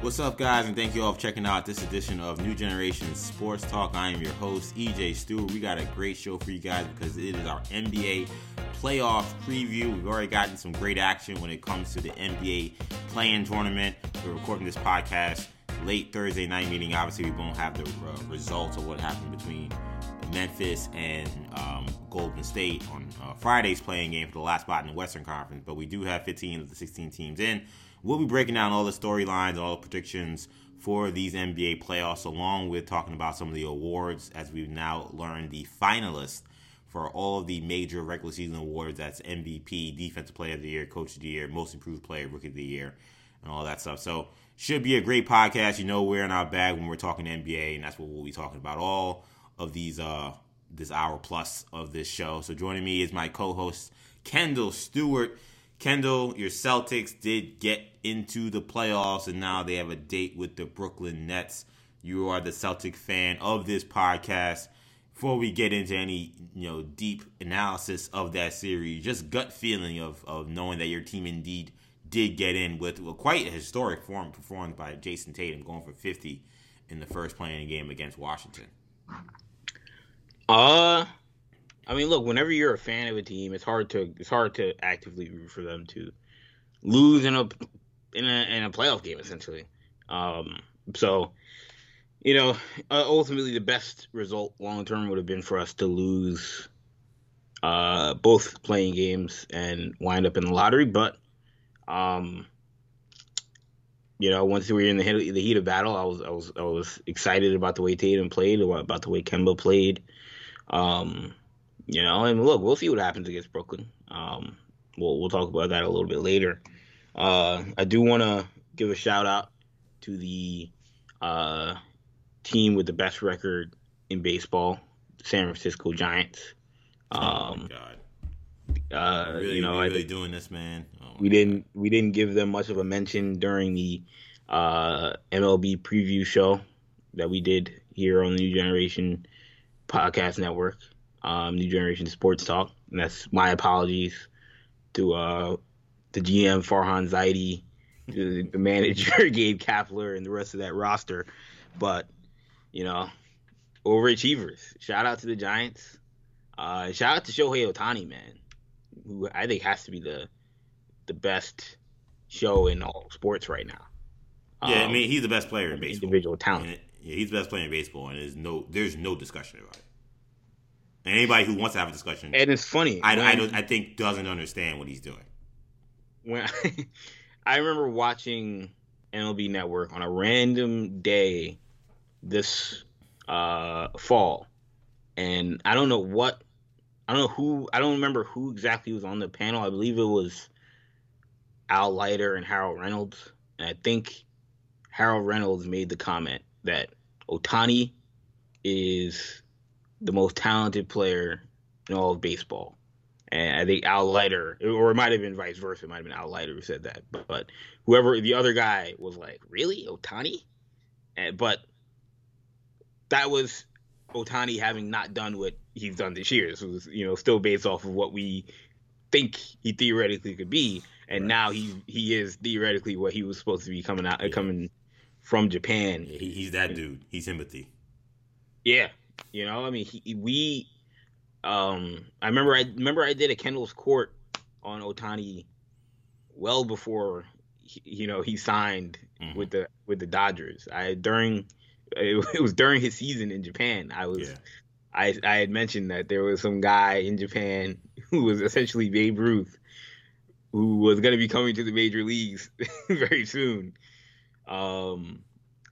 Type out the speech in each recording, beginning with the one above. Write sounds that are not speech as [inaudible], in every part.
What's up, guys, and thank you all for checking out this edition of New Generation Sports Talk. I am your host, EJ Stewart. We got a great show for you guys because it is our NBA playoff preview. We've already gotten some great action when it comes to the NBA play-in tournament. We're recording this podcast late Thursday night, meaning obviously we won't have the uh, results of what happened between Memphis and um, Golden State on uh, Friday's play-in game for the last spot in the Western Conference. But we do have 15 of the 16 teams in. We'll be breaking down all the storylines and all the predictions for these NBA playoffs, along with talking about some of the awards as we've now learned the finalists for all of the major regular season awards. That's MVP, Defensive Player of the Year, Coach of the Year, Most Improved Player, Rookie of the Year, and all that stuff. So should be a great podcast. You know we're in our bag when we're talking NBA, and that's what we'll be talking about all of these uh this hour plus of this show. So joining me is my co-host Kendall Stewart. Kendall, your Celtics did get into the playoffs, and now they have a date with the Brooklyn Nets. You are the Celtic fan of this podcast. Before we get into any you know deep analysis of that series, just gut feeling of of knowing that your team indeed did get in with well, quite a historic form performed by Jayson Tatum, going for 50 in the first play-in game against Washington. Uh, I mean, look, whenever you're a fan of a team, it's hard to it's hard to actively root for them to lose in a in a in a playoff game, essentially. Um, so you know, uh, ultimately, the best result long term would have been for us to lose uh, both play-in games and wind up in the lottery. But, um, you know, once we were in the heat, the heat of battle, I was I was I was excited about the way Tatum played, about the way Kemba played. Um, you know, and look, we'll see what happens against Brooklyn. Um, we'll we'll talk about that a little bit later. Uh, I do want to give a shout out to the uh, team with the best record in baseball, San Francisco Giants. Um, oh my god. Uh, really, you know, really doing this, man. Oh we didn't we didn't give them much of a mention during the uh, MLB preview show that we did here on the New Generation Podcast Network, um, New Generation Sports Talk. And that's my apologies to uh, the GM Farhan Zaidi, the manager [laughs] Gabe Kapler, and the rest of that roster. But you know, overachievers. Shout out to the Giants. Uh, shout out to Shohei Ohtani, man, who I think has to be the the best show in all sports right now. Yeah, um, I mean he's the best player in baseball. Individual talent. Yeah, he's the best player in baseball, and there's no there's no discussion about it. And anybody who wants to have a discussion, and it's funny, I, when, I, don't, I think doesn't understand what he's doing. When I, [laughs] I remember watching MLB Network on a random day this uh, fall, and I don't know what, I don't know who, I don't remember who exactly was on the panel. I believe it was Al Leiter and Harold Reynolds, and I think Harold Reynolds made the comment that Ohtani is the most talented player in all of baseball. And I think Al Leiter, or it might have been vice versa, it might have been Al Leiter who said that. But, but whoever the other guy was like, really, Ohtani? And, but that was Ohtani having not done what he's done this year. It was, you know, still based off of what we think he theoretically could be. And right. now he he is theoretically what he was supposed to be coming out yeah. coming from Japan. Yeah, he, he's that dude. He's Timothy. Yeah, you know, I mean, he, we. Um, I remember. I remember I did a Kendall's Court on Ohtani, well before he, you know he signed mm-hmm. with the with the Dodgers. I during it, [laughs] it, was during his season in Japan. I was. Yeah. I, I had mentioned that there was some guy in Japan [laughs] who was essentially Babe Ruth, who was going to be coming to the major leagues [laughs] very soon. Um,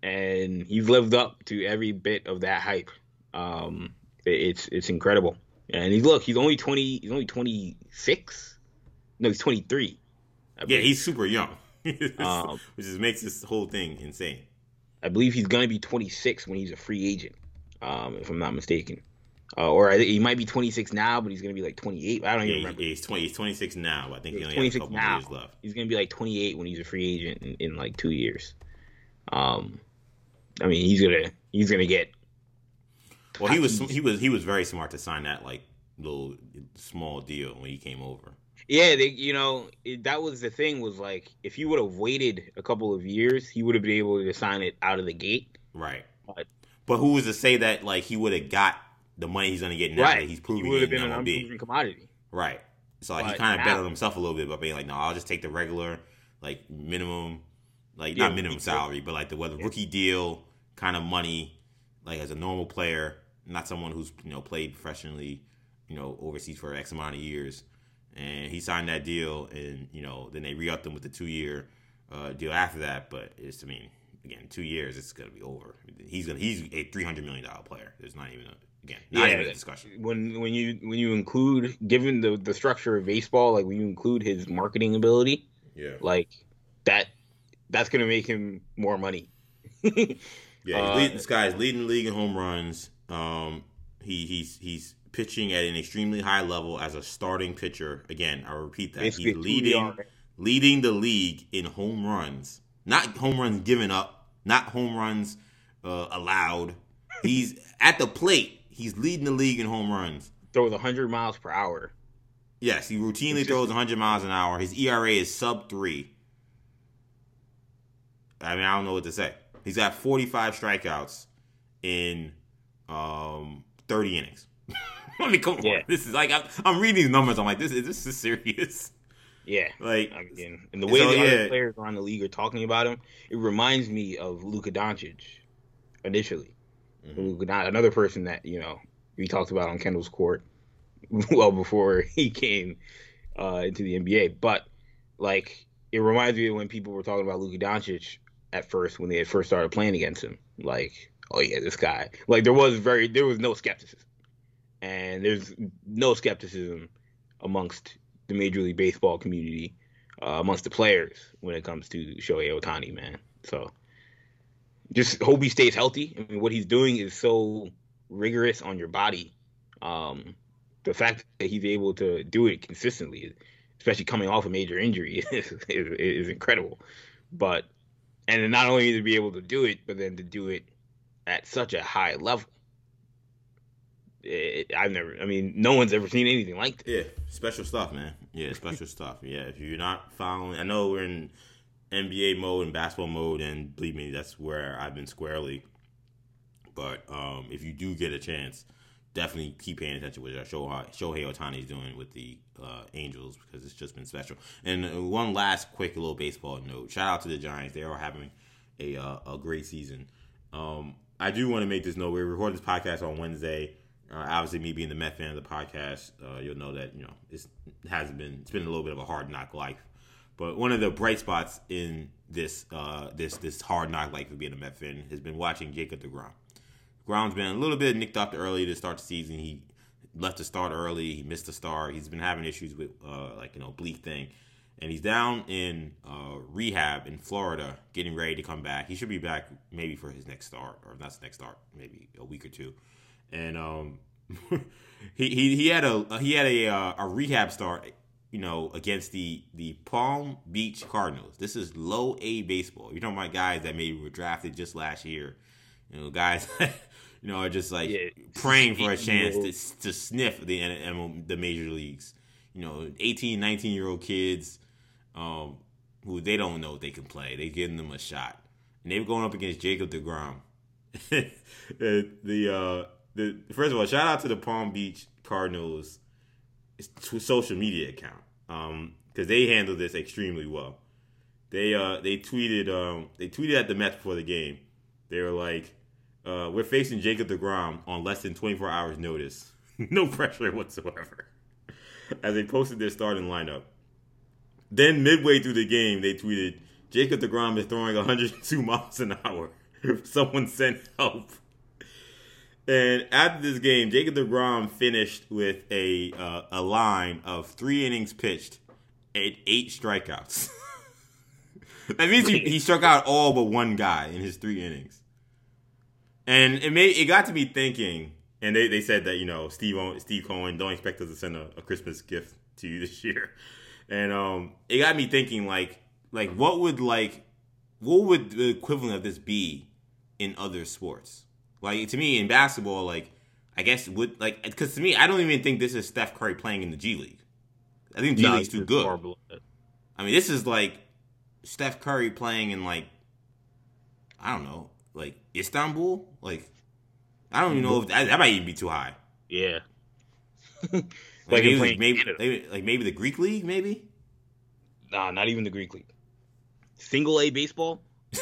and he's lived up to every bit of that hype. Um, it, it's it's incredible. And he's look, he's only twenty. He's only twenty six. No, he's twenty three. Yeah, he's super young, [laughs] um, which just makes this whole thing insane. I believe he's gonna be twenty six when he's a free agent, um, if I'm not mistaken. Uh, or I he might be 26 now, but he's gonna be like 28. I don't yeah, even remember. he's 20. He's 26 now. I think he's he only 26 has a couple now. years left. He's gonna be like 28 when he's a free agent in, in like two years. Um, I mean, he's gonna he's gonna get. Well, he was he was he was very smart to sign that like little small deal when he came over. Yeah, they, you know it, that was the thing was like if he would have waited a couple of years, he would have been able to sign it out of the gate. Right. But, but who was to say that like he would have got the money he's going to get now right. that he's proving he would have been an unproven commodity. Right. So like, he kind of now- bet on himself a little bit by being like, no, I'll just take the regular, like minimum, like Yeah, not minimum salary, but like the whether Yeah. rookie deal kind of money, like as a normal player, not someone who's you know played professionally, you know overseas for X amount of years. And he signed that deal, and you know then they re-upped him with the two-year uh, deal after that. But it's I mean again two years, it's gonna be over. He's gonna he's a three hundred million dollar player. There's not even a, again not even a discussion. When when you when you include given the the structure of baseball, like when you include his marketing ability, Yeah. like that that's gonna make him more money. [laughs] Yeah, he's Uh, lead, this guy's leading the league in home runs. Um, he he's he's pitching at an extremely high level as a starting pitcher. Again, I repeat that he's leading leading the league in home runs, not home runs given up, not home runs uh, allowed. He's [laughs] at the plate. He's leading the league in home runs. throws 100 miles per hour. Yes, he routinely just- throws 100 miles an hour. His ERA is sub three. I mean, I don't know what to say. He's got 45 strikeouts in um, 30 innings. [laughs] I mean, come on. This is like I'm, I'm reading these numbers. I'm like, this is this is serious. Yeah. Like, Again, and the way So, the yeah. other players around the league are talking about him, it reminds me of Luka Doncic initially. Mhm. Don- another person that you know we talked about on Kendall's court [laughs] well before [laughs] he came uh, into the NBA. But like, it reminds me of when people were talking about Luka Doncic at first when they had first started playing against him. Like, oh yeah, this guy. Like there was very there was no skepticism, and there's no skepticism amongst the Major League Baseball community, uh, amongst the players when it comes to Shohei Ohtani, man. So just hope he stays healthy. I mean, what he's doing is so rigorous on your body. Um, the fact that he's able to do it consistently, especially coming off a major injury, [laughs] is, is, is incredible. But and then not only to be able to do it, but then to do it at such a high level. It, I've never. I mean, no one's ever seen anything like this. yeah, special stuff, man. Yeah, special [laughs] stuff. Yeah, if you're not following, I know we're in NBA mode and basketball mode, and believe me, that's where I've been squarely. But um, if you do get a chance, definitely keep paying attention to what Shohei, Shohei Ohtani is doing with the uh, Angels because it's just been special. And one last quick little baseball note: shout out to the Giants; they are having a uh, a great season. Um, I do want to make this note: we recorded this podcast on Wednesday. Uh, obviously, me being the Met fan of the podcast, uh, you'll know that you know it's, it hasn't been it's been a little bit of a hard knock life. But one of the bright spots in this uh, this this hard knock life of being a Met fan has been watching Jacob Degrom. Degrom's been a little bit nicked up early to start the season. He left the start early. He missed the start. He's been having issues with uh, like oblique thing, and he's down in uh, rehab in Florida, getting ready to come back. He should be back maybe for his next start, or not his next start, maybe a week or two. And um, [laughs] he, he he had a he had a uh, a rehab start, you know, against the the Palm Beach Cardinals. This is low A baseball. You're talking about guys that maybe were drafted just last year. You know, guys, [laughs] you know, are just like Yeah. praying for a chance to to sniff the the major leagues. You know, 18, 19 year old kids um, who they don't know they can play. They giving them a shot, and they were going up against Jacob Degrom. [laughs] the the, uh, the first of all, shout out to the Palm Beach Cardinals social media account because they handled this extremely well. They uh they tweeted um they tweeted at the Mets before the game. They were like, uh, "We're facing Jacob Degrom on less than 24 hours notice, [laughs] no pressure whatsoever." As they posted their starting lineup. Then midway through the game, they tweeted, "Jacob Degrom is throwing 102 [laughs] miles an hour. If [laughs] someone sent help." And after this game, Jacob Degrom finished with a uh, a line of three innings pitched and eight strikeouts. that means he, he struck out all but one guy in his three innings. And it made it got to me thinking, and they, they said that you know Steve Steve Cohen don't expect us to send a, a Christmas gift to you [laughs] this year, and um, it got me thinking like like what would like what would the equivalent of this be in other sports? Like to me in basketball, like I guess would like because to me, I don't even think this is Steph Curry playing in the G League. I think G No, League's too good. that. I mean, this is like Steph Curry playing in like I don't know, like Istanbul. Like I don't even know if that, that might even be too high. Yeah. [laughs] Like, Like maybe, maybe, maybe like maybe the Greek league, maybe Nah, not even the Greek league. Single A baseball. [laughs]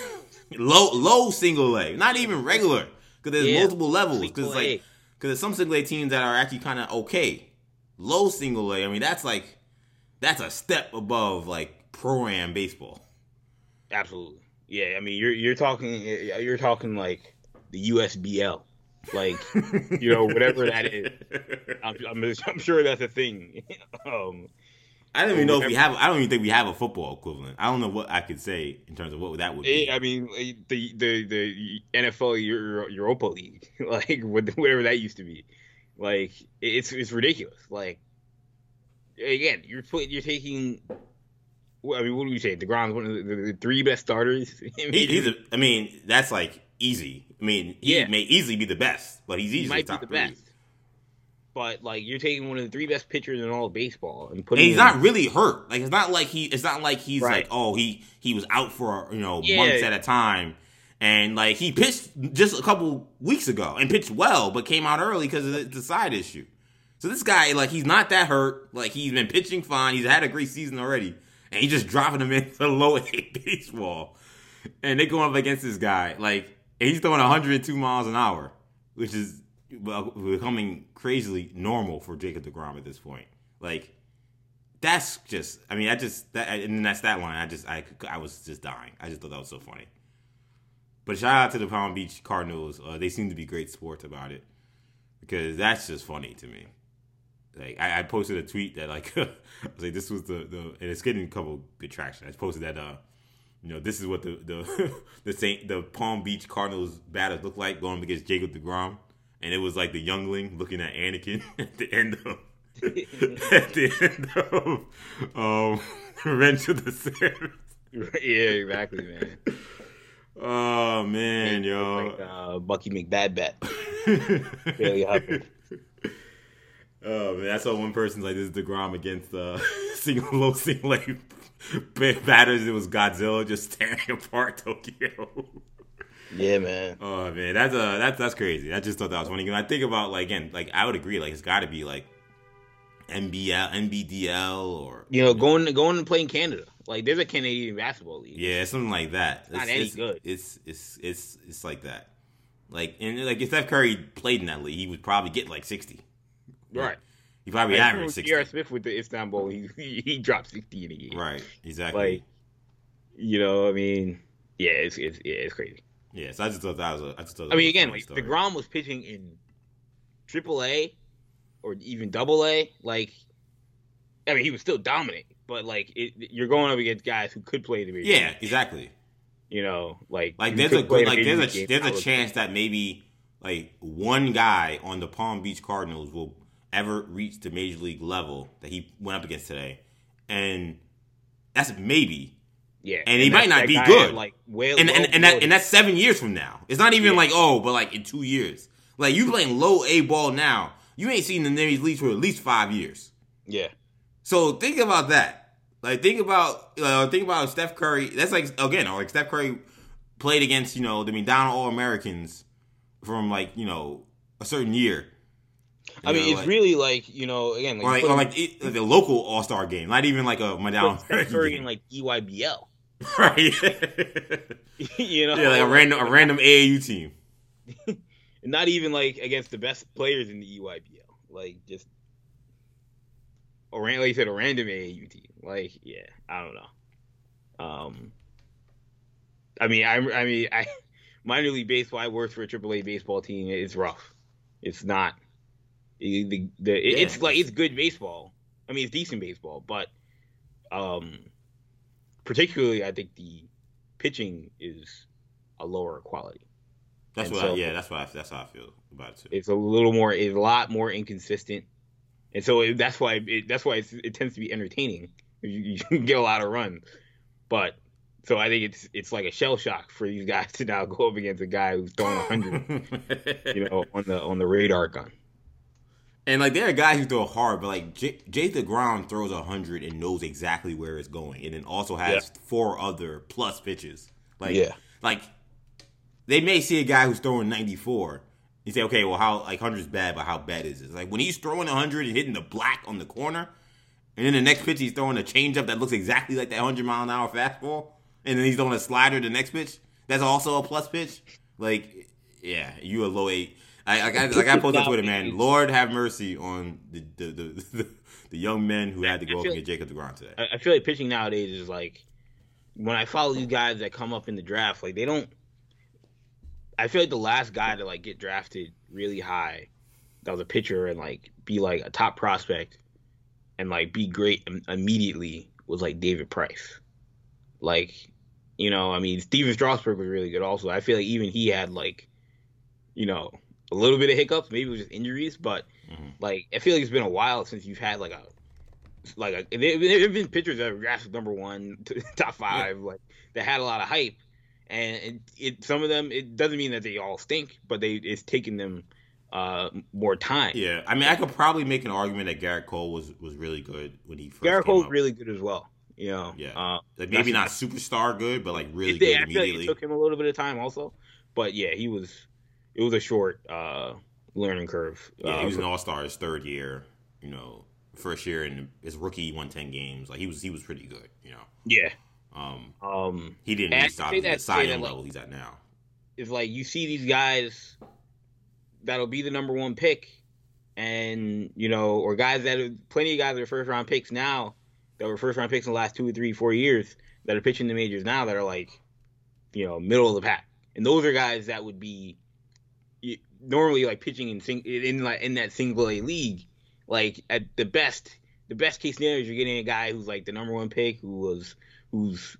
low low single A, not even regular, because there's Yeah, multiple levels. Because like because there's some single A teams that are actually kind of okay. Low single A, I mean that's like that's a step above like pro am baseball. Absolutely. Yeah, I mean you're you're talking you're talking like the USBL, like you know whatever that is. [laughs] I'm, I'm, I'm sure that's a thing. [laughs] um, I don't even know if we have. I don't even think we have a football equivalent. I don't know what I could say in terms of what that would be. I mean the the the NFL Euro- Europa League, [laughs] like whatever that used to be, like it's it's ridiculous. Like again, you're put, you're taking. I mean, what do you say? Degrom's one of the, the, three best starters. [laughs] I mean, He, he's a, I mean, that's like easy. I mean, he Yeah. may easily be the best, but he's he easily might be the three. best. But like you're taking one of the three best pitchers in all of baseball and And putting he's him- not really hurt. Like it's not like he. It's not like he's Right. like oh he he was out for you know Yeah. months at a time, and like he pitched just a couple weeks ago and pitched well, but came out early because of the side issue. So this guy like he's not that hurt. Like he's been pitching fine. He's had a great season already, and he's just dropping them [laughs] into the low A [laughs] baseball, and they going up against this guy like he's throwing 102 miles an hour, which is becoming crazily normal for Jacob Degrom at this point. Like that's just I mean I just that and that's that line. I just I I was just dying. I just thought that was so funny. But shout out to the Palm Beach Cardinals. Uh, they seem to be great sports about it. Because that's just funny to me like I, I posted a tweet that like [laughs] I was like this was the the and it's getting a couple good traction I posted that uh you know this is what the the [laughs] the Saint the Palm Beach Cardinals batters look like going against Jacob Degrom and it was like the youngling looking at Anakin [laughs] at the end of at the end of um, Revenge of the Sith. yeah, exactly, man. Oh man, Like yo. uh, Bucky McBadbat, Bailey Hubbard. Oh man, I saw one person's like this is Degrom against uh, [laughs] single low single like batters. It was Godzilla just tearing [laughs] apart Tokyo. Yeah, man. Oh man, that's uh that's that's crazy. I just thought that was funny. When I think about like again, like I would agree, like it's got to be like NBL, NBDL, or You know, going going to play in Canada. Like, there's a Canadian basketball league. Yeah, something like that. Not it's, any it's, good. It's it's it's it's like that. Like and like if Steph Curry played in that league, he would probably get like sixty. Right. He probably Like, averaged sixty. J.R. Smith with the Istanbul, he, he he dropped 60 in a game. Right. Exactly. Like, you know, I mean, yeah, it's it's yeah, it's crazy. yeah. So I just thought that was a. I just thought. I mean, again, like story. Degrom was pitching in Triple A or even Double A. Like, I mean, he was still dominant, but like, it, you're going up against guys who could play the major Yeah. leagues. Exactly. You know, like Like there's a good, like there's a there's a chance that maybe like one guy on the Palm Beach Cardinals will ever reached the major league level that he went up against today, and that's maybe. Yeah, and he might not be good. Like, well, and and, and that and that's seven years from now. It's not even Yeah. like oh, but like in two years. Like you playing low A ball now, you ain't seen the Navy league for at least five years. yeah, So think about that. Like think about uh, think about Steph Curry. That's like again, like Steph Curry played against you know the McDonald All Americans from like you know a certain year. I mean, know, it's like- really like you know, again, or like, or like, it, like a local All Star game, not even like a Steph Curry in like EYBL. [laughs] right? [laughs] [laughs] you know, yeah, like a random a random AAU team. not even like against the best players in the EYBL. Like just a ran like you said, a random AAU team. Like, yeah, I don't know. Um, I mean, I, I mean, I minor league baseball. I worked for a AAA baseball team. It's rough. It's not. The, the, the, it- it's like it's good baseball. I mean, it's decent baseball, but um, particularly, I think the pitching is a lower quality. That's And what. I, yeah, that's what. I, that's how I feel about it too. It's a little more, it's a lot more inconsistent, and so it, that's why it, that's why it's, it tends to be entertaining. You, you get a lot of runs, but so I think it's it's like a shell shock for these guys [laughs] to now go up against a guy who's throwing hundred, [laughs] you know, on the on the radar gun. And like there are guys who throw hard, but like J- Jay Ground throws hundred and knows exactly where it's going, and then also has Yeah. four other plus pitches. Like Yeah. like they may see a guy who's throwing ninety four. You say, okay, well, how like hundred's bad, but how bad is it? Like when he's throwing hundred and hitting the black on the corner, and then the next pitch he's throwing a changeup that looks exactly like that hundred mile an hour fastball, and then he's throwing a slider the next pitch. That's also a plus pitch. Like, yeah, you a low eight. I like I, like I posted on Twitter, man. Lord have mercy on the the the, [laughs] the, the young men who had to go up and get Jacob Degrom today. I, I feel like pitching nowadays is like when I follow you guys that come up in the draft, like they don't. I feel like the last guy to like get drafted really high, that was a pitcher and like be like a top prospect, and like be great immediately was like David Price. Like, you know, I mean, Stephen Strasburg was really good. Also, I feel like even he had like, you know, a little bit of hiccups. Maybe it was just injuries, but Mhm. like I feel like it's been a while since you've had like a like a, there there have been pitchers that were drafted number one, [laughs] to top five, like that had a lot of hype, and it, it some of them it doesn't mean that they all stink, but they it's taking them uh more time. Yeah, I mean, I could probably make an argument that Gerrit Cole was was really good when he first Gerrit Cole's up. really good as well. You know, Yeah. Uh, like maybe not superstar good, but like really it, good I feel like immediately. it took him a little bit of time also, but yeah, he was. It was a short uh learning curve. Yeah, uh, he was an all star his third year. You know, first year and his rookie won ten games. Like he was he was pretty good. You know, yeah. um, Um, he didn't reach say the Cy that, like- level he's at now. It's like you see these guys that'll be the number one pick, and you know, or guys that are plenty of guys that are first round picks now that were first round picks in the last two or three, four years that are pitching the majors now that are like, you know, middle of the pack, and those are guys that would be normally like pitching in sing- in like in that single A league, like at the best. The best case scenario is you're getting a guy who's like the number one pick, who was, who's,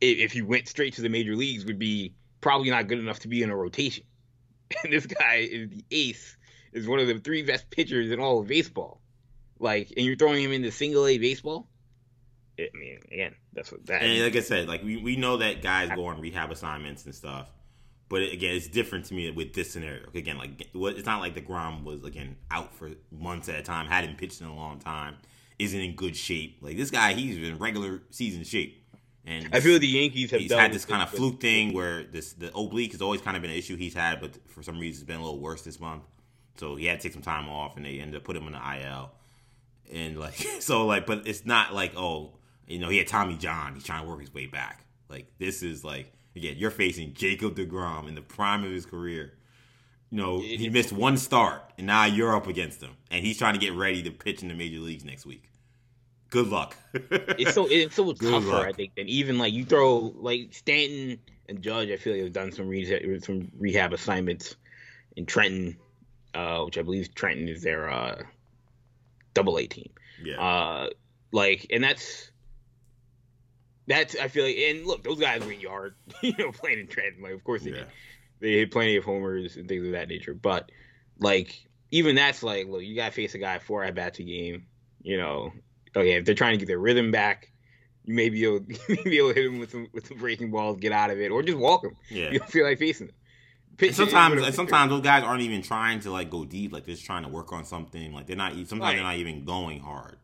if, if he went straight to the major leagues, would be probably not good enough to be in a rotation. [laughs] And this guy is the ace, is one of the three best pitchers in all of baseball. Like, and you're throwing him into single A baseball. I mean, again, that's what that. And like I said, like we, we know that guys go on rehab assignments and stuff. But again, it's different to me with this scenario. Again, like it's not like Degrom was again out for months at a time, hadn't pitched in a long time, isn't in good shape. Like this guy, he's in regular season shape. And I feel the Yankees have he's had this kind of fluke thing where this the oblique has always kind of been an issue he's had, but for some reason it's been a little worse this month. So he had to take some time off, and they ended up putting him in the IL. And like [laughs] so, like, but it's not like oh, you know, he had Tommy John. He's trying to work his way back. Like this is like again, you're facing Jacob Degrom in the prime of his career. You know, he missed one start, and now you're up against him, and he's trying to get ready to pitch in the major leagues next week. Good luck. [laughs] it's so it's so Good tougher, luck. I think, than even like you throw like Stanton and Judge. I feel like have done some rehab some rehab assignments in Trenton, uh, which I believe Trenton is their uh, double A team. yeah. Uh, like, and that's that's I feel like, and look, those guys went yard, [laughs] you know, playing in Trenton. Like, of course they yeah. did. They hit plenty of homers and things of that nature. But like, even that's like, look, you got to face a guy four at bats a game. You know, okay, if they're trying to get their rhythm back, you may be able, [laughs] you may be able to hit him with some with some breaking balls, get out of it, or just walk him. Yeah. You don't feel like facing him. And sometimes, and sometimes those guys aren't even trying to like go deep. Like they're just trying to work on something. Like they're not. Sometimes Right. they're not even going hard.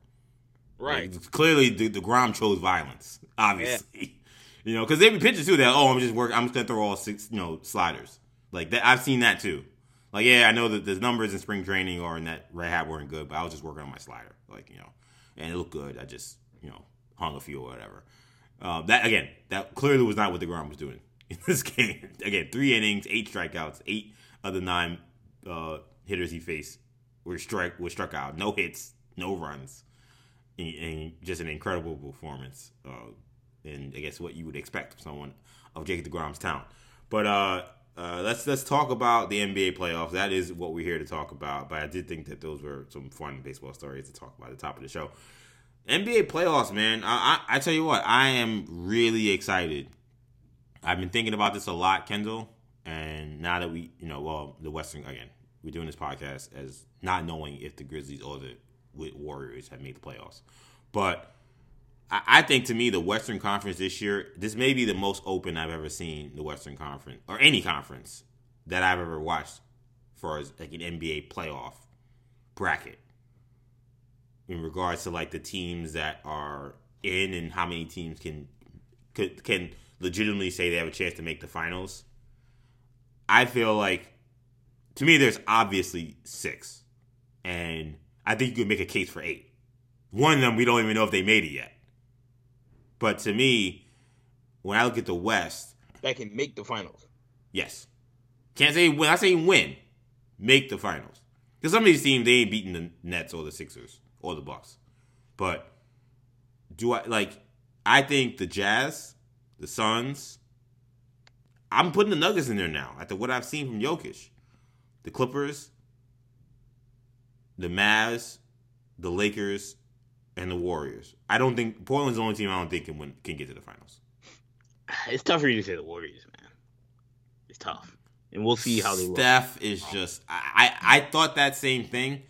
Right. Like, clearly, the, Degrom chose violence. Obviously, [laughs] you know, because there be too that oh, I'm just work. I'm just gonna throw all six, you know, sliders. Like that, I've seen that too. Like yeah, I know that the numbers in spring training or in that red hat weren't good, but I was just working on my slider. Like you know, and it looked good. I just you know hung a few or whatever. Uh, that again, that clearly was not what Degrom was doing [laughs] in this game. Again, three innings, eight strikeouts, eight of the nine uh, hitters he faced were strike were struck out. No hits, no runs, and, and just an incredible performance. Uh, and I guess what you would expect from someone of Jacob Degrom's talent. But uh, uh, let's let's talk about the NBA playoffs. That is what we're here to talk about. But I did think that those were some fun baseball stories to talk about at the top of the show. NBA playoffs, man. I, I, I tell you what, I am really excited. I've been thinking about this a lot, Kendall. And now that we, you know, well, the Western again, we're doing this podcast as not knowing if the Grizzlies or the Warriors have made the playoffs. But I, I think to me, the Western Conference this year, this may be the most open I've ever seen the Western Conference or any conference that I've ever watched for as like an NBA playoff bracket in regards to like the teams that are in and how many teams can could, can legitimately say they have a chance to make the finals. I feel like to me there's obviously six, and I think you could make a case for eight. One of them we don't even know if they made it yet. But to me, when I look at the West, that can make the finals. Yes, can't say when I say win, make the finals. Because some of these teams they ain't beating the Nets or the Sixers or the Bucks. But do I like? I think the Jazz, the Suns. I'm putting the Nuggets in there now after what I've seen from Jokic. The Clippers, the Mavs, the Lakers, and the Warriors. I don't think Portland's the only team I don't think can win can get to the finals. [sighs] It's tough for you to say the Warriors, man. It's tough, and we'll see how they look. Steph is just I, I I thought that same thing,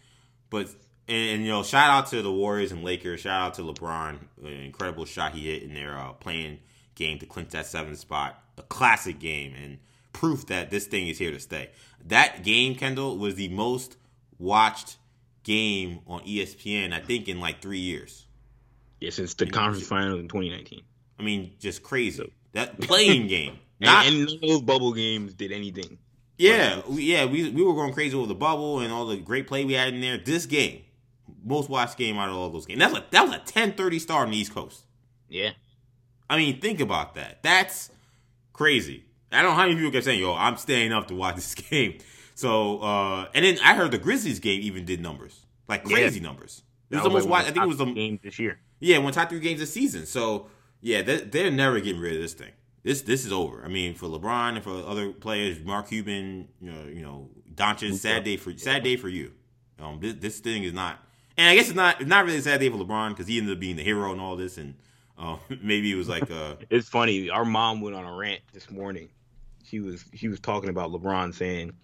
but and, and, you know shout out to the Warriors and Lakers. Shout out to LeBron, an incredible shot he hit in their uh, play-in game to clinch that seventh spot. A classic game and proof that this thing is here to stay. That game, Kendall, was the most watched game on ESPN, I think, in like three years. Yeah, since the conference finals in 2019. I mean, just crazy. That play-in game. [laughs] Not, and, and none of those bubble games did anything. Yeah, we, yeah, we we were going crazy over the bubble and all the great play we had in there. This game, most watched game out of all those games. That was a, that was a ten thirty star on the East Coast. Yeah, I mean, think about that. That's crazy. I don't know how many people kept saying, "Yo, I'm staying up to watch this [laughs] game." So, uh, and then I heard the Grizzlies game even did numbers, like crazy yeah. numbers. It was almost like I think it was the game this year. Yeah, one top three games this season. So, yeah, they're, they're never getting rid of this thing. This this is over. I mean, for LeBron and for other players, Mark Cuban, you know, you know, Doncic, sad day for sad day for you. Um, this this thing is not, and I guess it's not it's not really a sad day for LeBron because he ended up being the hero and all this, and uh, [laughs] maybe it was like uh, [laughs] it's funny. Our mom went on a rant this morning. She was she was talking about LeBron saying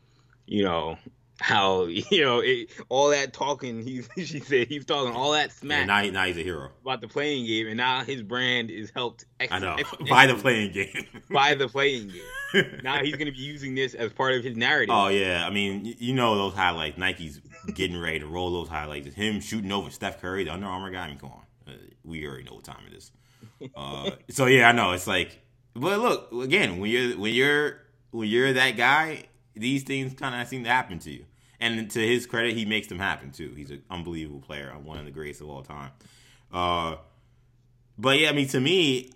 you know how [laughs] you know it, all that talking. He [laughs] she said he's talking all that smack. Yeah, now, he, now he's a hero about the play-in game, and now his brand is helped. Ex- I know ex- [laughs] by the play-in game. by the play-in game. now he's going to be using this as part of his narrative. Oh yeah, I mean you know those highlights. Nike's getting ready to roll those highlights. Him shooting over Steph Curry, the Under Armour guy. I mean, come on, uh, we already know what time it is. Uh, so yeah, I know it's like, but look again when you're when you're when you're that guy these things kind of seem to happen to you. And to his credit, he makes them happen too. He's an unbelievable player, I'm one of the greatest of all time. Uh, but yeah, I mean, to me,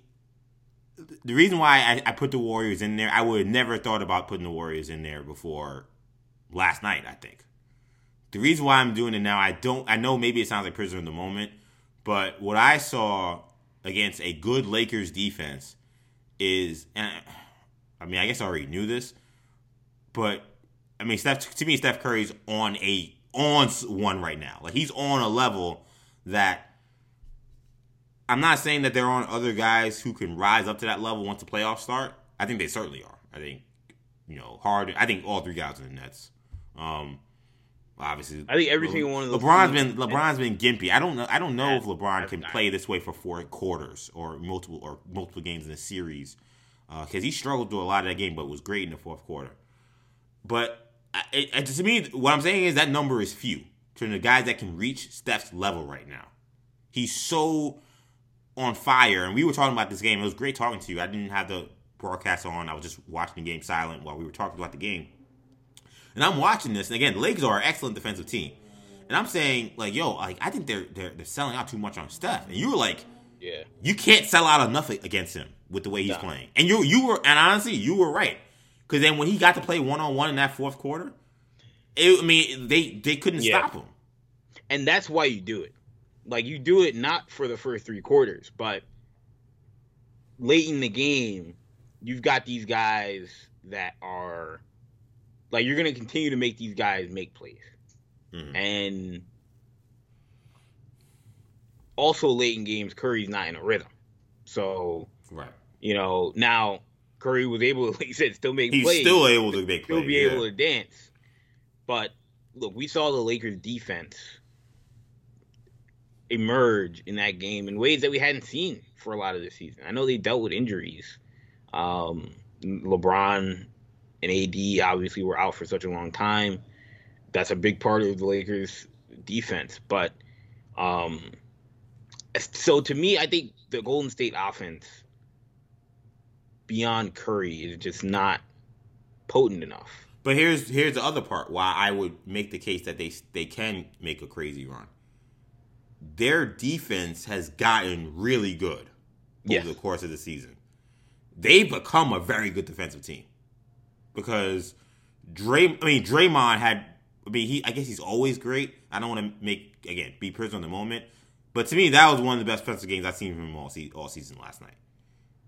the reason why I, I, put the Warriors in there, I would have never thought about putting the Warriors in there before last night. I think the reason why I'm doing it now, I don't, I know maybe it sounds like prisoner in the moment, but what I saw against a good Lakers defense is, and I mean, I guess I already knew this, but I mean, Steph to me, Steph Curry's on a on one right now. Like he's on a level that I'm not saying that there aren't other guys who can rise up to that level once the playoffs start. I think they certainly are. I think you know Harden. I think all three guys in the Nets. Um, obviously, I think every single one of those. LeBron's been LeBron's been gimpy. I don't know. I don't know if LeBron can play this way for four quarters or multiple or multiple games in a series because uh, he struggled through a lot of that game, but was great in the fourth quarter. But it, it, to me, what I'm saying is that number is few to the guys that can reach Steph's level right now. He's so on fire, and we were talking about this game. It was great talking to you. I didn't have the broadcast on. I was just watching the game silent while we were talking about the game. And I'm watching this, and again, the Lakers are an excellent defensive team. And I'm saying, like, yo, like I think they're they're, they're selling out too much on Steph. And you were like, yeah, you can't sell out enough against him with the way he's playing. And you you were, and honestly, you were right. Because then when he got to play one on one in that fourth quarter, it, I mean they they couldn't yeah. stop him. And that's why you do it. Like you do it not for the first three quarters, but late in the game, you've got these guys that are like you're gonna continue to make these guys make plays. Mm-hmm. And also late in games, Curry's not in a rhythm. So right. You know, now Curry was able, [laughs] like you said, still make He's plays. still able to make still plays. be yeah. able to dance. But look, we saw the Lakers defense emerge in that game in ways that we hadn't seen for a lot of the season. I know they dealt with injuries. Um, LeBron and AD obviously were out for such a long time. That's a big part of the Lakers defense. But um, so to me, I think the Golden State offense beyond Curry is just not potent enough. But here's here's the other part why I would make the case that they they can make a crazy run. Their defense has gotten really good over the course of the season. They've become a very good defensive team because Dray. I mean, Draymond had. I mean, he. I guess he's always great. I don't want to make again be personal in the moment, but to me, that was one of the best defensive games I've seen from him all, se- all season last night.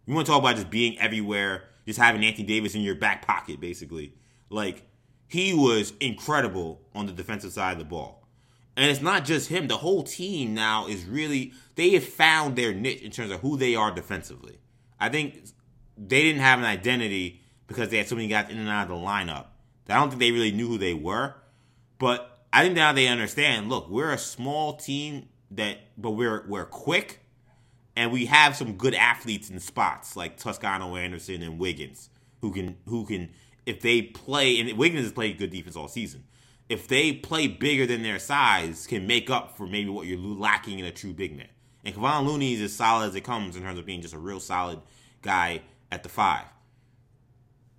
You want to talk about just being everywhere, just having Anthony Davis in your back pocket, basically. Like he was incredible on the defensive side of the ball. And it's not just him. The whole team now is really they have found their niche in terms of who they are defensively. I think they didn't have an identity because they had so many guys in and out of the lineup. I don't think they really knew who they were. But I think now they understand, look, we're a small team that but we're we're quick and we have some good athletes in spots like Toscano Anderson and Wiggins who can who can if they play and Wiggins has played good defense all season. If they play bigger than their size, can make up for maybe what you're lacking in a true big man. And Kevon Looney is as solid as it comes in terms of being just a real solid guy at the five.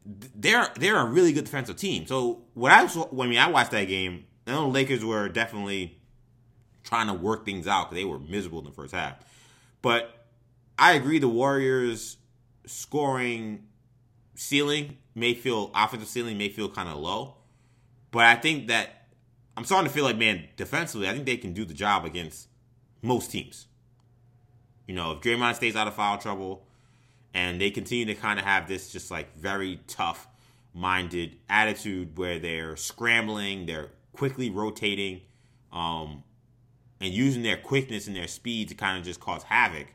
They're they're a really good defensive team. So what I I, mean, I watched that game, I know the Lakers were definitely trying to work things out because they were miserable in the first half. But I agree, the Warriors scoring ceiling may feel offensive ceiling may feel kind of low, but I think that I'm starting to feel like man, defensively, I think they can do the job against most teams. You know, if Draymond stays out of foul trouble, and they continue to kind of have this just like very tough minded attitude where they're scrambling, they're quickly rotating, um, and using their quickness and their speed to kind of just cause havoc,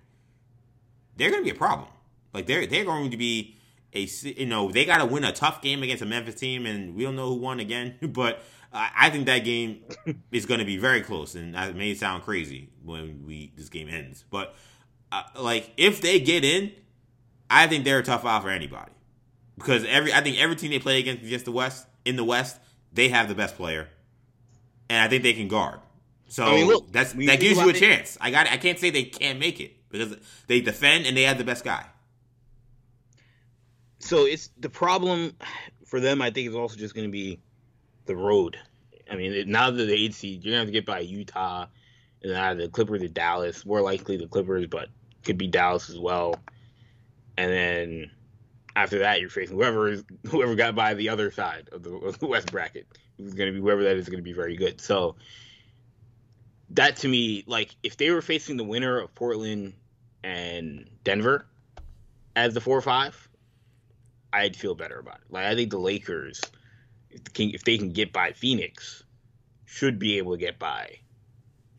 they're going to be a problem. Like they're they're going to be a you know they got to win a tough game against a Memphis team, and we don't know who won again, [laughs] but. I think that game [laughs] is going to be very close, and that may sound crazy when we this game ends. But uh, like, if they get in, I think they're a tough out for anybody because every I think every team they play against against the West in the West they have the best player, and I think they can guard. So I mean, look, that's that gives you a chance. I got I can't say they can't make it because they defend and they have the best guy. So it's the problem for them. I think is also just going to be the road. I mean, now that the eight seed, you're gonna have to get by Utah, and either the Clippers or Dallas. More likely the Clippers, but could be Dallas as well and then after that you're facing whoever is whoever got by the other side of the, of the West bracket. Who's going to be whoever that is going to be very good. So that to me, like if they were facing the winner of Portland and Denver as the four or five, I'd feel better about it. Like I think the Lakers, if, they can get by Phoenix, should be able to get by.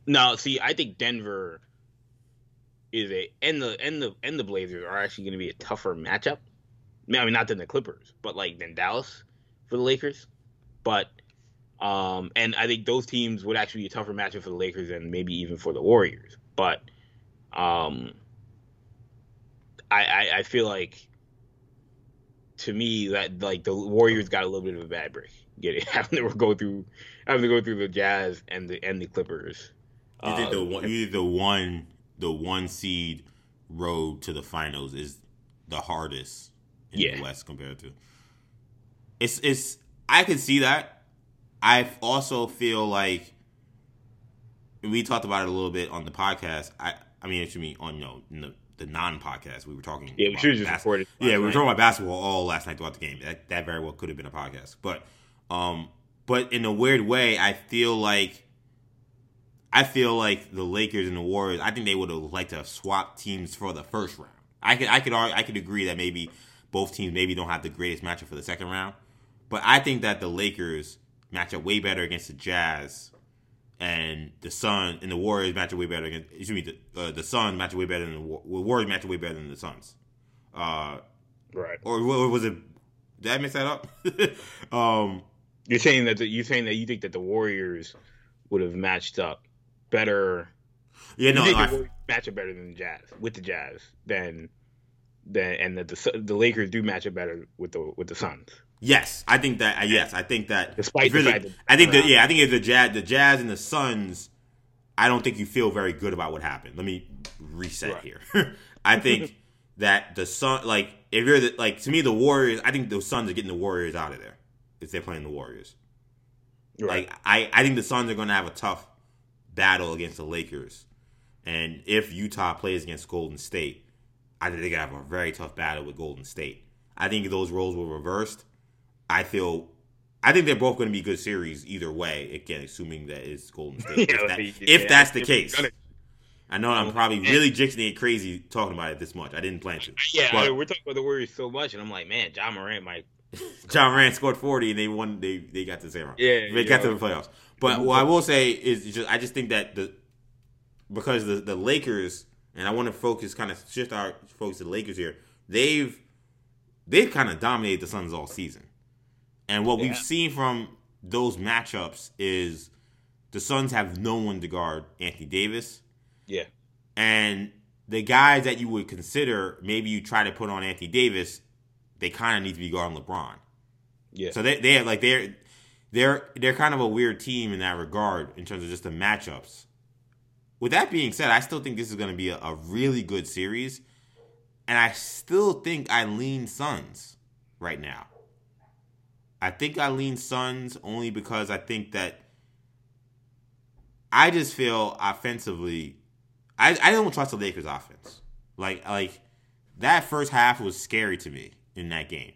Now, see, I think Denver is a and the and the and the Blazers are actually going to be a tougher matchup. I mean, not than the Clippers, but like than Dallas for the Lakers. But um, and I think those teams would actually be a tougher matchup for the Lakers than maybe even for the Warriors. But um, I, I, I feel like to me that like the Warriors got a little bit of a bad break. [laughs] Get it? [laughs] having to go through having to go through the Jazz and the and the Clippers. You think the uh, you the one the one seed road to the finals is the hardest in yeah. the West compared to. It's it's I can see that. I also feel like we talked about it a little bit on the podcast. I I mean, excuse me, on no the, the non podcast we were talking. Yeah, we should just recorded. Yeah, we were talking about basketball all last night throughout the game. That that very well could have been a podcast, but um, but in a weird way, I feel like I feel like the Lakers and the Warriors. I think they would have liked to have swapped teams for the first round. I could, I could, I could agree that maybe both teams maybe don't have the greatest matchup for the second round, but I think that the Lakers match up way better against the Jazz, and the Sun and the Warriors match up way better against. Excuse me, the, uh, the Suns match up way better than the, Warriors match up way better than the Suns. Uh, right. Or, or was it? Did I mess that up? [laughs] um, you're saying that the, you're saying that you think that the Warriors would have matched up better. Yeah, no, I, match up better than the Jazz with the Jazz than than and that the the Lakers do match up better with the with the Suns. Yes, I think that. Uh, yes, I think that. Despite really, the fact I think that. Yeah, I think if the Jazz, the Jazz and the Suns, I don't think you feel very good about what happened. Let me reset right. here. [laughs] I think [laughs] that the Sun, like, if you're the, like, to me, the Warriors, I think the Suns are getting the Warriors out of there if they're playing the Warriors. Right. Like, I, I think the Suns are going to have a tough battle against the Lakers, and if Utah plays against Golden State, I think they're gonna have a very tough battle with Golden State. I think those roles were reversed. I feel I think they're both going to be good series either way. Again, assuming that it's Golden State. [laughs] if, that, if that's the case, I know I'm oh, probably really jinxing it crazy talking about it this much. I didn't plan to. Yeah, but, I mean, we're talking about the Warriors so much, and I'm like, man, John Morant might. [laughs] Ja Morant scored 40, and they won. They they got to zero. Yeah, they got to the playoffs. But mm-hmm. what I will say is, just I just think that the because the the Lakers and I want to focus, kind of shift our focus to the Lakers here. They've they've kind of dominated the Suns all season. And what yeah. we've seen from those matchups is the Suns have no one to guard Anthony Davis. Yeah. And the guys that you would consider maybe you try to put on Anthony Davis, they kind of need to be guarding LeBron. Yeah. So they they have like they're they're they're kind of a weird team in that regard in terms of just the matchups. With that being said, I still think this is going to be a, a really good series, and I still think I lean Suns right now. I think I lean Suns only because I think that I just feel offensively, I, I don't trust the Lakers offense. Like like that first half was scary to me in that game.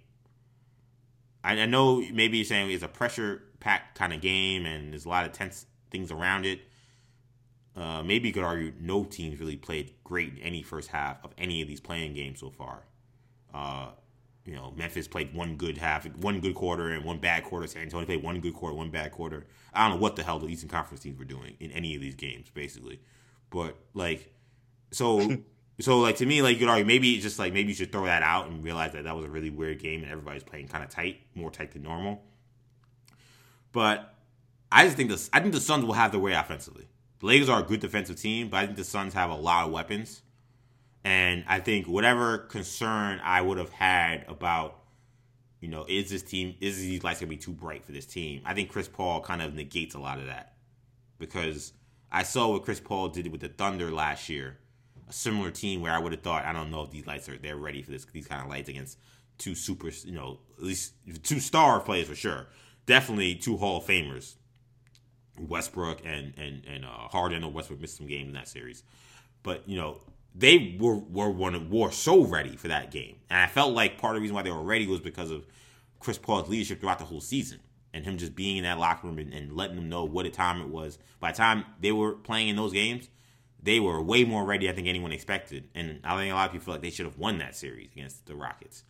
I, I know maybe you're saying it's a pressure packed kind of game and there's a lot of tense things around it. Uh, maybe you could argue no teams really played great in any first half of any of these play-in games so far. Uh, you know, Memphis played one good half, one good quarter, and one bad quarter. San Antonio played one good quarter, one bad quarter. I don't know what the hell the Eastern Conference teams were doing in any of these games, basically. But like, so, [laughs] so like to me, like you could argue maybe it's just like maybe you should throw that out and realize that that was a really weird game and everybody's playing kind of tight, more tight than normal. But I just think the I think the Suns will have their way offensively. The Lakers are a good defensive team, but I think the Suns have a lot of weapons. And I think whatever concern I would have had about, you know, is this team, is these lights going to be too bright for this team? I think Chris Paul kind of negates a lot of that. Because I saw what Chris Paul did with the Thunder last year. A similar team where I would have thought, I don't know if these lights are, they're ready for this, these kind of lights against two super, you know, at least two star players for sure. Definitely two Hall of Famers. Westbrook and and and uh, Harden or Westbrook missed some games in that series, but you know they were were one were so ready for that game, and I felt like part of the reason why they were ready was because of Chris Paul's leadership throughout the whole season, and him just being in that locker room and, and letting them know what a time it was. By the time they were playing in those games, they were way more ready. I think anyone expected, and I think a lot of people feel like they should have won that series against the Rockets.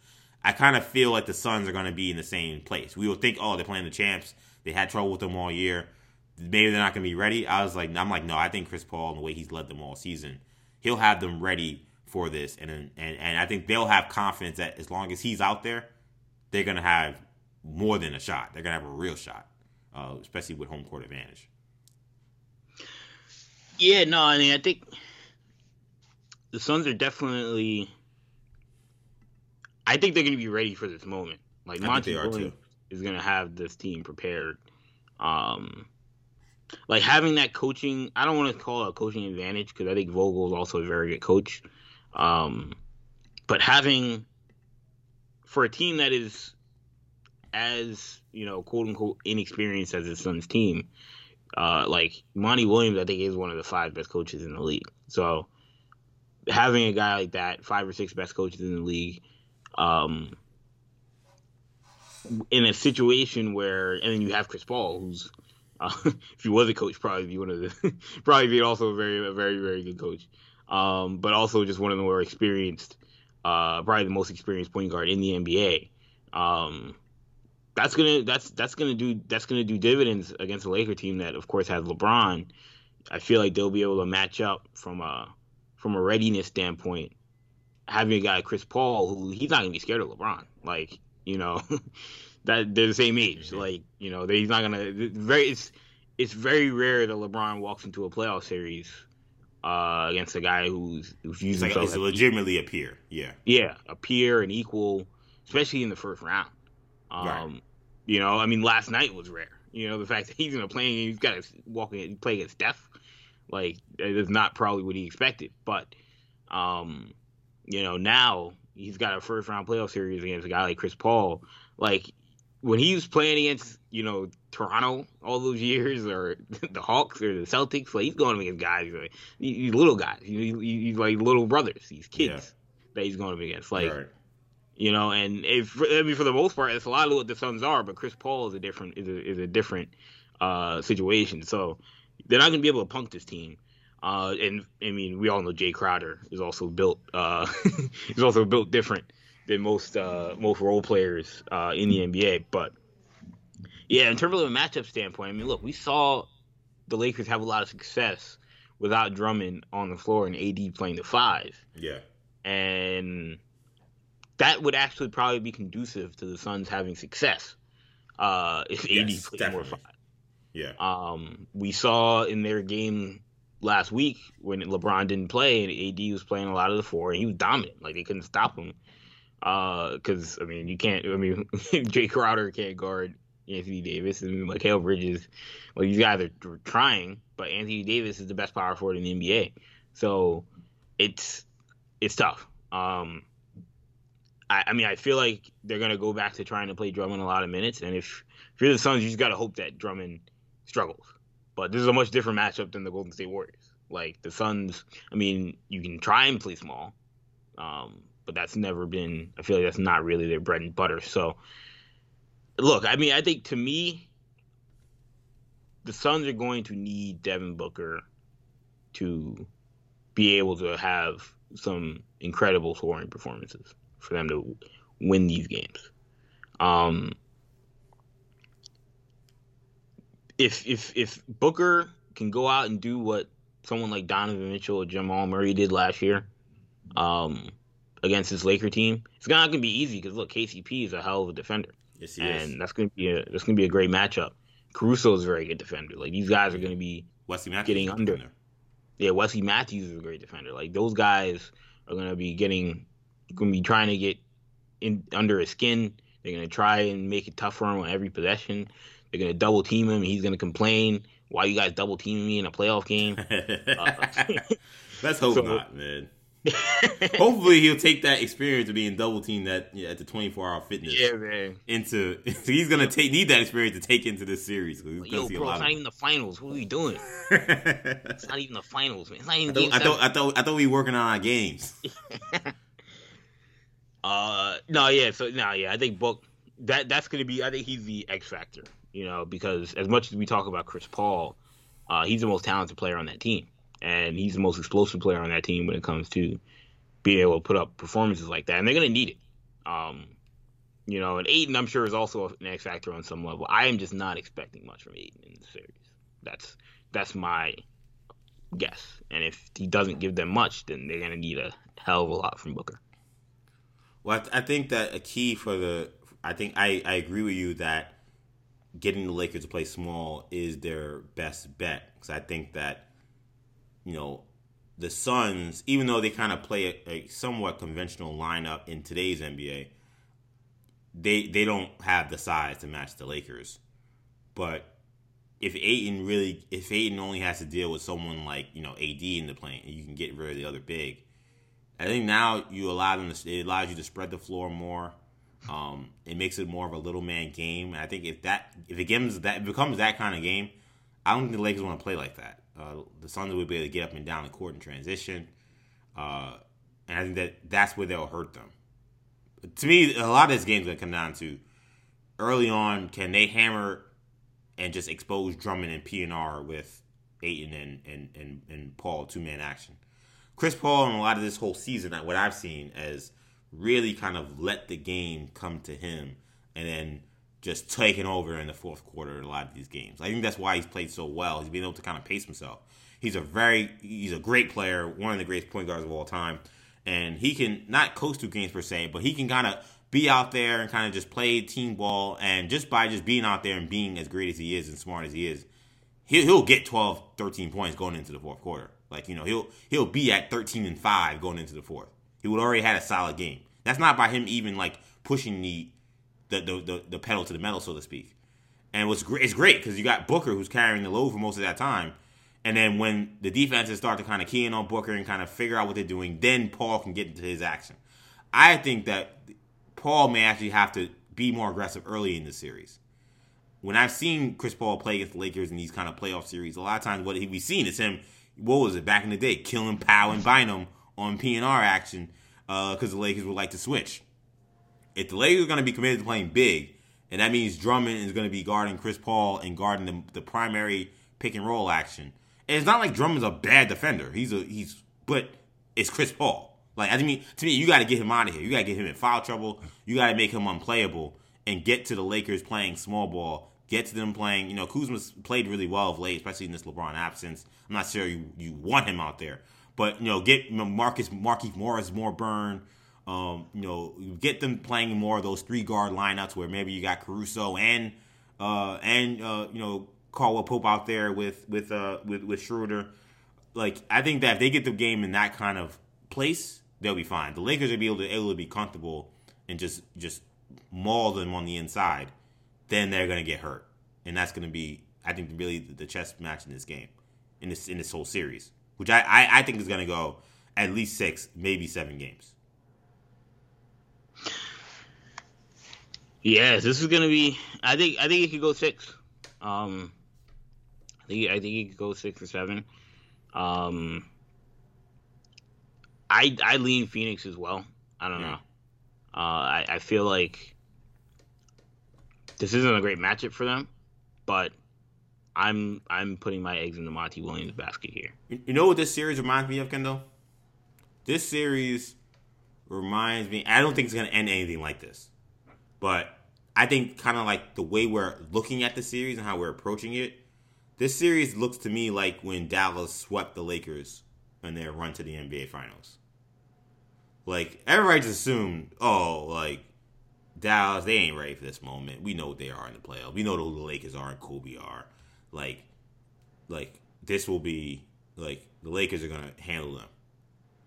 I kind of feel like the Suns are going to be in the same place. We will think, oh, they're playing the champs. They had trouble with them all year. Maybe they're not going to be ready. I was like, I'm like, no. I think Chris Paul and the way he's led them all season he'll have them ready for this, and and and I think they'll have confidence that as long as he's out there, they're gonna have more than a shot. They're gonna have a real shot, uh, especially with home court advantage. Yeah, no, I mean, I think the Suns are definitely. I think they're going to be ready for this moment. Like Monty Williams is going to have this team prepared. Um, like having that coaching. I don't want to call it a coaching advantage because I think Vogel is also a very good coach. Um, but having for a team that is as you know, quote unquote, inexperienced as his Suns team, uh, like Monty Williams, I think is one of the five best coaches in the league. So having a guy like that, five or six best coaches in the league, um, in a situation where, and then you have Chris Paul, who's uh, [laughs] if he was a coach, probably be one of the [laughs] probably be also a very a very very good coach. Um, but also just one of the more experienced, uh, probably the most experienced point guard in the NBA. Um, that's gonna that's that's gonna do that's gonna do dividends against a Laker team that of course has LeBron. I feel like they'll be able to match up from a from a readiness standpoint. Having a guy Chris Paul, who he's not gonna be scared of LeBron, like you know. [laughs] that they're the same age. Mm-hmm. Like you know, he's not gonna very. It's it's very rare that LeBron walks into a playoff series uh, against a guy who's who's using like, it's legitimately a peer. Yeah, yeah, a peer, an equal, especially in the first round. Um, Right. You know, I mean, last night was rare. You know, the fact that he's in a play-in and he's got to walk in play against Steph, like it is not probably what he expected. But, um, you know, now he's got a first round playoff series against a guy like Chris Paul. Like when he was playing against, you know, Toronto all those years, or [laughs] the Hawks or the Celtics, like he's going against guys, like, these little guys. He's, he's like little brothers, these kids Yeah. that he's going against. Like right. you know, and if I mean for the most part, it's a lot of what the Suns are, but Chris Paul is a different is a, is a different uh, situation. So they're not going to be able to punk this team. Uh, and I mean, we all know Jay Crowder is also built. Uh, [laughs] he's also built different than most uh, most role players uh, in the NBA. But yeah, in terms of a matchup standpoint, I mean, look, we saw the Lakers have a lot of success without Drummond on the floor and AD playing the five Yeah. and that would actually probably be conducive to the Suns having success uh, if AD Yes, played more definitely. five. Yeah. Um, we saw in their game last week when LeBron didn't play and AD was playing a lot of the four and he was dominant. Like they couldn't stop him. Because I mean, you can't. I mean, [laughs] Jay Crowder can't guard Anthony Davis and Mikal Bridges. Well, these guys are trying, but Anthony Davis is the best power forward in the NBA. So it's it's tough. Um, I, I mean, I feel like they're gonna go back to trying to play Drummond a lot of minutes, and if if you're the Suns, you just gotta hope that Drummond struggles. But this is a much different matchup than the Golden State Warriors. Like the Suns, I mean, you can try and play small, um, but that's never been. I feel like that's not really their bread and butter. So, look, I mean, I think to me, the Suns are going to need Devin Booker to be able to have some incredible scoring performances for them to win these games. Um, if if if Booker can go out and do what someone like Donovan Mitchell or Jamal Murray did last year, um, against this Laker team, it's not gonna be easy because look, KCP is a hell of a defender, Yes, he is. and that's gonna be a that's gonna be a great matchup. Caruso is a very good defender. Like these guys are gonna be Wesley Matthews getting under. there. yeah, Wesley Matthews is a great defender. Like those guys are gonna be getting, gonna be trying to get in under his skin. They're gonna try and make it tough for him on every possession. They're gonna double team him. He's gonna complain, "Why you guys double teaming me in a playoff game?" [laughs] Uh, [laughs] Let's hope So- not, man. [laughs] Hopefully, he'll take that experience of being double teamed at yeah, at the 24 hour fitness yeah, man. into. So [laughs] he's gonna take need that experience to take into this series. He's Yo, bro, it's not of. even the finals. What are we doing? [laughs] It's not even the finals, man. It's not even thought, game I thought I thought I thought we were working on our games. Uh, no, yeah. So no, yeah. I think Book that that's gonna be. I think he's the X factor. You know, because as much as we talk about Chris Paul, uh, he's the most talented player on that team, and he's the most explosive player on that team when it comes to being able to put up performances like that. And they're gonna need it. Um, you know, and Ayton, I'm sure, is also an X factor on some level. I am just not expecting much from Ayton in the series. That's that's my guess. And if he doesn't give them much, then they're gonna need a hell of a lot from Booker. Well, I, th- I think that a key for the, I think I, I agree with you that getting the Lakers to play small is their best bet because I think that, you know, the Suns, even though they kind of play a, a somewhat conventional lineup in today's NBA, they they don't have the size to match the Lakers. But if Ayton really, if Ayton only has to deal with someone like you know AD in the plane, you can get rid of the other big. I think now you allow them to. It allows you to spread the floor more. Um, it makes it more of a little man game. And I think if that if it becomes that it becomes that kind of game, I don't think the Lakers want to play like that. Uh, the Suns will be able to get up and down the court in transition, uh, and I think that that's where they'll hurt them. To me, a lot of this game's gonna come down to early on. Can they hammer and just expose Drummond and PNR with Ayton and and and, and Paul two man action? Chris Paul and a lot of this whole season, what I've seen, has really kind of let the game come to him and then just taking over in the fourth quarter in a lot of these games. I think that's why he's played so well. He's been able to kind of pace himself. He's a very he's a great player, one of the greatest point guards of all time, and he can not coast through games per se, but he can kind of be out there and kind of just play team ball. And just by just being out there and being as great as he is and smart as he is, he'll, get 12, 13 points going into the fourth quarter. Like you know, he'll he'll be at thirteen and five going into the fourth. He would already had a solid game. That's not by him even like pushing the the the, the, the pedal to the metal, so to speak. And what's great, it's great because you got Booker who's carrying the load for most of that time. And then when the defenses start to kind of key in on Booker and kind of figure out what they're doing, then Paul can get into his action. I think that Paul may actually have to be more aggressive early in the series. When I've seen Chris Paul play against the Lakers in these kind of playoff series, a lot of times what we've seen is him, what was it, back in the day, killing Powell and Bynum on PNR action because uh, the Lakers would like to switch. If the Lakers are going to be committed to playing big, and that means Drummond is going to be guarding Chris Paul and guarding the, the primary pick and roll action, and it's not like Drummond's a bad defender. He's a he's, but it's Chris Paul. Like I mean, to me, you got to get him out of here. You got to get him in foul trouble. You got to make him unplayable and get to the Lakers playing small ball. Get to them playing. You know, Kuzma's played really well of late, especially in this LeBron absence. I'm not sure you, you want him out there, but you know, get Marcus Markieff Morris more burn. Um, you know, get them playing more of those three guard lineups where maybe you got Caruso and uh, and uh, you know Caldwell Pope out there with with uh, with with Schroeder. Like I think that if they get the game in that kind of place, they'll be fine. The Lakers will be able to able to be comfortable and just just maul them on the inside. Then they're gonna get hurt, and that's gonna be I think really the chess match in this game, in this in this whole series, which I I, I think is gonna go at least six, maybe seven games. Yes, this is gonna be. I think I think it could go six. Um, I think I think it could go six or seven. Um, I I lean Phoenix as well. I don't yeah. know. Uh, I I feel like this isn't a great matchup for them, but I'm I'm putting my eggs in the Monty Williams basket here. You know what this series reminds me of, Kendall? This series reminds me. I don't think it's gonna end anything like this, but I think kind of like the way we're looking at the series and how we're approaching it. This series looks to me like when Dallas swept the Lakers in their run to the NBA Finals. Like everybody just assumed, oh, like Dallas, they ain't ready for this moment. We know what they are in the playoffs. We know who the Lakers are and Kobe are. Like, like this will be like the Lakers are gonna handle them,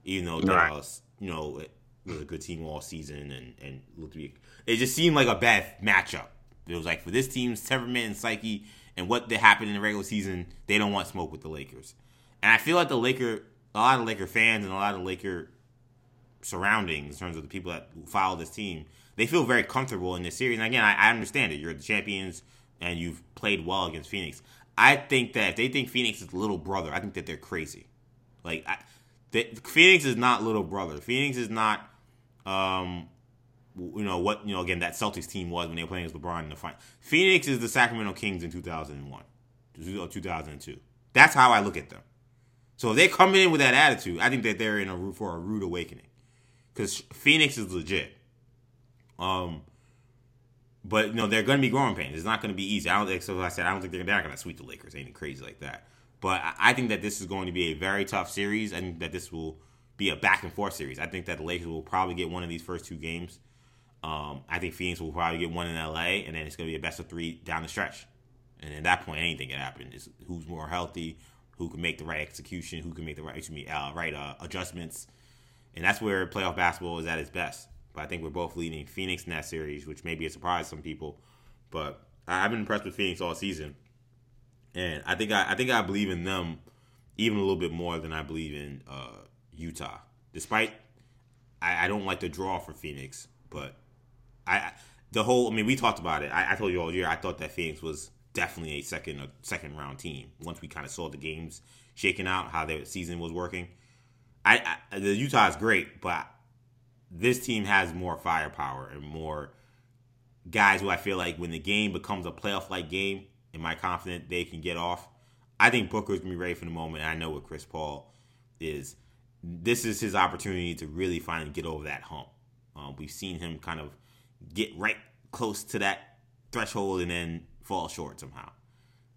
even though right. Dallas, you know, was a good team all season and and looked to be. It just seemed like a bad matchup. It was like for this team's temperament and psyche and what that happened in the regular season, they don't want smoke with the Lakers. And I feel like the Laker, a lot of Laker fans and a lot of Laker surroundings in terms of the people that follow this team, they feel very comfortable in this series. And again, I, I understand it. You're the champions and you've played well against Phoenix. I think that if they think Phoenix is little brother, I think that they're crazy. Like, I, the, Phoenix is not little brother. Phoenix is not, um, you know what you know. Again, that Celtics team was when they were playing against LeBron in the final. Phoenix is the Sacramento Kings in 2001 or 2002. That's how I look at them. So if they come in with that attitude, I think that they're in a for a rude awakening because Phoenix is legit. Um, but you know they're going to be growing pains. It's not going to be easy. I don't think so. I said I don't think they're, they're not going to sweep the Lakers. Anything crazy like that. But I think that this is going to be a very tough series. Think that this will be a back and forth series. I think that the Lakers will probably get one of these first two games. Um, I think Phoenix will probably get one in LA, and then it's going to be a best of three down the stretch. And at that point, anything can happen. Is who's more healthy, who can make the right execution, who can make the right, excuse me, uh, right uh, adjustments and that's where playoff basketball is at its best. But I think we're both leading Phoenix in that series, which may be a surprise to some people. But I've been impressed with Phoenix all season, and I think I, I think I believe in them even a little bit more than I believe in uh, Utah. Despite I, I, don't like the draw for Phoenix, but I the whole I mean we talked about it. I, I told you all year I thought that Phoenix was definitely a second a second round team once we kind of saw the games shaking out how their season was working. I, I the Utah is great, but this team has more firepower and more guys who I feel like when the game becomes a playoff like game, am I confident they can get off? I think Booker's gonna be ready for the moment. I know what Chris Paul is. This is his opportunity to really finally get over that hump. Um, we've seen him kind of get right close to that threshold and then fall short somehow.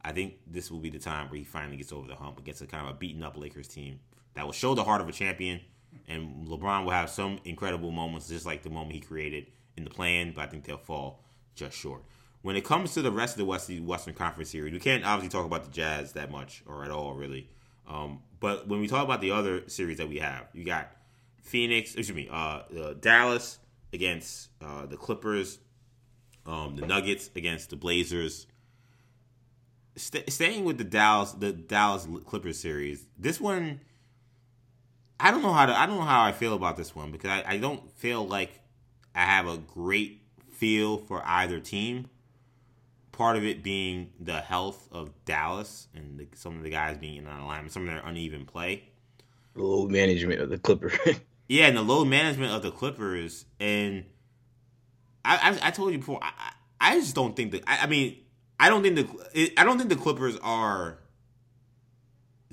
I think this will be the time where he finally gets over the hump gets a kind of a beaten up Lakers team that will show the heart of a champion. And LeBron will have some incredible moments, just like the moment he created in the play-in, but I think they'll fall just short. When it comes to the rest of the Western, Western Conference series, we can't obviously talk about the Jazz that much or at all, really. Um, but when we talk about the other series that we have, you got Phoenix, excuse me, uh, uh, Dallas against uh, the Clippers, um, the Nuggets against the Blazers. St- staying with the Dallas the Dallas Clippers series, this one I don't know how to I don't know how I feel about this one because I, I don't feel like I have a great feel for either team. Part of it being the health of Dallas and the, some of the guys being in alignment, some of their uneven play. Low management of the Clippers. [laughs] yeah, and the load management of the Clippers, and I I, I told you before, I, I just don't think that. I, I mean, I don't think the I don't think the Clippers are.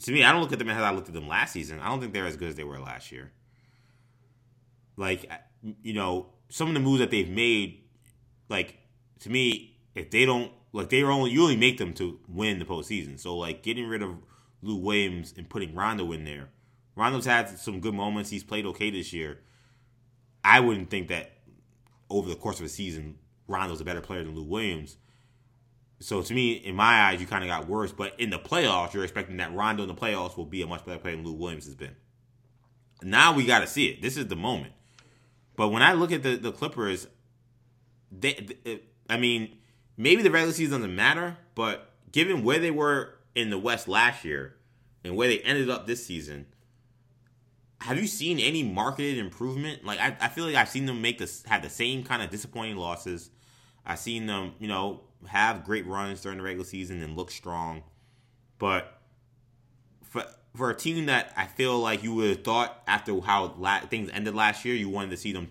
To me, I don't look at them as I looked at them last season. I don't think they're as good as they were last year. Like, you know, some of the moves that they've made, like to me, if they don't like, they only you only make them to win the postseason. So like getting rid of Lou Williams and putting Rondo in there. Rondo's had some good moments. He's played okay this year. I wouldn't think that over the course of a season, Rondo's a better player than Lou Williams. So to me, in my eyes, you kind of got worse. But in the playoffs, you're expecting that Rondo in the playoffs will be a much better player than Lou Williams has been. Now we got to see it. This is the moment. But when I look at the, the Clippers, they, they, I mean, maybe the regular season doesn't matter, but given where they were in the West last year and where they ended up this season, have you seen any marketed improvement? Like I, I feel like I've seen them make this have the same kind of disappointing losses. I've seen them, you know, have great runs during the regular season and look strong. But for for a team that I feel like you would have thought after how la- things ended last year, you wanted to see them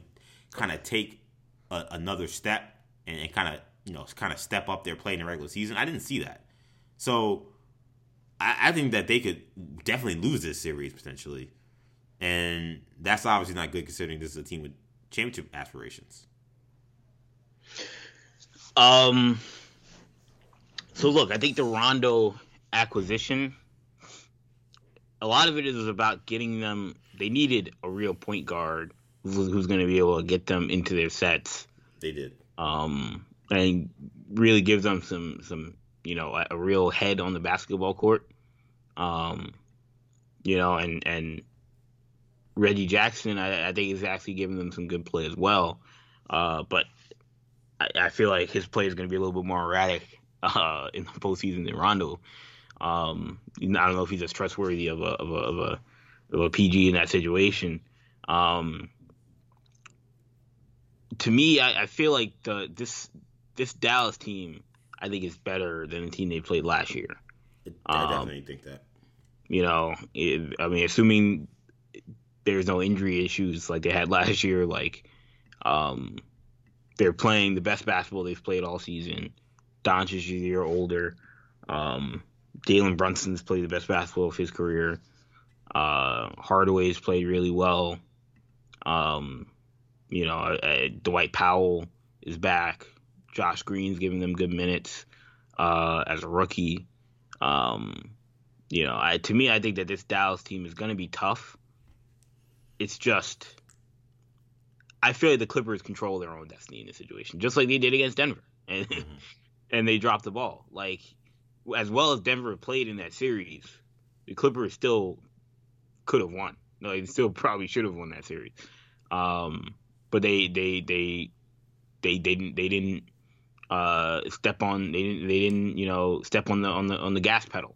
kind of take a, another step and, and kind of you know kind of step up their play in the regular season. I didn't see that, so I, I think that they could definitely lose this series potentially, and that's obviously not good considering this is a team with championship aspirations. Um. So look, I think the Rondo acquisition, a lot of it is about getting them. They needed a real point guard who's, who's going to be able to get them into their sets. They did. Um, and really give them some some you know a, a real head on the basketball court. Um, you know, and and Reggie Jackson, I, I think is actually giving them some good play as well. Uh, but I, I feel like his play is going to be a little bit more erratic [laughs] uh, in the postseason than Rondo. Um, I don't know if he's as trustworthy of a of a of a, of a PG in that situation. Um, to me, I, I, feel like the this this Dallas team I think is better than the team they played last year. I um, definitely think that. You know, it, I mean, assuming there's no injury issues like they had [laughs] last year, like um, they're playing the best basketball they've played all season. Doncic is a year older. Um, Brunson's played the best basketball of his career. Uh, Hardaway's played really well. Um, you know, uh, Dwight Powell is back. Josh Green's giving them good minutes uh, as a rookie. Um, you know, I, to me, I think that this Dallas team is going to be tough. It's just, I feel like the Clippers control their own destiny in this situation, just like they did against Denver. And mm-hmm [laughs] and they dropped the ball. Like as well as Denver played in that series, the Clippers still could have won. No, they still probably should have won that series. Um, but they they they they didn't they didn't uh, step on they didn't they didn't you know step on the on the on the gas pedal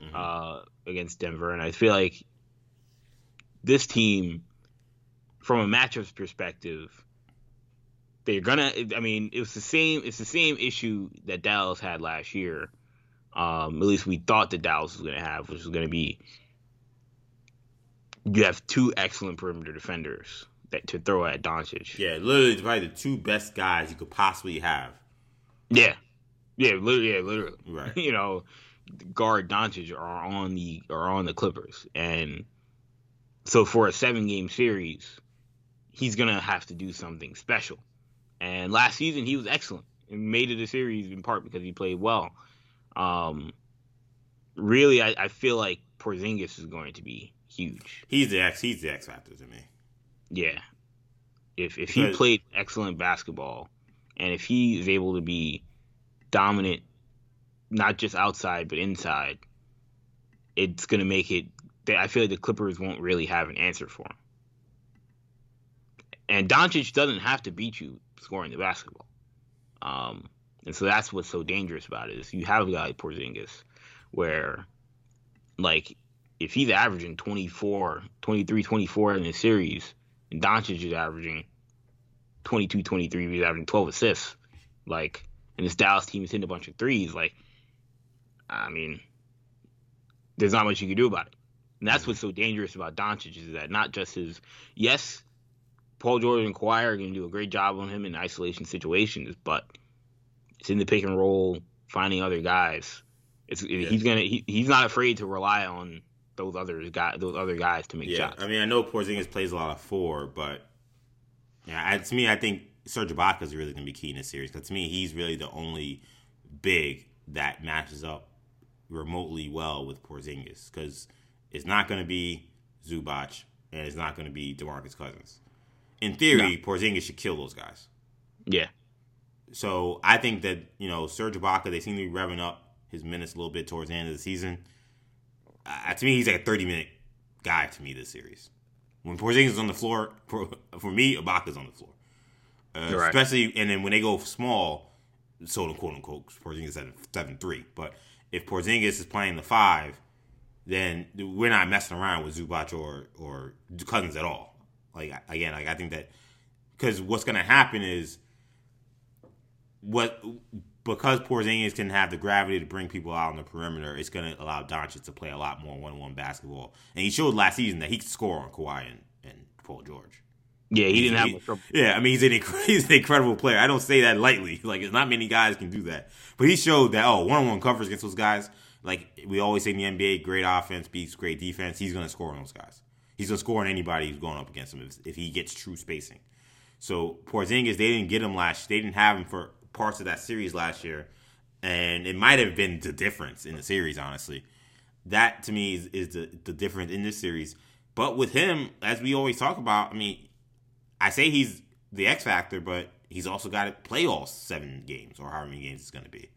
mm-hmm. uh, against Denver, and I feel like this team, from a matchups perspective, they're gonna. I mean, it was the same. It's the same issue that Dallas had last year. Um, at least we thought that Dallas was gonna have, which was gonna be you have two excellent perimeter defenders that to throw at Doncic. Yeah, literally probably the two best guys you could possibly have. Yeah, yeah, literally, yeah, literally. Right. [laughs] you know, guard Doncic are on the are on the Clippers, and so for a seven game series, he's gonna have to do something special. And last season he was excellent and made it a series in part because he played well. Um, really, I, I feel like Porzingis is going to be huge. He's the X. He's the X factor to me. Yeah. If if he played excellent basketball, and if he is able to be dominant, not just outside but inside, it's gonna make it. I feel like the Clippers won't really have an answer for him. And Doncic doesn't have to beat you scoring the basketball. Um, and so that's what's so dangerous about it is you have a guy like Porzingis where like if he's averaging 24, 23, 24 in the series and Doncic is averaging 22, 23, he's averaging 12 assists, like and this Dallas team is hitting a bunch of threes, like I mean, there's not much you can do about it. And that's what's so dangerous about Doncic is that not just his yes, Paul George and Kawhi are going to do a great job on him in isolation situations, but it's in the pick and roll, finding other guys. It's yeah. he's gonna he, he's not afraid to rely on those other guys those other guys to make yeah, shots. I mean, I know Porzingis plays a lot of four, but yeah, to me, I think Serge Ibaka is really going to be key in this series because to me, he's really the only big that matches up remotely well with Porzingis because it's not going to be Zubac and it's not going to be DeMarcus Cousins. In theory, no. Porzingis should kill those guys. Yeah. So I think that you know Serge Ibaka, they seem to be revving up his minutes a little bit towards the end of the season. Uh, to me, he's like a thirty minute guy to me this series. When Porzingis is on the floor, [laughs] for, for me, Ibaka's on the floor. Uh, right. Especially, and then when they go small, so to quote unquote, Porzingis at seven three. But if Porzingis is playing the five, then we're not messing around with Zubac or or Cousins at all. Like again, like I think that because what's going to happen is what because Porzingis can have the gravity to bring people out on the perimeter, it's going to allow Doncic to play a lot more one-on-one basketball. And he showed last season that he could score on Kawhi and, and Paul George. Yeah, he didn't have much trouble. Yeah, I mean he's an [laughs] he's an incredible player. I don't say that lightly. [laughs] Like it's not many guys can do that, but he showed that oh one on one coverage against those guys. Like we always say in the NBA, great offense beats great defense. He's going to score on those guys. He's going to score on anybody who's going up against him if, if he gets true spacing. So Porzingis, they didn't get him last. They didn't have him for parts of that series last year, and it might have been the difference in the series. Honestly, that to me is, is the the difference in this series. But with him, as we always talk about, I mean, I say he's the X factor, but he's also got to play all seven games or however many games it's going to be.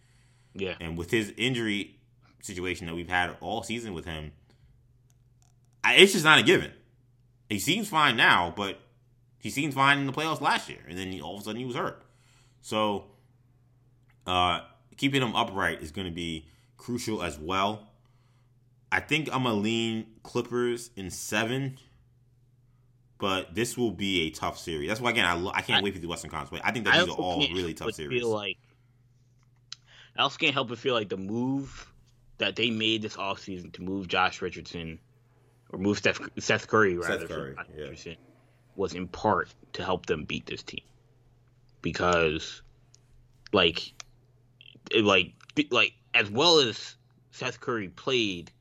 Yeah. And with his injury situation that we've had all season with him, I, it's just not a given. He seems fine now, but he seemed fine in the playoffs last year, and then he, all of a sudden he was hurt. So, uh, keeping him upright is going to be crucial as well. I think I'm gonna lean Clippers in seven but this will be a tough series. That's why again I, I can't I, wait for the Western Conference. I think that I these are all really tough series. Feel like, I also can't help but feel like the move that they made this offseason to move Josh Richardson or move Seth, Seth Curry rather Seth Curry, yeah. Richardson was in part to help them beat this team because like like like as well as Seth Curry played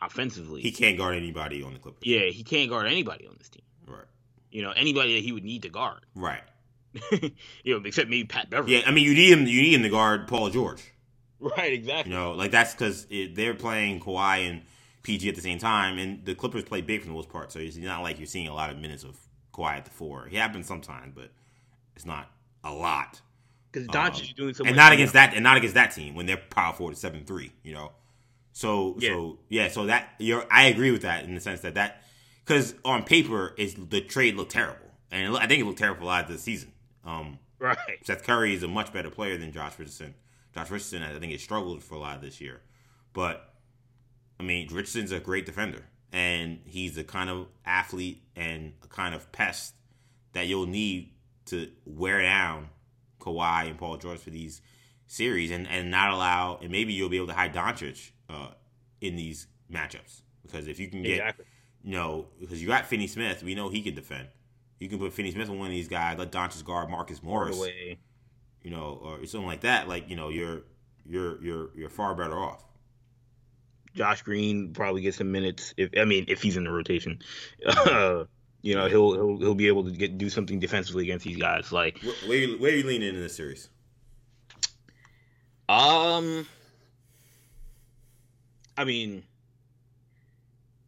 offensively, he can't guard anybody on the Clippers. Yeah, he can't guard anybody on this team. Right. You know, anybody that he would need to guard. Right. [laughs] you know, except maybe Pat Beverley Yeah, I mean, you need him. You need him to guard Paul George. Right. [laughs] Exactly. You know, like that's because they're playing Kawhi and PG at the same time, and the Clippers play big for the most part. So it's not like you're seeing a lot of minutes of Kawhi at the four. He happens sometimes, but it's not a lot. Because Doncic um, doing so, and not against that, and not against that team when they're power forward seven three. You know, so yeah. so yeah, so that you're. I agree with that in the sense that that because on paper, is the trade looked terrible, and I think it looked terrible a lot of the season. Um, right. Seth Curry is a much better player than Josh Richardson. Josh Richardson, I think, has struggled for a lot of this year, but I mean, Richardson's a great defender, and he's the kind of athlete and a kind of pest that you'll need to wear down Kawhi and Paul George for these series, and, and not allow, and maybe you'll be able to hide Doncic uh, in these matchups. Because if you can get exactly. you know, because you got Finney Smith, we know he can defend. You can put Finney Smith on one of these guys, let Doncic guard Marcus Morris, you know, or something like that. Like you know, you're you're you're you're far better off. Josh Green probably gets some minutes. If I mean, if he's in the rotation, uh, [laughs] you know, he'll he'll he'll be able to get do something defensively against these guys. Like, where, where, you, where you leaning in this series? Um, I mean,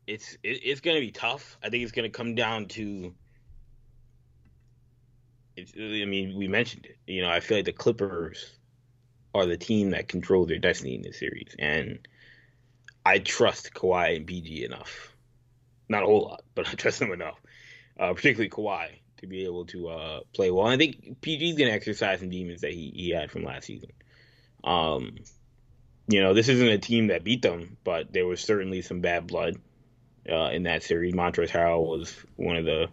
it's it, it's gonna be tough. I think it's gonna come down to. It's, I mean, we mentioned it. You know, I feel like the Clippers are the team that control their destiny in this series, and I trust Kawhi and PG enough. Not a whole lot, but [laughs] I trust them enough, uh, particularly Kawhi, to be able to uh, play well. And I think PG's gonna exercise some demons that he, he had from last season. Um, you know, this isn't a team that beat them, but there was certainly some bad blood uh, in that series. Montrezl Harrell was one of the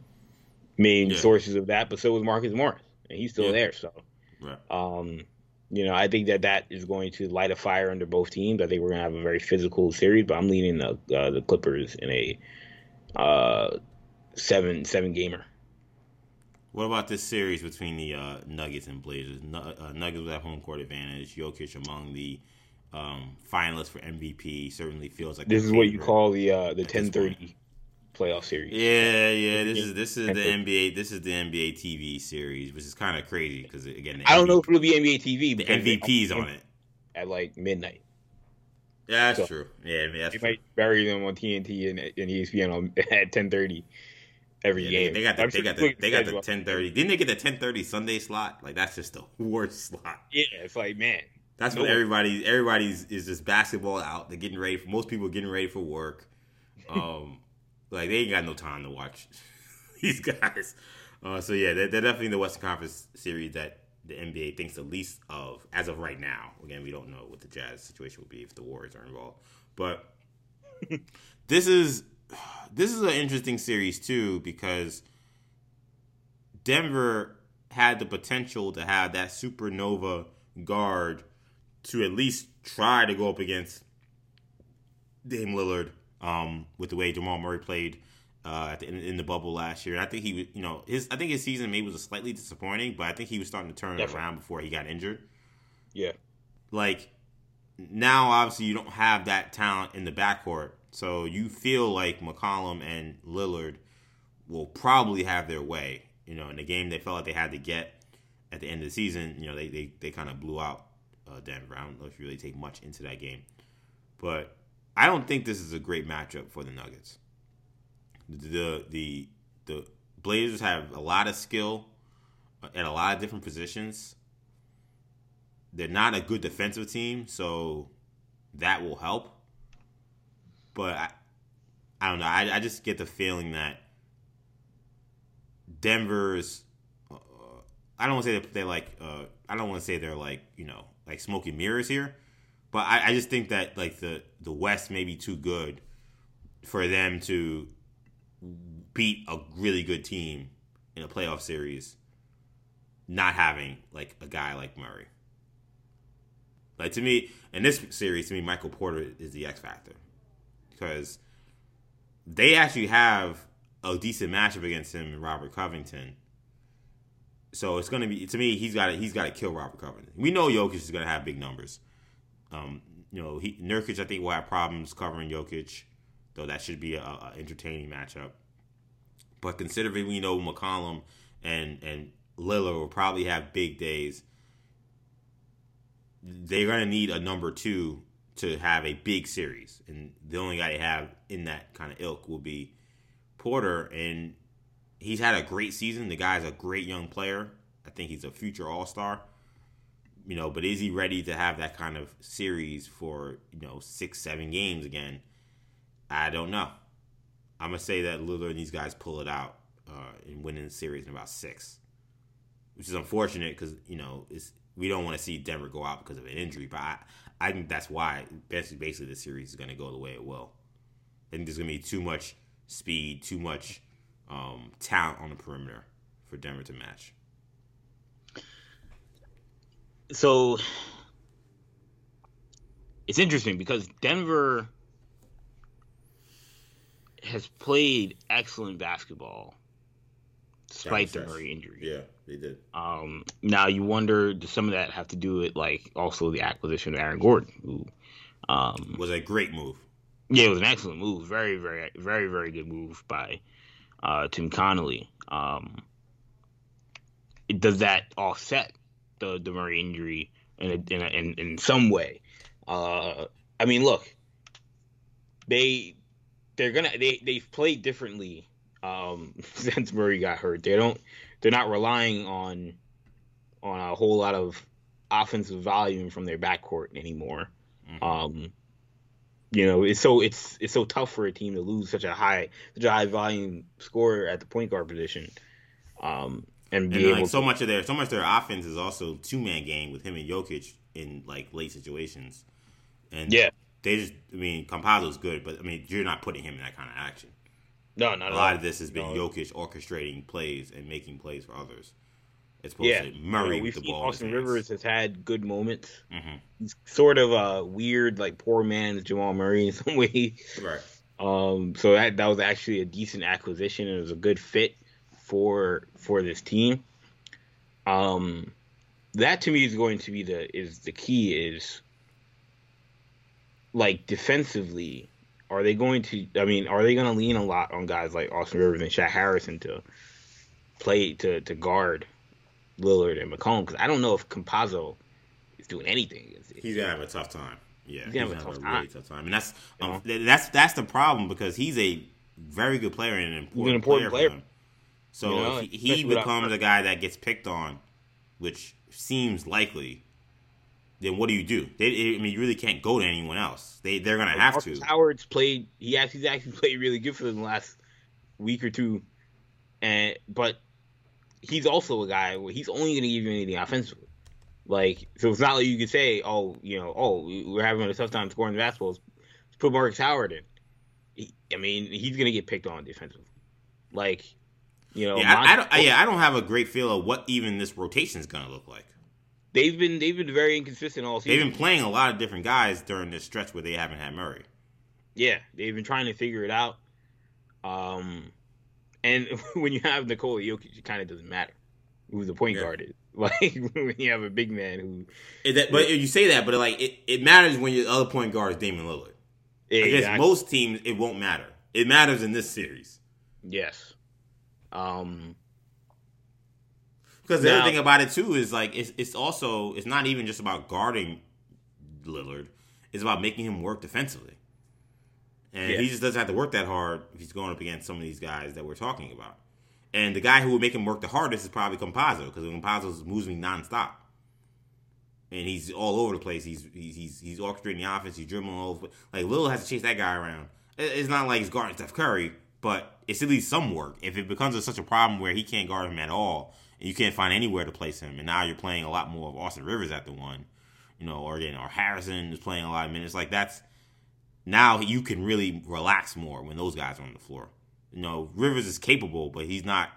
main yeah. sources of that, but so was Marcus Morris, and he's still yeah. there. So, right. um, you know, I think that that is going to light a fire under both teams. I think we're going to have a very physical series, but I'm leaning the uh, the Clippers in a uh, seven seven gamer. What about this series between the uh, Nuggets and Blazers? Uh, Nuggets with that home court advantage. Jokic among the um, finalists for MVP certainly feels like this is what you call the uh, the ten thirty playoff series. Yeah, yeah. This is this is the NBA. This is the NBA TV series, which is kind of crazy because again, I don't know if it'll be NBA TV. The MVP's on it at like midnight. Yeah, that's so, true. Yeah, that's they true. might bury them on TNT and, and ESPN on, [laughs] at ten thirty every yeah, game. They, they got the, they got the, they got the ten thirty. Didn't they get the ten thirty Sunday slot? Like that's just the [laughs] worst slot. Yeah, it's like man. That's no when everybody everybody's is just basketball out. They're getting ready for most people getting ready for work. Um, like they ain't got no time to watch [laughs] these guys. Uh, so yeah, they're, they're, definitely the Western Conference series that the NBA thinks the least of as of right now. Again, we don't know what the Jazz situation will be if the Warriors are involved, but [laughs] this is this is an interesting series too because Denver had the potential to have that supernova guard to at least try to go up against Dame Lillard um, with the way Jamal Murray played uh, the, in, in, the bubble last year. I think he was, you know, his I think his season maybe was slightly disappointing, but I think he was starting to turn it around before he got injured. Yeah, like now, obviously, you don't have that talent in the backcourt, so you feel like McCollum and Lillard will probably have their way. You know, in the game they felt like they had to get at the end of the season, you know, they they, they kind of blew out uh, Denver. I don't know if you really take much into that game, but I don't think this is a great matchup for the Nuggets. The the the Blazers have a lot of skill at a lot of different positions. They're not a good defensive team, so that will help. But I, I don't know. I, I just get the feeling that Denver's. Uh, I don't want to say they're like. Uh, I don't want to say they're like you know like smoky mirrors here, but I, I just think that like the the West may be too good for them to beat a really good team in a playoff series, not having like a guy like Murray. Like to me, in this series, to me, Michael Porter is the X factor because they actually have a decent matchup against him and Robert Covington. So it's gonna be to me. He's got he's got to kill Robert Covington. We know Jokic is gonna have big numbers. Um, you know, he, Nurkic I think will have problems covering Jokic, though that should be a, a entertaining matchup. But considering we know McCollum and and Lillard will probably have big days, they're gonna need a number two to have a big series, and the only guy they have in that kind of ilk will be Porter, and he's had a great season. The guy's a great young player. I think he's a future All Star. You know, but is he ready to have that kind of series for you know six, seven games again? I don't know. I'm gonna say that Lillard and these guys pull it out uh, and win in the series in about six, which is unfortunate because you know it's we don't want to see Denver go out because of an injury. But I, I think that's why basically, basically the series is gonna go the way it will. I think there's gonna be too much speed, too much um, talent on the perimeter for Denver to match. So it's interesting because Denver has played excellent basketball despite their Murray injury. Yeah, they did. Um, now you wonder does some of that have to do with like also the acquisition of Aaron Gordon, who um, was a great move. Yeah, it was an excellent move. Very, very, very, very good move by uh, Tim Connolly. Um, does that offset the the Murray injury in a, in, a, in, in some way? Uh, I mean, look, they they're gonna they they've played differently um, [laughs] since Murray got hurt. They don't they're not relying on on a whole lot of offensive volume from their backcourt anymore. Mm-hmm. Um, you know, it's so it's it's so tough for a team to lose such a high such a high volume scorer at the point guard position. Um, and And be then, able like so much of their so much of their offense is also two man game with him and Jokic in like late situations. And Yeah. they just I mean Campazzo's good, but I mean you're not putting him in that kind of action. no, not A lot all. of this has been No. Jokic orchestrating plays and making plays for others. As opposed Yeah, to Murray with we've the ball. Austin. Rivers has had good moments. Mhm. He's sort of a weird, like poor man's Jamal Murray [laughs] in some ways. Right. Um, so that that was actually a decent acquisition and it was a good fit for for this team. Um, that to me is going to be the is the key is like defensively. Are they going to? I mean, are they going to lean a lot on guys like Austin Rivers and Shaq Harrison to play to to guard Lillard and McCollum? Because I don't know if Campazzo is doing anything against. He's gonna have a tough time. Yeah, He's gonna have a tough really time. tough time, and that's um, that's that's the problem because he's a very good player and an important, important player, player. For them. So You know, if he, he becomes a guy that gets picked on, which seems likely, then what do you do? They, I mean, you really can't go to anyone else. They they're gonna have Markus to. Howard's played. He actually he's actually played really good for them the last week or two, and but he's also a guy where he's only going to give you anything offensively. Like so, it's not like you could say, oh, you know, oh, we're having a tough time scoring the basketballs. Let's put Markus Howard in. He, I mean, he's going to get picked on defensively. Like, you know, Yeah, I, I don't. Yeah, I don't have a great feel of what even this rotation is gonna look like. they've been they've been very inconsistent all season. They've been playing a lot of different guys during this stretch where they haven't had Murray. Yeah, they've been trying to figure it out. Um, and [laughs] when you have Nikola Jokic, it kind of doesn't matter who the point Yeah. guard is. [laughs] Like when you have a big man who, that- but you say that, but like it, it matters when your other point guard is Damian Lillard. Against Exactly. most teams, it won't matter. It matters in this series yes, um, because the Now- other thing about it too is like it's it's also it's not even just about guarding Lillard. It's about making him work defensively, and Yeah. he just doesn't have to work that hard if he's going up against some of these guys that we're talking about. And the guy who would make him work the hardest is probably Campazzo because Campazzo's moving nonstop. And he's all over the place. He's he's he's, he's orchestrating the offense. He's dribbling all over. Like Lil has to chase that guy around. It's not like he's guarding Steph Curry, but it's at least some work. If it becomes a, such a problem where he can't guard him at all, and you can't find anywhere to place him, and now you're playing a lot more of Austin Rivers at the one, you know, or know, or Harrison is playing a lot of minutes. Like that's now you can really relax more when those guys are on the floor. You know, Rivers is capable, but he's not.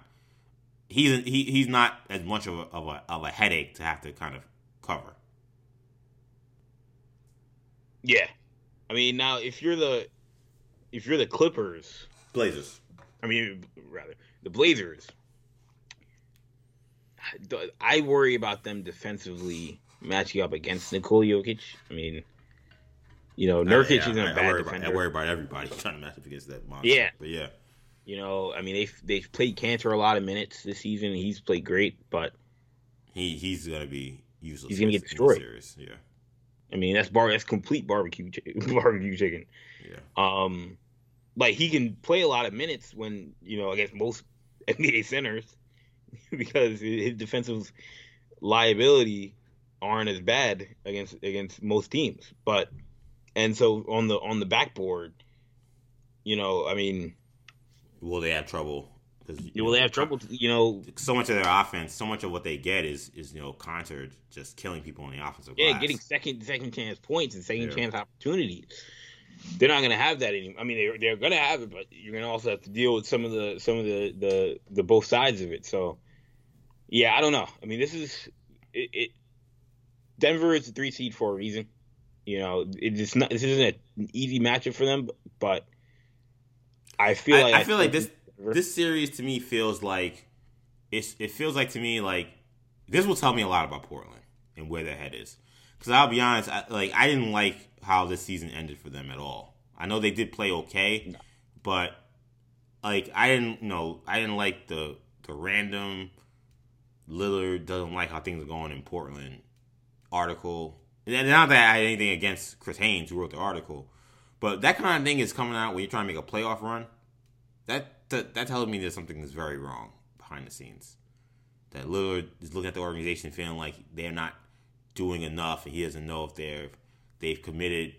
He's he, he's not as much of a, of a of a headache to have to kind of cover. yeah. I mean, now if you're the if you're the Clippers, Blazers. I mean, rather the Blazers, I worry about them defensively matching up against Nikola Jokic. I mean, you know, Nurkic Yeah, isn't I, a I bad worry about, defender. I worry about everybody [laughs] trying to match up against that monster. Yeah. but yeah, You know, I mean, they've they've played Kanter a lot of minutes this season. He's played great, but he he's gonna be useless. He's gonna get destroyed. series. Yeah, I mean, that's bar that's complete barbecue [laughs] barbecue chicken. yeah. Um, like he can play a lot of minutes when you know against most [laughs] NBA centers [laughs] because his defensive liability aren't as bad against against most teams. But and so on the on the backboard, you know, I mean, Will they have trouble? Because will they have trouble? You know, So much of their offense, so much of what they get is is you know Kanter just killing people on the offensive yeah, glass. getting second second chance points and second Yeah. chance opportunities. They're not going to have that anymore. I mean, they're they're going to have it, but you're going to also have to deal with some of the some of the the the both sides of it. So, yeah, I don't know. I mean, this is it. it Denver is a three seed for a reason. You know, it's not. This isn't an easy matchup for them, but I feel I, like I feel like this Denver- this series to me feels like it's it feels like to me like this will tell me a lot about Portland and where their head is. Because I'll be honest, I, like I didn't like how this season ended for them at all. I know they did play okay, but like I didn't know I didn't like the the random Lillard doesn't like how things are going in Portland article. And not that I had anything against Chris Haynes who wrote the article, but that kind of thing is coming out when you're trying to make a playoff run. That that, that tells me there's something that's very wrong behind the scenes. That Lillard is looking at the organization feeling like they're not doing enough, and he doesn't know if they're they've committed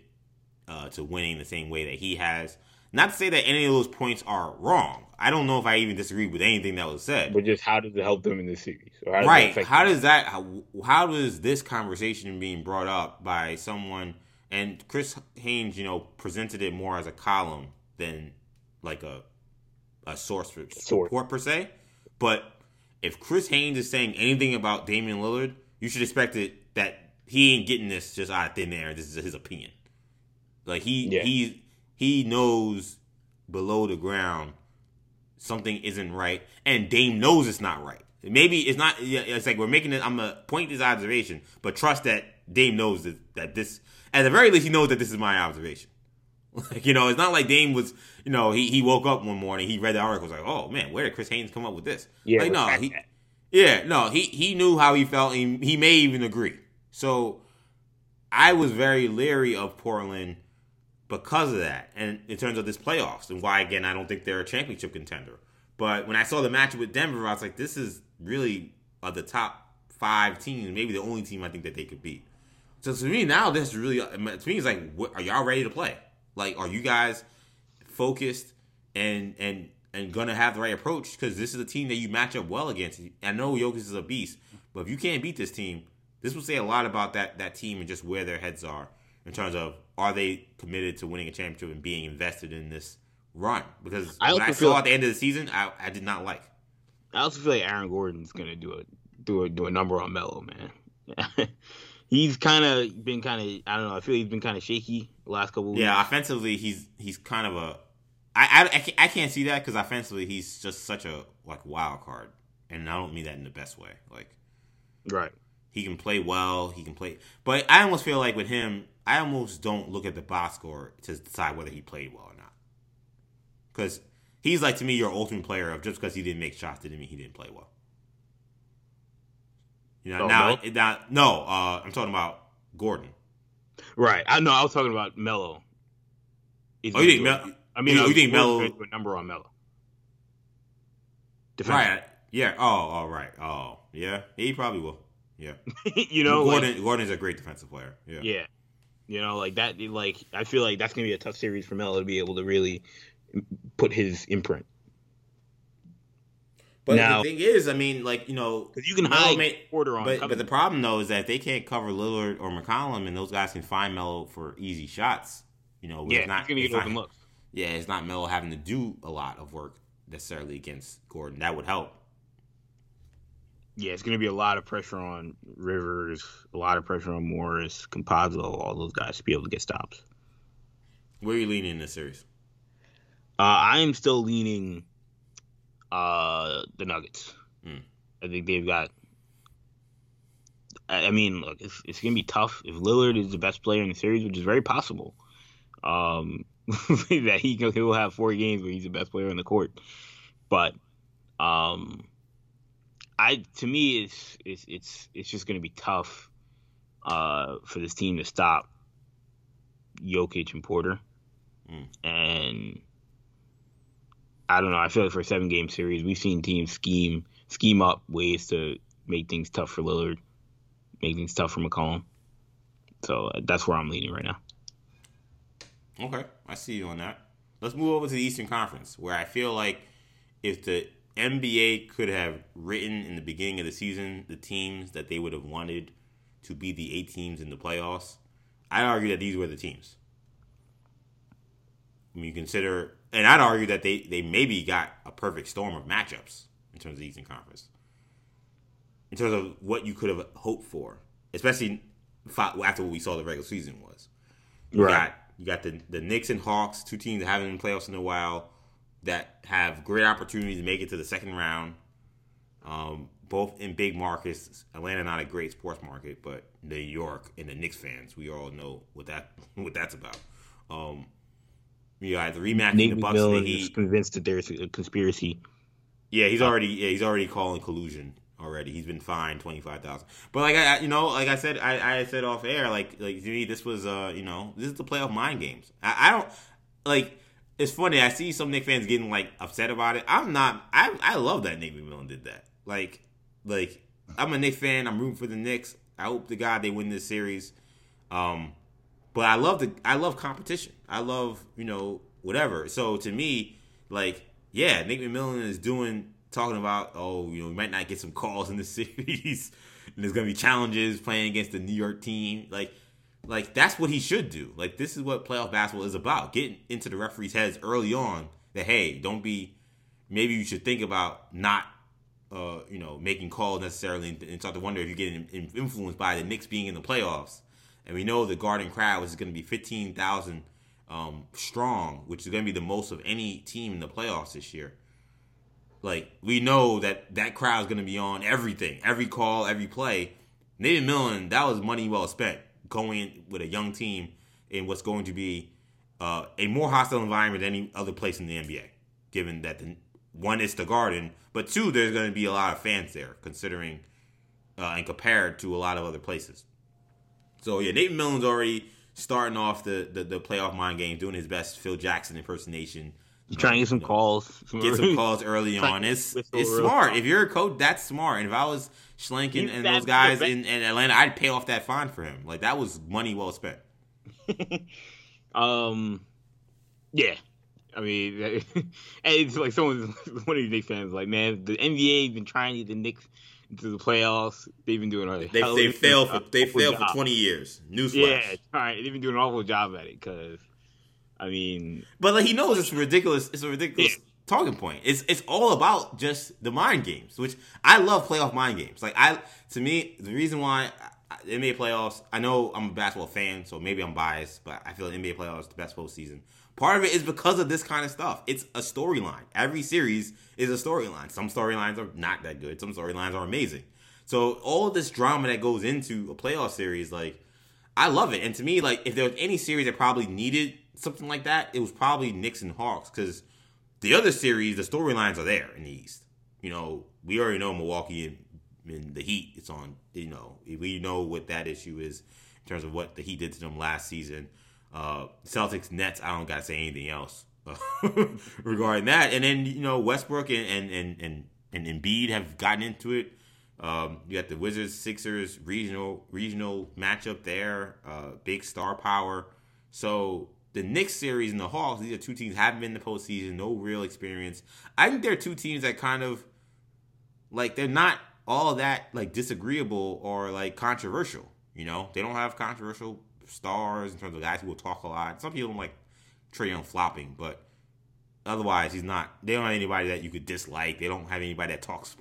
uh, to winning the same way that he has. Not to say that any of those points are wrong. I don't know if I even disagree with anything that was said. But just how does it help them in this series? How right. How does that? How, how does this conversation being brought up by someone and Chris Haynes, you know, presented it more as a column than like a a source for support per se. But if Chris Haynes is saying anything about Damian Lillard, you should expect it that he ain't getting this just out of thin air. This is his opinion. Like he yeah. he he knows below the ground something isn't right, and Dame knows it's not right. Maybe it's not. It's like we're making it. I'm gonna point this observation, but trust that Dame knows that, that this. At the very least, he knows that this is my observation. [laughs] Like, you know, it's not like Dame was, you know, he, he woke up one morning, he read the article, was like, oh man, where did Chris Haynes come up with this? Yeah, like, no, he, yeah, no, he he knew how he felt. He, he may even agree. So I was very leery of Portland because of that, and in terms of this playoffs, and why again I don't think they're a championship contender. But when I saw the matchup with Denver, I was like, this is really uh, the top five teams, maybe the only team I think that they could beat. So to me now, this is really to me it's like, what, are y'all ready to play? Like, are you guys focused and and and gonna have the right approach? Because this is a team that you match up well against. I know Jokic is a beast, but if you can't beat this team, this will say a lot about that that team and just where their heads are in terms of are they committed to winning a championship and being invested in this run? Because I what I saw like, at the end of the season, I, I did not like. I also feel like Aaron Gordon's gonna do a do a do a number on Melo, man. [laughs] he's kind of been kind of I don't know. I feel he's been kind of shaky the last couple. Weeks. Yeah, offensively, he's he's kind of a. I, I, I can't see that because offensively he's just such a like wild card, and I don't mean that in the best way. Like, right? He can play well. He can play, but I almost feel like with him, I almost don't look at the box score to decide whether he played well or not. Because he's like to me your ultimate player of just because he didn't make shots didn't mean he didn't play well. You know, oh, now, no? now, no, uh, I'm talking about Gordon. Right. I know. I was talking about Melo. oh, you think Melo? I mean, you, you think Melo? A number on Melo. Right. Yeah. Oh. All right. Oh. Yeah. He probably will. Yeah. [laughs] you know, Gordon. Like, Gordon's a great defensive player. Yeah. Yeah. You know, like that. Like I feel like that's gonna be a tough series for Melo to be able to really put his imprint. But now, the thing is, I mean, like you know, because you can hide may, Porter on. But, but the problem though is that if they can't cover Lillard or McCollum, and those guys can find Melo for easy shots, you know, yeah, it's not, gonna get open looks. Yeah, it's not Melo having to do a lot of work necessarily against Gordon. That would help. Yeah, it's going to be a lot of pressure on Rivers, a lot of pressure on Morris, Campazzo, all those guys to be able to get stops. Where are you leaning in this series? Uh, I am still leaning uh, the Nuggets. Mm. I think they've got. I mean, look, it's, it's going to be tough if Lillard is the best player in the series, which is very possible. Um, [laughs] that he he will have four games where he's the best player on the court, but um, I to me it's it's it's it's just going to be tough uh, for this team to stop Jokic and Porter, mm. and I don't know. I feel like for a seven game series, we've seen teams scheme scheme up ways to make things tough for Lillard, make things tough for McCollum. So uh, that's where I'm leaning right now. Okay, I see you on that. Let's move over to the Eastern Conference, where I feel like if the NBA could have written in the beginning of the season the teams that they would have wanted to be the eight teams in the playoffs, I'd argue that these were the teams. When you consider and I'd argue that they they maybe got a perfect storm of matchups in terms of the Eastern Conference. In terms of what you could have hoped for, especially after what we saw the regular season was. You right. got you got the the Knicks and Hawks, two teams that haven't been playoffs in a while, that have great opportunities to make it to the second round. Um, both in big markets. Atlanta not a great sports market, but New York and the Knicks fans, we all know what that [laughs] what that's about. Um, you got the rematch Nate the Bucks. and Heat. convinced that there's a conspiracy. Yeah, he's already yeah he's already calling collusion already. He's been fined twenty five thousand. But like I you know like I said I, I said off air like like to me this was uh you know this is the playoff mind games. I, I don't like. It's funny. I see some Knick fans getting like upset about it. I'm not. I I love that Nate McMillan did that. Like like I'm a Knick fan. I'm rooting for the Knicks. I hope to God they win this series. Um, but I love the I love competition. I love you know whatever. So to me, like, yeah, Nate McMillan is doing talking about, oh, you know, we might not get some calls in the [laughs] series, and there's gonna be challenges playing against the New York team. Like, like that's what he should do. Like, this is what playoff basketball is about: getting into the referees' heads early on. That hey, don't be. Maybe you should think about not uh, you know, making calls necessarily and, start to wonder if you're getting influenced by the Knicks being in the playoffs. And we know the Garden crowd is going to be 15,000 um, strong, which is going to be the most of any team in the playoffs this year. Like, we know that that crowd is going to be on everything, every call, every play. Nate McMillan, that was money well spent going with a young team in what's going to be uh, a more hostile environment than any other place in the NBA, given that the one is the Garden, but two, there's going to be a lot of fans there, considering uh, and compared to a lot of other places. So yeah, Nate McMillan's already starting off the, the, the playoff mind game, doing his best Phil Jackson impersonation. You're trying to get some know, calls. Get some [laughs] calls early on. It's it's smart. If you're a coach, that's smart. And if I was Schlenk and, and those guys in, in Atlanta, I'd pay off that fine for him. Like that was money well spent. [laughs] um, yeah, I mean, [laughs] it's like someone, [laughs] one of these Knicks fans, like, man, the NBA's been trying to get the Knicks into the playoffs. They've been doing a they they failed for they failed for twenty years. Newsflash. Yeah, trying. They've been doing an awful job at it because, I mean, but like he knows it's ridiculous. It's a ridiculous. Yeah. Talking point. It's it's all about just the mind games, which I love playoff mind games. Like I, to me, the reason why NBA playoffs. I know I'm a basketball fan, so maybe I'm biased, but I feel NBA playoffs is the best postseason Part of it is because of this kind of stuff. It's a storyline. Every series is a storyline. Some storylines are not that good. Some storylines are amazing. So all this drama that goes into a playoff series, like I love it. And to me, like if there was any series that probably needed something like that, it was probably Knicks and Hawks because the other series, the storylines are there in the East. You know, we already know Milwaukee and, and the Heat. It's on. You know, we know what that issue is in terms of what the Heat did to them last season. Uh, Celtics Nets, I don't got to say anything else [laughs] regarding that. And then you know Westbrook and and and and, and Embiid have gotten into it. Um, you got the Wizards Sixers regional regional matchup there, uh, big star power. So the Knicks series and the Hawks, these are two teams haven't been in the postseason, no real experience. I think they're two teams that kind of like they're not all that like disagreeable or like controversial. You know, they don't have controversial stars, in terms of guys who will talk a lot. Some people don't like Trae Young flopping, but otherwise he's not. They don't have anybody that you could dislike. They don't have anybody that talks,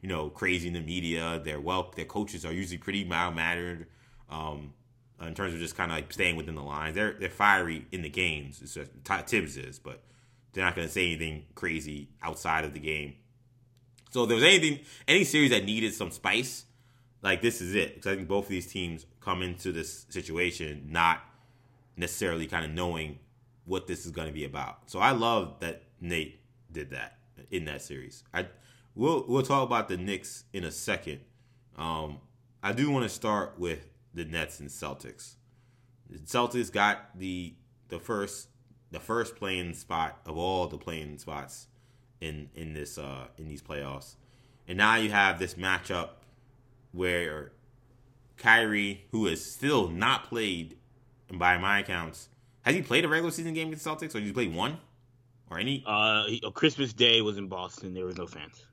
you know, crazy in the media. Their well, their coaches are usually pretty mild mannered. Um, in terms of just kind of like staying within the lines, they're they're fiery in the games. It's just, Thibs is, but they're not going to say anything crazy outside of the game. So if there was anything, any series that needed some spice, like this is it. Because I think both of these teams come into this situation not necessarily kind of knowing what this is going to be about. So I love that Nate did that in that series. I we'll we'll talk about the Knicks in a second. Um, I do want to start with the Nets and Celtics. The Celtics got the the first the first play-in spot of all the play-in spots in in this uh, in these playoffs, and now you have this matchup where Kyrie, who has still not played, by my accounts, has he played a regular season game against Celtics, or did he play one, or any? Uh, he, Christmas Day was in Boston. There was no fans.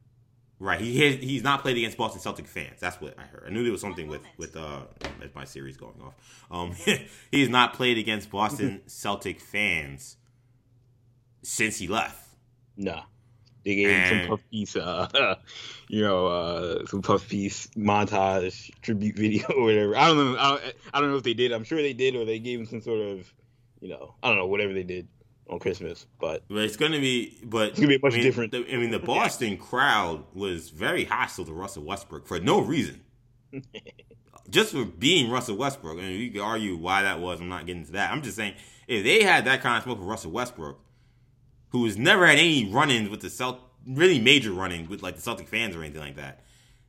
Right, he has, he's not played against Boston Celtic fans. That's what I heard. I knew there was something with with uh, as my series going off. Um, [laughs] he has not played against Boston [laughs] Celtic fans since he left. No. They gave him some puff piece, uh, [laughs] you know, uh, some puff piece montage tribute video or whatever. I don't know. I don't, I don't know if they did. I'm sure they did, or they gave him some sort of, you know, I don't know, whatever they did on Christmas. But, but it's going to be, but it's going to be much I mean, different. The, I mean, the Boston crowd was very hostile to Russell Westbrook for no reason. Just for being Russell Westbrook. I mean, you could argue why that was. I'm not getting into that. I'm just saying if they had that kind of smoke for Russell Westbrook, who has never had any run-ins with the Celt, really major run-ins with like the Celtic fans or anything like that,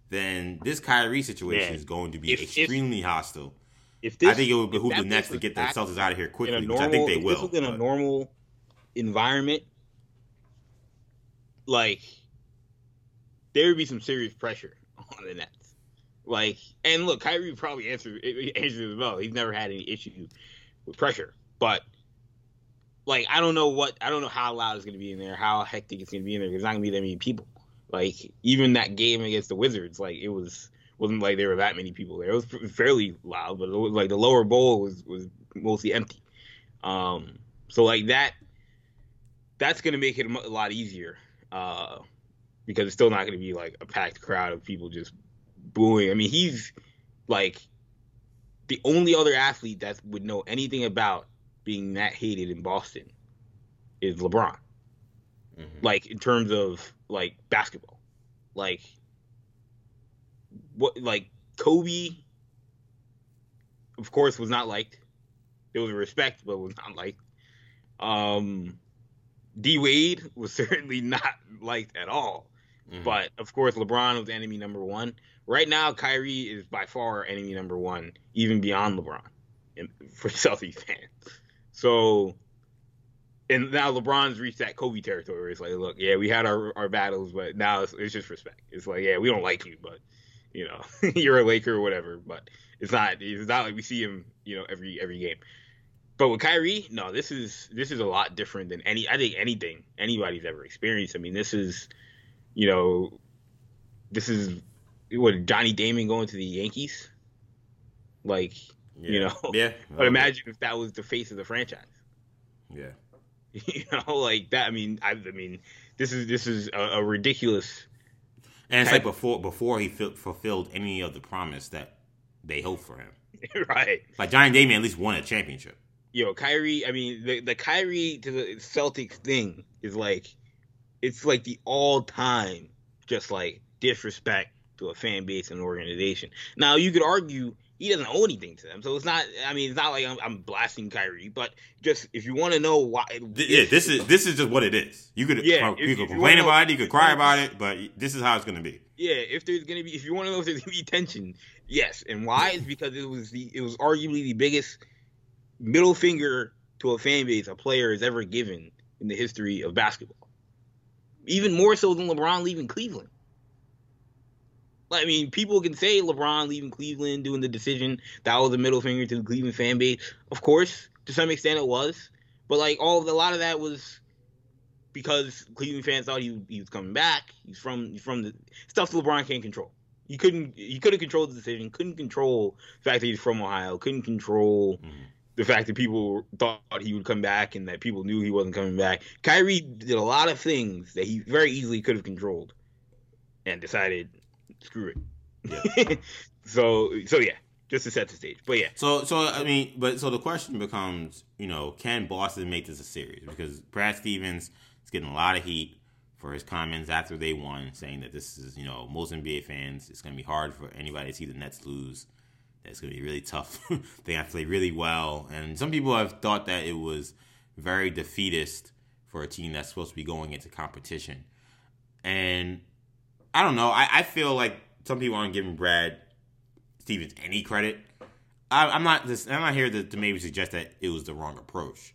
then this Kyrie situation is going to be if, extremely if, hostile. If this, I think it would behoove the Nets to get the Celtics out of here quickly, normal, which I think they will. This was in but. a normal environment, like there would be some serious pressure [laughs] on the Nets. Like, and look, Kyrie probably answered [laughs] answered as well. He's never had any issue with pressure, but like I don't know what I don't know how loud it's gonna be in there, how hectic it's gonna be in there. There's not gonna be that many people. Like even that game against the Wizards, like it was wasn't like there were that many people there. It was fairly loud, but was like the lower bowl was was mostly empty. Um, so like that, that's gonna make it a lot easier. Uh, because it's still not gonna be like a packed crowd of people just booing. I mean, he's like the only other athlete that would know anything about being that hated in Boston is LeBron. Mm-hmm. Like in terms of like basketball, like what like Kobe, of course, was not liked. There was respect, but was not liked. Um, D Wade was [laughs] certainly not liked at all. Mm-hmm. But of course, LeBron was enemy number one. Right now, Kyrie is by far enemy number one, even beyond LeBron, for [laughs] Celtics fans. So, and now LeBron's reached that Kobe territory. It's like, look, yeah, we had our, our battles, but now it's, it's just respect. It's like, yeah, we don't like you, but you know, [laughs] you're a Laker or whatever. But it's not it's not like we see him, you know, every every game. But with Kyrie, no, this is this is a lot different than any I think anything anybody's ever experienced. I mean, this is, you know, this is what Johnny Damon going to the Yankees. Like yeah. You know, yeah. [laughs] but imagine if that was the face of the franchise. Yeah. [laughs] You know, like that. I mean, I, I mean, this is this is a, a ridiculous. And it's like before before he fulfilled any of the promise that they hoped for him. [laughs] right. Like Johnny Damon at least won a championship. Yo, Kyrie. I mean, the the Kyrie to the Celtics thing is like, it's like the all time just like disrespect to a fan base and organization. Now you could argue he doesn't owe anything to them. So it's not. I mean, it's not like I'm, I'm blasting Kyrie, but just if you want to know why. yeah, this is this is just what it is. You could yeah, you could complain you about know, it, you could cry about it, but this is how it's going to be. Yeah, if there's going to be, if you want to know if there's to be tension, yes, and why is because it was the it was arguably the biggest middle finger to a fan base a player has ever given in the history of basketball. Even more so than LeBron leaving Cleveland. I mean, people can say LeBron leaving Cleveland, doing the decision, that was a middle finger to the Cleveland fan base. Of course, to some extent it was. But like all of the, a lot of that was because Cleveland fans thought he, he was coming back. He's from he's from the stuff LeBron can't control. He couldn't he couldn't control the decision, couldn't control the fact that he's from Ohio, couldn't control mm-hmm. the fact that people thought he would come back and that people knew he wasn't coming back. Kyrie did a lot of things that he very easily could have controlled and decided screw it. Yeah. [laughs] so so yeah, just to set the stage. But yeah. So so I mean, but so the question becomes, you know, can Boston make this a series? Because Brad Stevens is getting a lot of heat for his comments after they won, saying that this is, you know, most NBA fans, it's going to be hard for anybody to see the Nets lose. It's going to be really tough. [laughs] they have to play really well, and some people have thought that it was very defeatist for a team that's supposed to be going into competition. And I don't know. I, I feel like some people aren't giving Brad Stevens any credit. I, am not. This, I'm not here to, to maybe suggest that it was the wrong approach.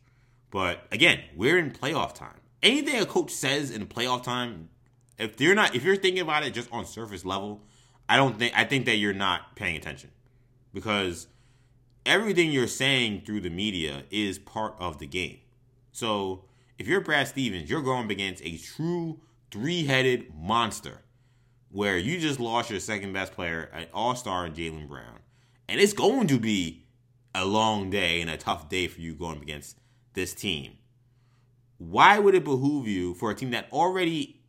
But again, we're in playoff time. Anything a coach says in playoff time, if you're not, if you're thinking about it just on surface level, I don't think. I think that you're not paying attention because everything you're saying through the media is part of the game. So if you're Brad Stevens, you're going against a true three-headed monster where you just lost your second best player, an all star Jaylen Brown. And it's going to be a long day and a tough day for you going against this team. Why would it behoove you for a team that already,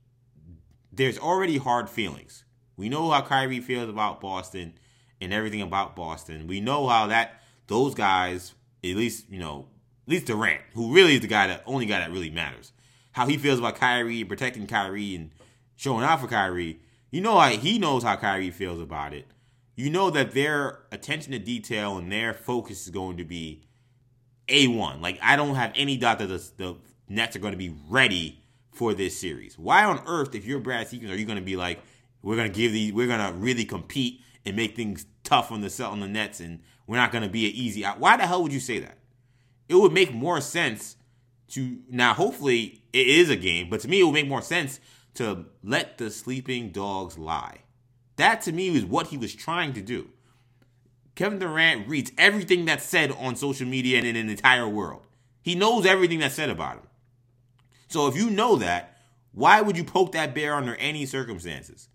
there's already hard feelings? We know how Kyrie feels about Boston and everything about Boston. We know how that, those guys, at least, you know, at least Durant, who really is the guy that, only guy that really matters, how he feels about Kyrie, protecting Kyrie and showing out for Kyrie you know how he knows how Kyrie feels about it. You know that their attention to detail and their focus is going to be A1. Like, I don't have any doubt that the, the Nets are going to be ready for this series. Why on earth, if you're Brad Stevens, are you going to be like, we're going to give these, we're going to really compete and make things tough on the on the Nets, and we're not going to be an easy out? Why the hell would you say that? It would make more sense to now. Hopefully, it is a game, but to me, it would make more sense to let the sleeping dogs lie. That to me was what he was trying to do. Kevin Durant reads everything that's said on social media and in an entire world. He knows everything that's said about him. So if you know that, why would you poke that bear under any circumstances?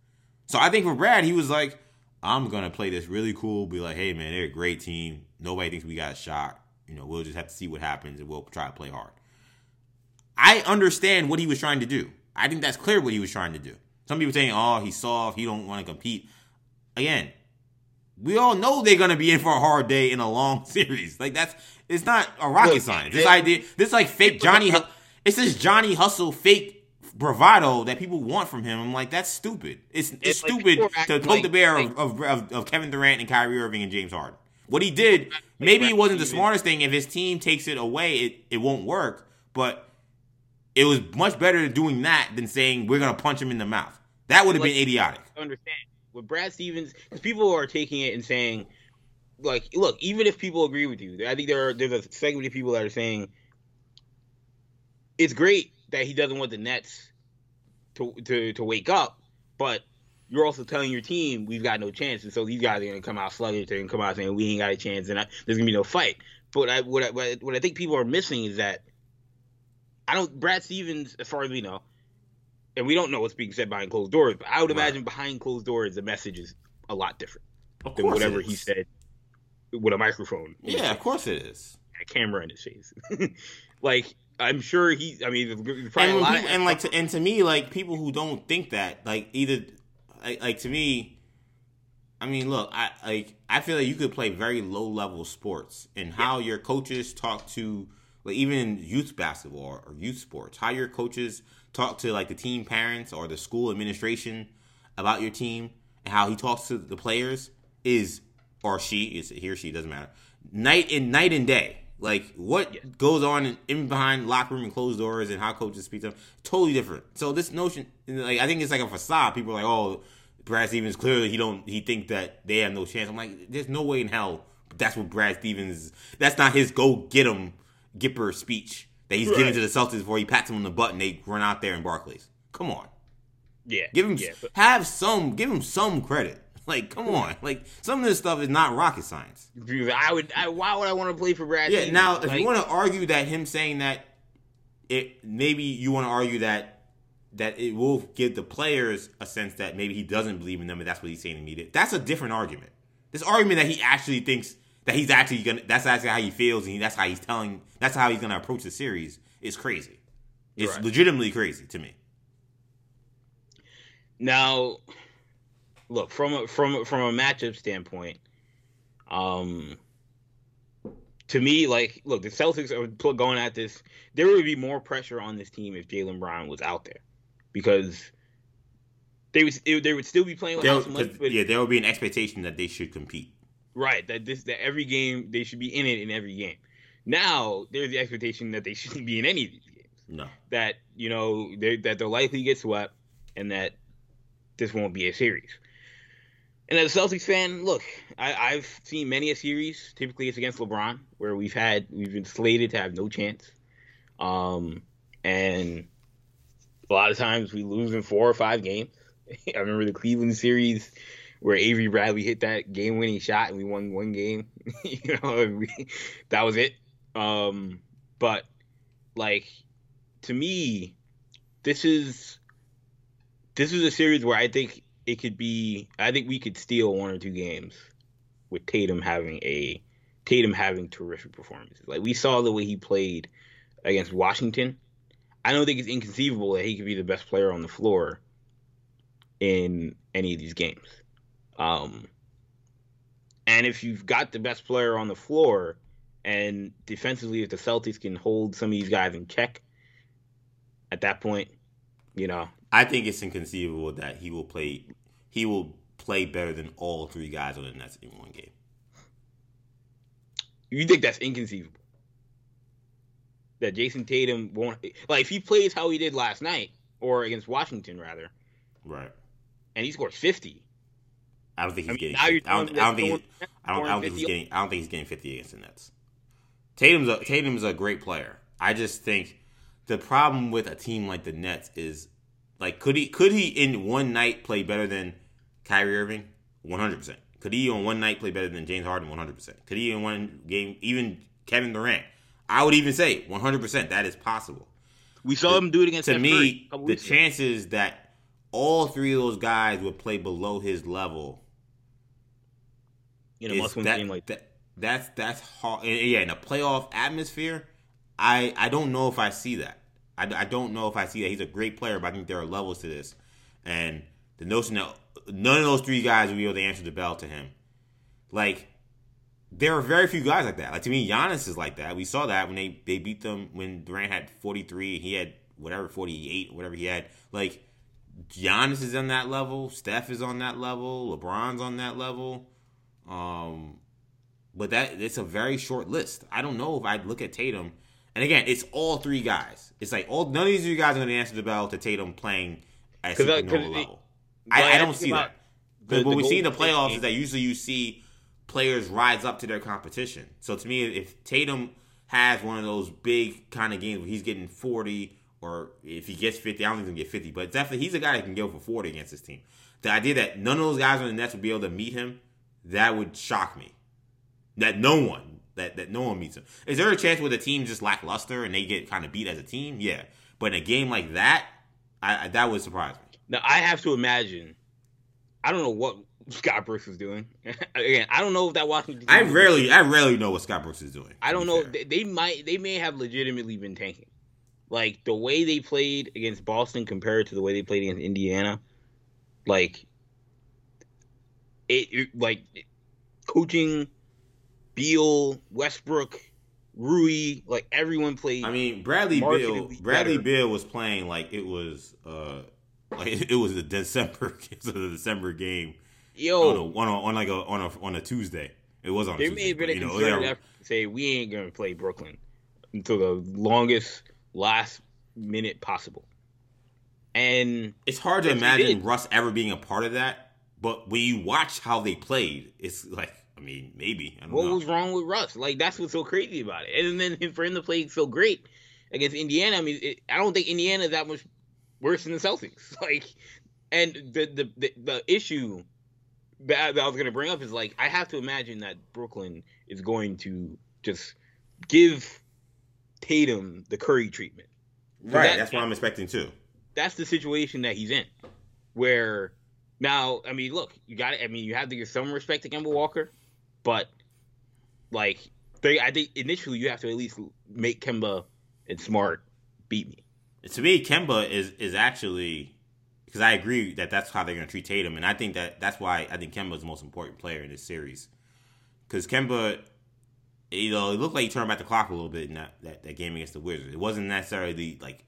So I think for Brad, he was like, I'm gonna play this really cool, be like, hey man, they're a great team. Nobody thinks we got a shot. You know, we'll just have to see what happens and we'll try to play hard. I understand what he was trying to do. I think that's clear what he was trying to do. Some people saying, "Oh, he's soft. He don't want to compete." Again, we all know they're gonna be in for a hard day in a long [laughs] series. Like that's it's not a rocket Look, science. This it, idea, this like fake Johnny. It's this Johnny Hustle fake bravado that people want from him. I'm like, that's stupid. It's it's, it's stupid like to poke like, the bear like, of, of, of Kevin Durant and Kyrie Irving and James Harden. What he did, maybe it wasn't the smartest thing. If his team takes it away, it, it won't work. But it was much better doing that than saying we're gonna punch him in the mouth. That would have like, been idiotic. Understand with Brad Stevens because people are taking it and saying, like, look, even if people agree with you, I think there are there's a segment of people that are saying it's great that he doesn't want the Nets to to to wake up, but you're also telling your team we've got no chance, and so these guys are going to come out sluggish. They're going to come out saying we ain't got a chance, and I, there's going to be no fight. But I, what, I, what I think people are missing is that I don't. Brad Stevens, as far as we know, and we don't know what's being said behind closed doors, but I would right. imagine behind closed doors the message is a lot different than whatever he said with a microphone. Yeah, of course it is. A camera in his face. [laughs] like I'm sure he. I mean, and, people, and like, to, and to me, like people who don't think that, like either, like, like to me, I mean, look, I like I feel like you could play very low level sports and how yeah. your coaches talk to like even youth basketball or youth sports, how your coaches talk to like the team parents or the school administration about your team and how he talks to the players is or she is he or she doesn't matter night and night and day. Like what yeah. goes on in, in, behind locker room and closed doors and how coaches speak to them, totally different. So this notion, like I think it's like a facade. People are like, oh, Brad Stevens clearly he don't he think that they have no chance. I'm like, there's no way in hell. That's what Brad Stevens. That's not his go get him Gipper speech that he's right. giving to the Celtics before he pats them on the butt and they run out there in Barclays. Come on. Yeah. Give him yeah, but, have some give him some credit. [laughs] Like, come on. Like some of this stuff is not rocket science. I would I, why would I want to play for Brad? Yeah, now if like, you want to argue that him saying that it maybe you want to argue that that it will give the players a sense that maybe he doesn't believe in them and that's what he's saying to me. That's a different argument. This argument that he actually thinks that he's actually gonna that's actually how he feels and that's how he's telling that's how he's gonna approach the series is crazy. It's right. legitimately crazy to me. Now, look from a, from from a matchup standpoint, um, to me, like, look, the Celtics are going at this. There would be more pressure on this team if Jaylen Brown was out there, because they would they would still be playing with Yeah, there would be an expectation that they should compete. Right. That this that every game they should be in it in every game. Now there's the expectation that they [laughs] shouldn't be in any of these games. No. That you know they that they'll likely get swept and that this won't be a series. And as a Celtics fan, look, I, have seen many a series. Typically, it's against LeBron, where we've had we've been slated to have no chance. Um, and a lot of times we lose in four or five games. [laughs] I remember the Cleveland series where Avery Bradley hit that game winning shot and we won one game. [laughs] you know, we, that was it. Um, but like to me, this is this is a series where I think it could be. I think we could steal one or two games with Tatum having a Tatum having terrific performances. Like we saw the way he played against Washington. I don't think it's inconceivable that he could be the best player on the floor in any of these games. Um, and if you've got the best player on the floor, and defensively, if the Celtics can hold some of these guys in check, at that point, you know, I think it's inconceivable that he will play. He will play better than all three guys on the Nets in one game. You think that's inconceivable? That Jayson Tatum won't like if he plays how he did last night or against Washington rather, right? And he scores fifty. I don't think he's I mean, getting. I don't, I don't think. I don't, I don't think he's getting. I don't think he's getting fifty against the Nets. Tatum's a Tatum's a great player. I just think the problem with a team like the Nets is like could he could he in one night play better than Kyrie Irving? One hundred percent. Could he on one night play better than James Harden? One hundred percent. Could he in one game even Kevin Durant? I would even say 100% that is possible. We saw him do it against to Steph me, Curry a the weeks ago. chances that all three of those guys would play below his level in a must-win game like that. that that's that's hard. and Yeah, in a playoff atmosphere, I I don't know if I see that. I, I don't know if I see that. He's a great player, but I think there are levels to this, and the notion that none of those three guys will be able to answer the bell to him, like. There are very few guys like that. Like to me, Giannis is like that. We saw that when they, they beat them when Durant had forty three, he had whatever forty eight, whatever he had. Like Giannis is on that level. Steph is on that level. LeBron's on that level. Um, but that it's a very short list. I don't know if I'd look at Tatum. And again, it's all three guys. It's like all none of these three guys are going to answer the bell to Tatum playing at 'Cause I- supernova 'cause it- level. I, I don't see that. Because what we see in the playoffs game. is that usually you see players rise up to their competition. So to me, if Tatum has one of those big kind of games where he's getting 40, or if he gets 50, I don't think he's going to get 50, but definitely he's a guy that can go for 40 against his team. The idea that none of those guys on the Nets would be able to meet him, that would shock me. That no one, that, that no one meets him. Is there a chance where the team just lackluster and they get kind of beat as a team? Yeah. But in a game like that, I, I that would surprise me. Now I have to imagine. I don't know what [laughs] Scott Brooks is doing. [laughs] Again, I don't know if that Washington. I rarely, I rarely know what Scott Brooks is doing. I don't know. They, they might. They may have legitimately been tanking. Like the way they played against Boston compared to the way they played against Indiana. Like it, it- like coaching, Beal, Westbrook, Rui, like everyone played. I mean, Bradley Beal. Bradley. Beal was playing like it was, uh, [laughs] like it was a December, [laughs] it was a December game on a, yo, on, a, on like a on a on a Tuesday. It was on. A there Tuesday, may have been a but, you know, concerted effort to say we ain't gonna play Brooklyn until the longest last minute possible. And It's hard to imagine. Russ ever being a part of that. But when you watch how they played, it's like, I mean, maybe I don't What know. was wrong with Russ? Like that's what's so crazy about it. And then for him to play so great against Indiana, I mean, it, I don't think Indiana is that much worse than the Celtics. [laughs] Like, and the the the, the issue that, that I was gonna bring up is like I have to imagine that Brooklyn is going to just give Tatum the Curry treatment. right, that- that's what I'm expecting too. That's the situation that he's in, where now I mean, look, you got it. I mean, you have to give some respect to Kemba Walker, but like they, I think initially you have to at least make Kemba and Smart beat me. to me, Kemba is is actually because I agree that that's how they're going to treat Tatum, and I think that that's why I think Kemba is the most important player in this series. Because Kemba, you know, it looked like he turned back the clock a little bit in that, that, that game against the Wizards. It wasn't necessarily like,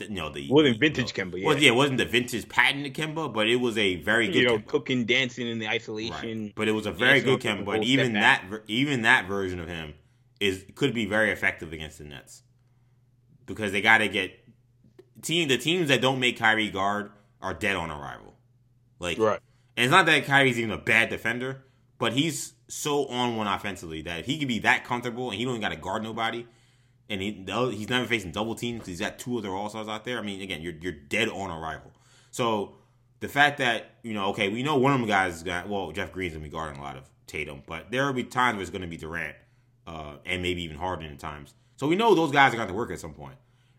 you know, the Wasn't you vintage know, Kemba, yeah. Well, yeah, it wasn't the vintage patented Kemba, but it was a very good. You know, Kemba. cooking, dancing in the isolation. Right. But it was a very good Kemba. But even that, back. even that version of him is could be very effective against the Nets because they got to get team. The teams that don't make Kyrie guard are dead on arrival. Like, Right. and it's not that Kyrie's even a bad defender, but he's so on one offensively that if he can be that comfortable and he don't got to guard nobody, and he he's never facing double teams because he's got two other all stars out there. I mean, again, you're you're dead on arrival. So the fact that you know, okay, we know one of them guys is got well, Jeff Green's gonna be guarding a lot of Tatum, but there will be times where it's gonna be Durant, uh, and maybe even Harden at times. So we know those guys are going to work at some point.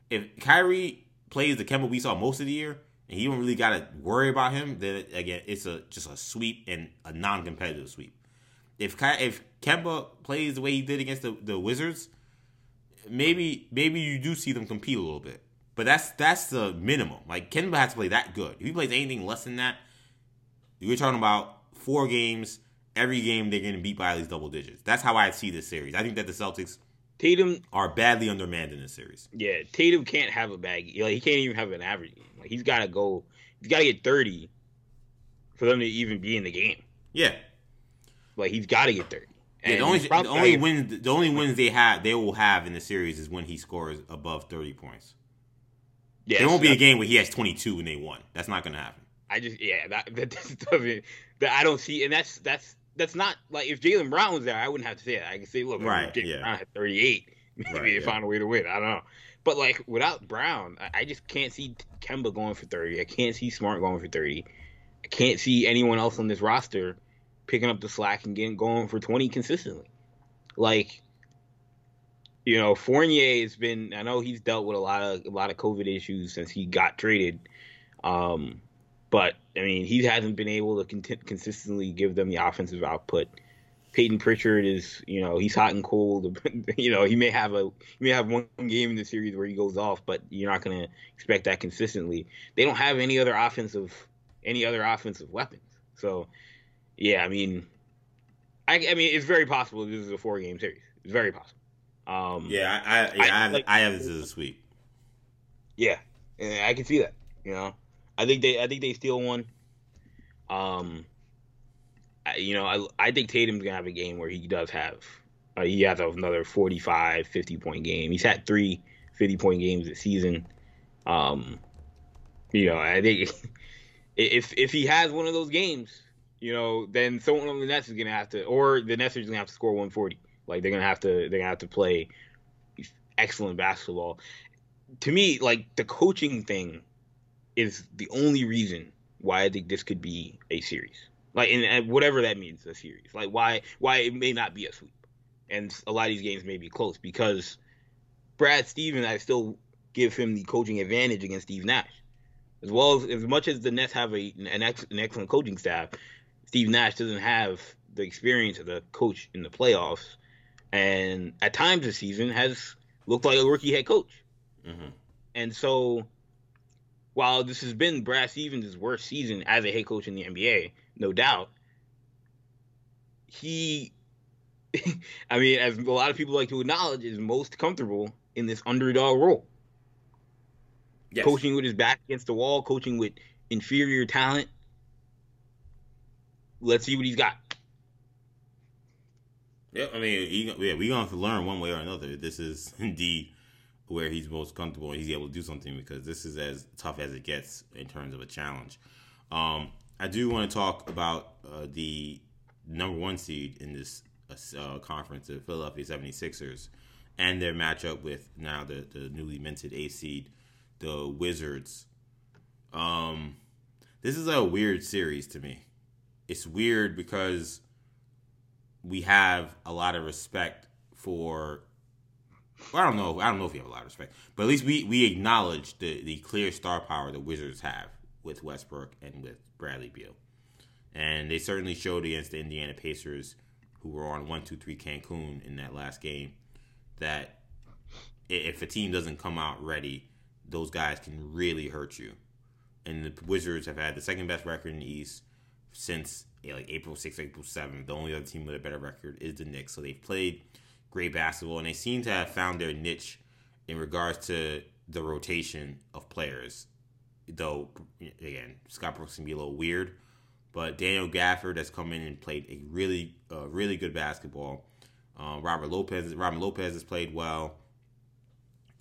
If Kyrie plays the Kemba we saw most of the year, and you don't really got to worry about him, then again, it's a just a sweep and a non-competitive sweep. If Ky- if Kemba plays the way he did against the, the Wizards, maybe maybe you do see them compete a little bit. But that's that's the minimum. Like Kemba has to play that good. If he plays anything less than that, you're talking about four games. Every game they're to beat by at least double digits. That's how I see this series. I think that the Celtics Tatum, are badly undermanned in this series. yeah, Tatum can't have a bag. Like, he can't even have an average game. Like he's got to go. He's got to get thirty for them to even be in the game. Yeah. Like he's got to get thirty. Yeah, the only he's the only wins the only wins they have they will have in the series is when he scores above thirty points. get- there won't be a game where he has twenty two and they won. That's not going to happen. I just yeah that [laughs] that doesn't that I don't see and that's that's that's not like if Jaylen Brown was there I wouldn't have to say that I can say look Right, Jaylen yeah. Brown had 38 maybe Right, they yeah. find a way to win I don't know but like without Brown I, I just can't see Kemba going for 30 I can't see Smart going for 30 I can't see anyone else on this roster picking up the slack and getting going for 20 consistently like you know, Fournier has been. I know he's dealt with a lot of a lot of COVID issues since he got traded. Um, but I mean, he hasn't been able to con- consistently give them the offensive output. Payton Pritchard is, you know, he's hot and cold. [laughs] you know, he may have a he may have one game in the series where he goes off, but you're not going to expect that consistently. They don't have any other offensive any other offensive weapons. So, yeah, I mean, I, I mean, it's very possible this is a four game series. It's very possible. Um, yeah, I, I, yeah, I, I, have, like, I have this as a sweep. Yeah, I can see that. You know, I think they I think they steal one. Um, I, you know, I I think Tatum's gonna have a game where he does have uh, he has another 45, 50 point game. He's had three 50 point games this season. Um, you know, I think [laughs] if if he has one of those games, you know, then someone on the Nets is gonna have to, or the Nets are gonna have to score 140. Like they're gonna have to they're gonna have to play excellent basketball. To me, like the coaching thing is the only reason why I think this could be a series. Like, and, and whatever that means, a series. Like, why why it may not be a sweep, and a lot of these games may be close because Brad Stevens, I still give him the coaching advantage against Steve Nash, as well as as much as the Nets have a an, ex, an excellent coaching staff. Steve Nash doesn't have the experience of the coach in the playoffs, and at times this season has looked like a rookie head coach. Mm-hmm. And so while this has been Brad Stevens' worst season as a head coach in the NBA, no doubt, he, [laughs] I mean, as a lot of people like to acknowledge, is most comfortable in this underdog role. Yes. Coaching with his back against the wall, coaching with inferior talent. Let's see what he's got. Yeah, I mean, he, yeah, we're gonna have to learn one way or another. This is [laughs] indeed where he's most comfortable and he's able to do something because this is as tough as it gets in terms of a challenge. Um, I do want to talk about uh, the number one seed in this uh, conference, the Philadelphia 76ers, and their matchup with now the, the newly minted A seed, the Wizards. Um, this is a weird series to me. It's weird because we have a lot of respect for well, I don't know. I don't know if we have a lot of respect, but at least we we acknowledge the the clear star power the Wizards have with Westbrook and with Bradley Beal, and they certainly showed against the Indiana Pacers, who were on one two three Cancun in that last game, that if a team doesn't come out ready, those guys can really hurt you. And the Wizards have had the second best record in the East since like April 6th, April 7th. The only other team with a better record is the Knicks. So they've played great basketball, and they seem to have found their niche in regards to the rotation of players. Though again, Scott Brooks can be a little weird, but Daniel Gafford has come in and played a really, uh, really good basketball. Uh, Robert Lopez, Robin Lopez has played well.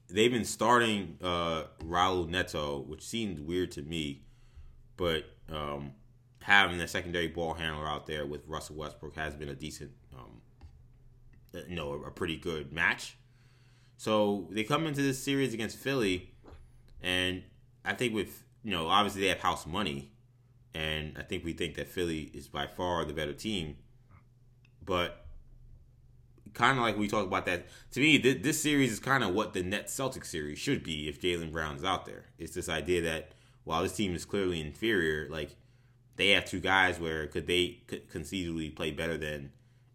They've been starting uh, Raul Neto, which seemed weird to me, but um, having a secondary ball handler out there with Russell Westbrook has been a decent um, you know, a, pretty good match. So they come into this series against Philly, and I think with you know obviously they have house money, and I think we think that Philly is by far the better team. But kind of like we talked about that to me, th- this series is kind of what the Net Celtics series should be if Jaylen Brown's out there. It's this idea that while this team is clearly inferior, like they have two guys where could they could conceivably play better than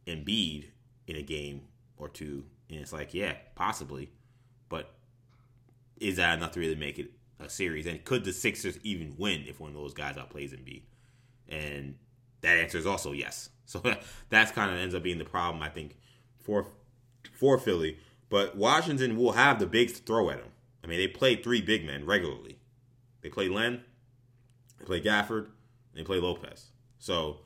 Embiid in a game or two, and it's like, yeah, possibly, but is that enough to really make it a series? And could the Sixers even win if one of those guys outplays Embiid? And that answer is also yes. [laughs] So that's kind of ends up being the problem, I think, for for Philly. But Washington will have the bigs to throw at them. I mean, they play three big men regularly. They play Len, they play Gafford, they play Lopez. So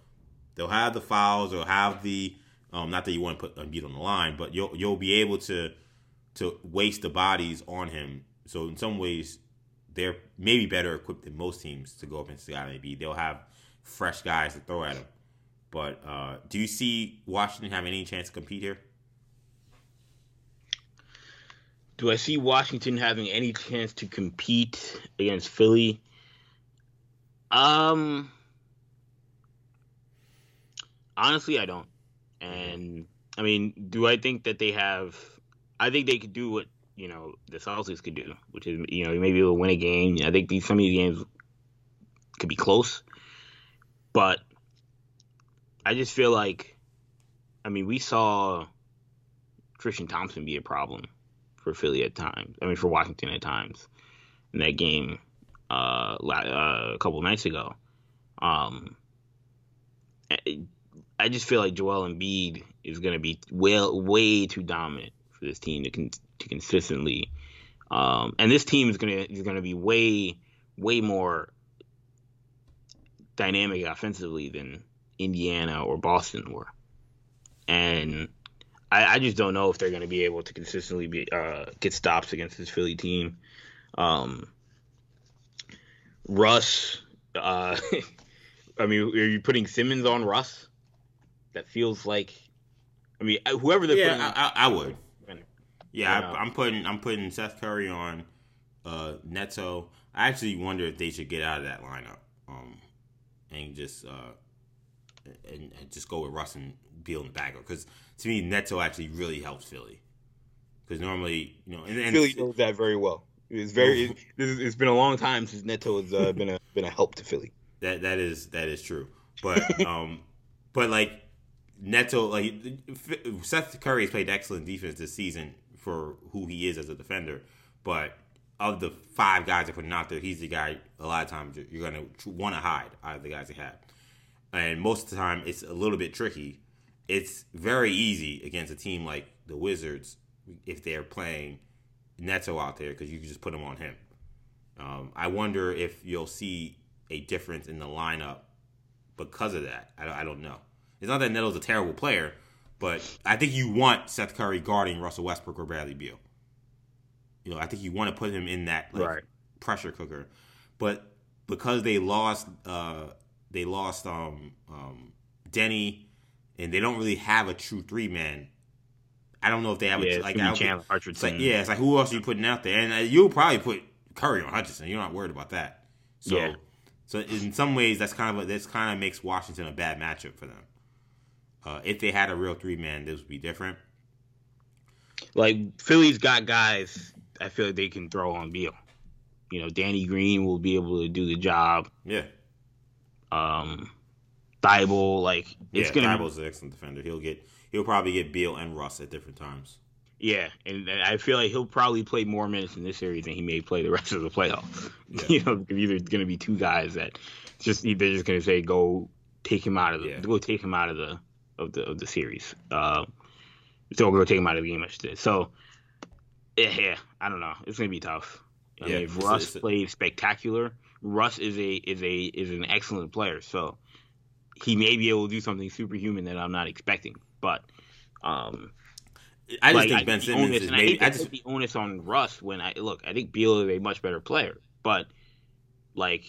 they'll have the fouls, they'll have the um, not that you want to put Embiid on the line, but you'll you'll be able to to waste the bodies on him. So in some ways, they're maybe better equipped than most teams to go up against the guy Embiid. They'll have fresh guys to throw at him. But uh, do you see Washington have any chance to compete here? Do I see Washington having any chance to compete against Philly? Um, honestly, I don't. And I mean, do I think that they have I think they could do what you know the Celtics could do, which is you know maybe they'll win a game. I think these some of these games could be close, but I just feel like, I mean, we saw Tristan Thompson be a problem for Philly at times. I mean, for Washington at times in that game uh, uh, a couple nights ago. Um, I just feel like Joel Embiid is going to be well way too dominant for this team to con- to consistently. Um, and this team is gonna is gonna be way way more dynamic offensively than Indiana or Boston were, and I, I just don't know if they're gonna be able to consistently be uh, get stops against this Philly team. Um, Russ, uh, [laughs] I mean, are you putting Simmons on Russ? That feels like, I mean, whoever they're yeah, putting, I, I, I would. Yeah, Yeah. I, I'm putting I'm putting Seth Curry on uh, Neto. I actually wonder if they should get out of that lineup um, and just uh, and, and just go with Russ and Beal in the back because to me Neto actually really helps Philly because normally you know and, and Philly knows that very well. It's very. This is, it's been a long time since Neto has uh, been a been a help to Philly. That that is that is true. But [laughs] um, but like Neto, like Seth Curry has played excellent defense this season for who he is as a defender. But of the five guys that putting out there, he's the guy. A lot of times you're- you're gonna want to hide out of the guys they have, and most of the time it's a little bit tricky. It's very easy against a team like the Wizards if they're playing Neto out there because you can just put him on him. Um, I wonder if you'll see a difference in the lineup because of that. I, I don't know. It's not that Neto's a terrible player, but I think you want Seth Curry guarding Russell Westbrook or Bradley Beal. You know, I think you want to put him in that like, Right. pressure cooker. But because they lost, uh, they lost um, um, Deni, and they don't really have a true three man. I don't know if they have Yeah, a like I Chandler think- it's like, yeah, it's like who else are you putting out there? And uh, you'll probably put Curry on Hutchison. You're not worried about that. So, Yeah. so in some ways, that's kind of a, that's kind of makes Washington a bad matchup for them. Uh, if they had a real three man, this would be different. Like Philly's got guys. I feel like they can throw on Beal. You know, Danny Green will be able to do the job. Yeah, Um, Thybulle, like it's yeah. gonna. Thybulle's an excellent defender. He'll get he'll probably get Beal and Russ at different times. Yeah, and and I feel like he'll probably play more minutes in this series than he may play the rest of the playoffs. Yeah. [laughs] You know, either it's going to be two guys that just they're just going to say go take him out of the Yeah. go take him out of the of the of the series. Uh, so go take him out of the game, I should say. So yeah, yeah, I don't know. It's going to be tough. I Yeah, mean, if Russ it's played spectacular, Russ is a is a is an excellent player. So he may be able to do something superhuman that I'm not expecting. But um, I just like, think I Ben Simmons onus- is I maybe. hate I just the onus on Russ when I look. I think Beal is a much better player, but like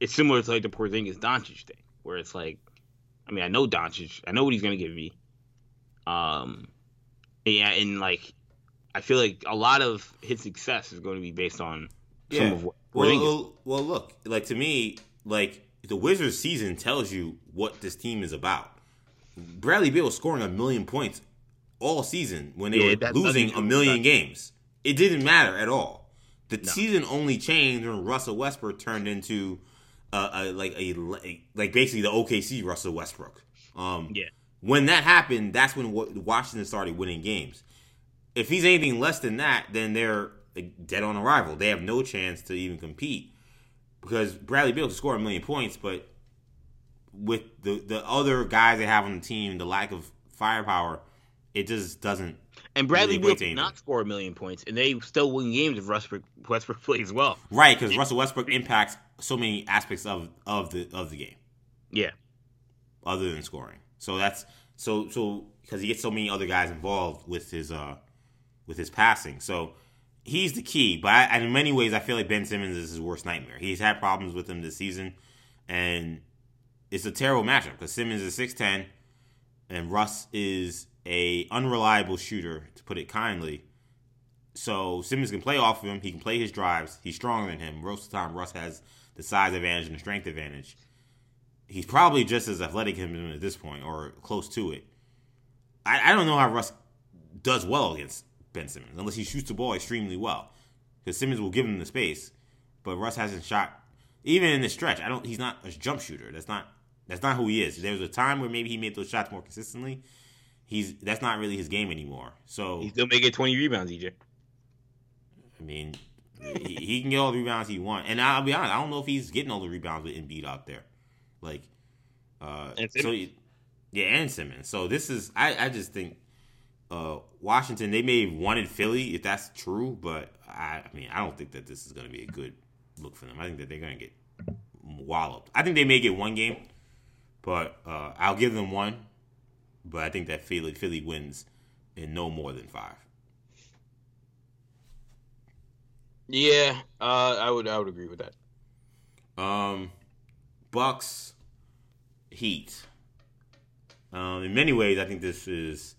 it's similar to like the Porzingis Doncic thing, where it's like, I mean, I know Doncic, I know what he's gonna give me. Um, yeah, and like, I feel like a lot of his success is going to be based on some Yeah. of what Porzingis. Well, well, look, like to me, like the Wizards season tells you what this team is about. Bradley Beal was scoring a million points all season when they Yeah, were losing a million games. It didn't matter at all. The season only changed when Russell Westbrook turned into uh, a, like a like basically the OKC Russell Westbrook. Um, Yeah. When that happened, that's when Washington started winning games. If he's anything less than that, then they're dead on arrival. They have no chance to even compete because Bradley Beal can score a million points, but with the the other guys they have on the team, the lack of firepower, it just doesn't. and Bradley really Beal equate to did not score a million points, and they still win games if Westbrook Westbrook [laughs] plays well. Right, because Russell Westbrook [laughs] impacts so many aspects of of the of the game Yeah, other than scoring. So that's so so because he gets so many other guys involved with his uh with his passing. So he's the key. But I, and in many ways, I feel like Ben Simmons is his worst nightmare. He's had problems with him this season, and it's a terrible matchup because Simmons is six ten, and Russ is a unreliable shooter, to put it kindly. So Simmons can play off of him. He can play his drives. He's stronger than him. Most of the time, Russ has the size advantage and the strength advantage. He's probably just as athletic as him at this point, or close to it. I, I don't know how Russ does well against Ben Simmons unless he shoots the ball extremely well. Because Simmons will give him the space, but Russ hasn't shot even in the stretch. I don't. He's not a jump shooter. That's not. That's not who he is. There was a time where maybe he made those shots more consistently. He's that's not really his game anymore. So He's still making 20 rebounds, EJ. I mean, he, he can get all the rebounds he wants. And I'll be honest, I don't know if he's getting all the rebounds with Embiid out there. Like, uh, so yeah, and Simmons. So this is, I, I just think uh, Washington. They may have wanted Philly if that's true, but I, I mean, I don't think that this is going to be a good look for them. I think that they're going to get walloped. I think they may get one game, but uh, I'll give them one. But I think that Philly Philly wins in no more than five. Yeah, uh, I would I would agree with that. Um, Bucks, Heat. Um, in many ways, I think this is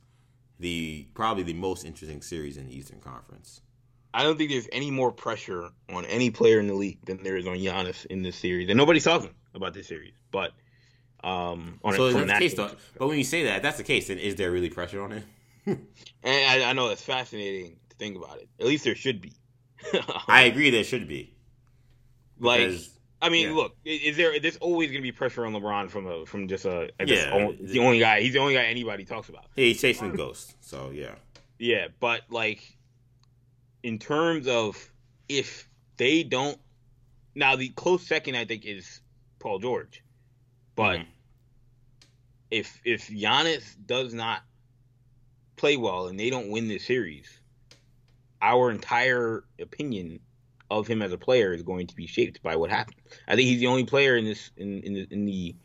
the probably the most interesting series in the Eastern Conference. I don't think there's any more pressure on any player in the league than there is on Giannis in this series, and nobody's talking about this series. But um, on So a, that's the case, though. But when you say that, that's the case. Then is there really pressure on him? [laughs] and I, I know that's fascinating to think about it. At least there should be. [laughs] I agree, there should be. like, Because- I mean, yeah. look, is there? There's always going to be pressure on LeBron from a from just a, just Yeah. o- the only guy. He's the only guy anybody talks about. Yeah, he's chasing ghosts. So yeah, Yeah, but like in terms of if they don't now the close second I think is Paul George. But Mhm. if if Giannis does not play well and they don't win this series, our entire opinion of him as a player is going to be shaped by what happened. I think he's the only player in this in in the in the,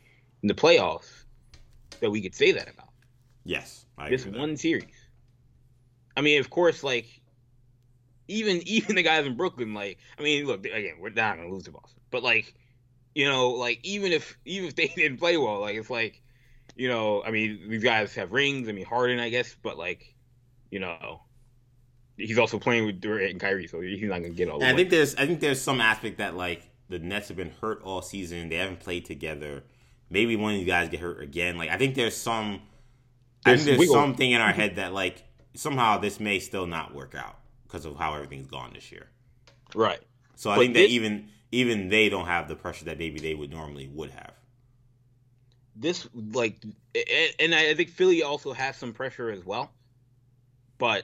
in the playoffs that we could say that about yes, I this with that. one series. I mean, of course, like even [laughs] even the guys in Brooklyn, like I mean, look again, we're not gonna lose to Boston, but like you know, like even if even if they [laughs] didn't play well, like it's like you know, I mean, these guys have rings. I mean, Harden, I guess, but like you know, he's also playing with Durant and Kyrie, so he's not gonna get all the And I way. think there's I think there's some aspect that like the Nets have been hurt all season. They haven't played together. Maybe one of you guys get hurt again. Like I think there's some I There's think there's wiggle. something in our head that like somehow this may still not work out because of how everything's gone this year. right. So I But think that this- even even they don't have the pressure that maybe they would normally would have. this like and I think Philly also has some pressure as well. But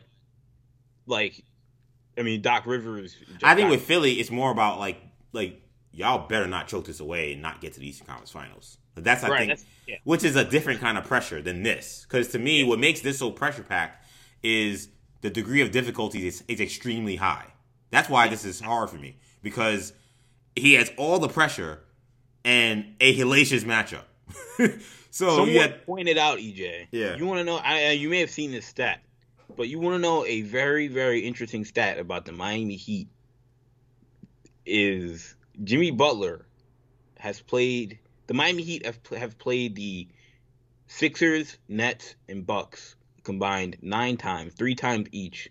like I mean Doc Rivers I think with Philly, it's more about like like y'all better not choke this away and not get to the Eastern Conference Finals. That's I Right, think, that's- yeah. which is a different kind of pressure than this. Because to me, what makes this so pressure packed is the degree of difficulty is, is extremely high. That's why this is hard for me because he has all the pressure and a hellacious matchup. [laughs] so Someone yeah, pointed out, EJ. Yeah. You want to know? I- you may have seen this stat, but you want to know a very, very interesting stat about the Miami Heat. Is Jimmy Butler has played the Miami Heat have, have played the Sixers, Nets, and Bucks combined nine times, three times each.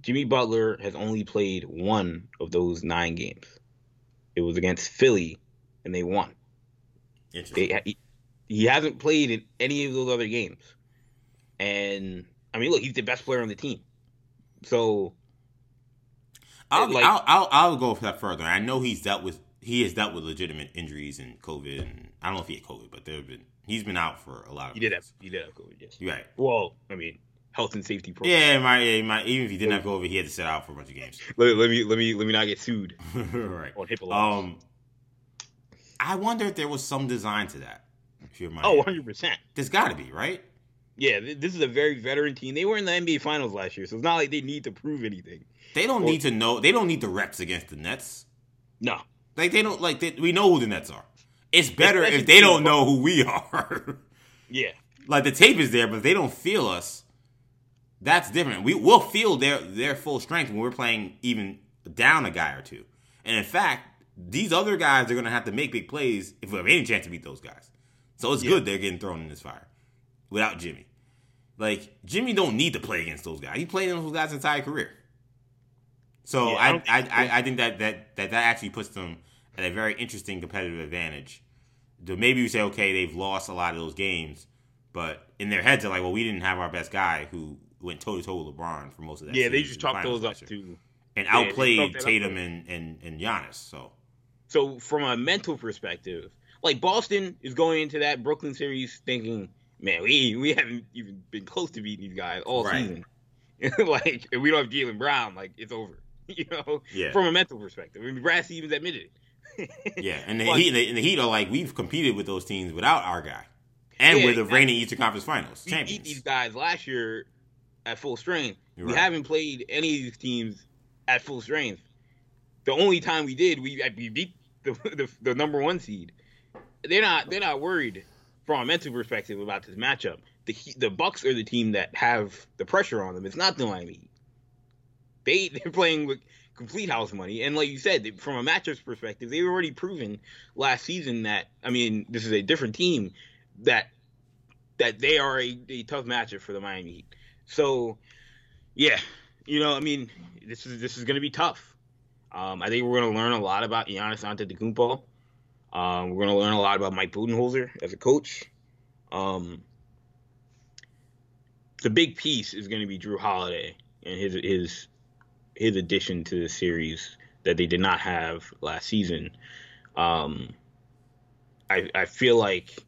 Jimmy Butler has only played one of those nine games. It was against Philly, and they won. interesting. They, he, he hasn't played in any of those other games. And I mean, look, he's the best player on the team. So I'll, like- I'll, I'll I'll go a step further. I know he's dealt with he has dealt with legitimate injuries and COVID. And I don't know if he had COVID, but there have been he's been out for a lot of. he did have he did have COVID, yes. Right. Well, I mean, health and safety program. Yeah, might, it might, even if he didn't have COVID, he had to sit out for a bunch of games. [laughs] Let, let me let me let me not get sued [laughs] right. on HIPAA laws. Um, I wonder if there was some design to that. If you're oh, 100 percent. there's got to be, right? Yeah, this is a very veteran team. They were in the NBA Finals last year, so it's not like they need to prove anything. They don't Well- need to know. They don't need the reps against the Nets. No, Like they don't like. They, we know who the Nets are. It's better if they don't know who we are. [laughs] yeah, like the tape is there, but if they don't feel us, that's different. We will feel their their full strength when we're playing even down a guy or two. And in fact, these other guys are going to have to make big plays if we have any chance to beat those guys. So it's Yeah. good they're getting thrown in this fire without Jimmy. Like Jimmy don't need to play against those guys. He played against those guys entire career. So Yeah, I I, I, I, think that, that that that actually puts them at a very interesting competitive advantage. Maybe you say, okay, they've lost a lot of those games, but in their heads they're like, well, we didn't have our best guy who went toe to toe with LeBron for most of that. Yeah, they just chalked those up too, and yeah, outplayed Tatum and, and and Giannis. So, so from a mental perspective, like Boston is going into that Brooklyn series thinking, man, we we haven't even been close to beating these guys all right. season. [laughs] like, if we don't have Jaylen Brown, like it's over. [laughs] You know, yeah. From a mental perspective, I mean, Brass even admitted it. [laughs] yeah, and the but, Heat, and the Heat are like we've competed with those teams without our guy, and yeah, we're the reigning Eastern Conference Finals we champions. beat these guys last year at full strength. You're we right. haven't played any of these teams at full strength. The only time we did, we we beat the, the, the number one seed. They're not they're not worried from a mental perspective about this matchup. The the Bucks are the team that have the pressure on them. It's not the Miami Heat. They [laughs] they're playing with complete house money, and like you said, from a matchups perspective, they've already proven last season that I mean this is a different team that that they are a, a tough matchup for the Miami Heat. So, yeah, you know, I mean, this is this is going to be tough. Um, I think we're going to learn a lot about Giannis Antetokounmpo. Um, we're going to learn a lot about Mike Budenholzer as a coach. Um, the big piece is going to be Jrue Holiday and his his his addition to the series that they did not have last season. Um, I I feel like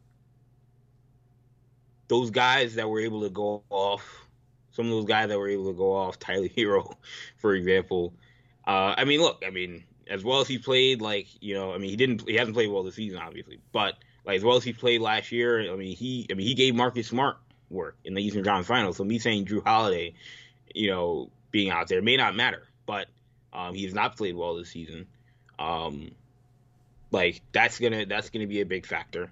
those guys that were able to go off some of those guys that were able to go off, Tyler Herro, [laughs] for example. Uh, I mean, look, I mean, as well as he played, like you know, I mean, he didn't, he hasn't played well this season, obviously, but like as well as he played last year, I mean, he, I mean, he gave Marcus Smart work in the Eastern Conference Finals. So me saying Jrue Holiday, you know, being out there may not matter, but um, he has not played well this season. Um, like that's gonna that's gonna be a big factor.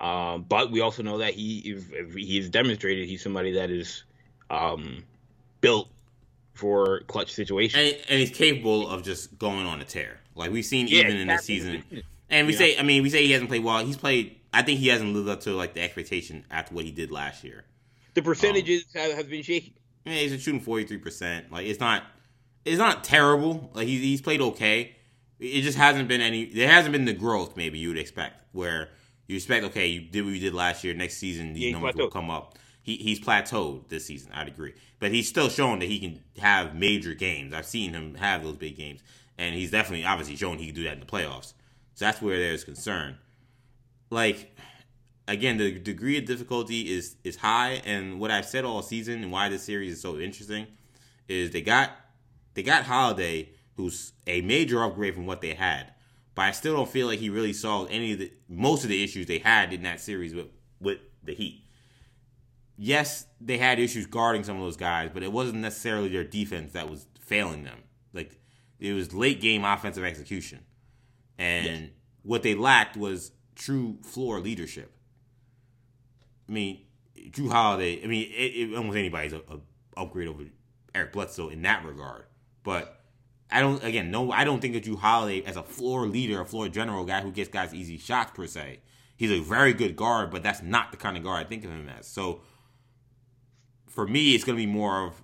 Um, but we also know that he if, if he's demonstrated he's somebody that is um, built for clutch situations. And, and, he's capable of just going on a tear. Like we've seen yeah, even in this season. And we say, I mean, we say he hasn't played well. He's played. I think he hasn't lived up to like the expectation after what he did last year. The percentages um, have, have been shaky. Yeah, he's shooting forty three percent. Like it's not, it's not terrible. Like he's he's played okay. It just hasn't been any. There hasn't been the growth maybe you would expect. Where you expect, okay, you did what you did last year. Next season, these yeah, numbers will come up he, he's plateaued this season. I'd agree, but he's still shown that he can have major games. I've seen him have those big games, and he's definitely obviously shown he can do that in the playoffs. So that's where there's concern. Like again, the degree of difficulty is is high, and what I've said all season and why this series is so interesting is they got they got Holiday, who's a major upgrade from what they had, but I still don't feel like he really solved any of the most of the issues they had in that series with with the Heat yes, they had issues guarding some of those guys, but it wasn't necessarily their defense that was failing them. Like it was late game offensive execution, and yes. what they lacked was true floor leadership. I mean, Jrue Holiday. I mean, it, it, almost anybody's a, a upgrade over Eric Bledsoe in that regard, but. I don't again no I don't think of Jrue Holiday as a floor leader, a floor general guy who gets guys easy shots per se. He's a very good guard, but that's not the kind of guard I think of him as. So for me, it's going to be more of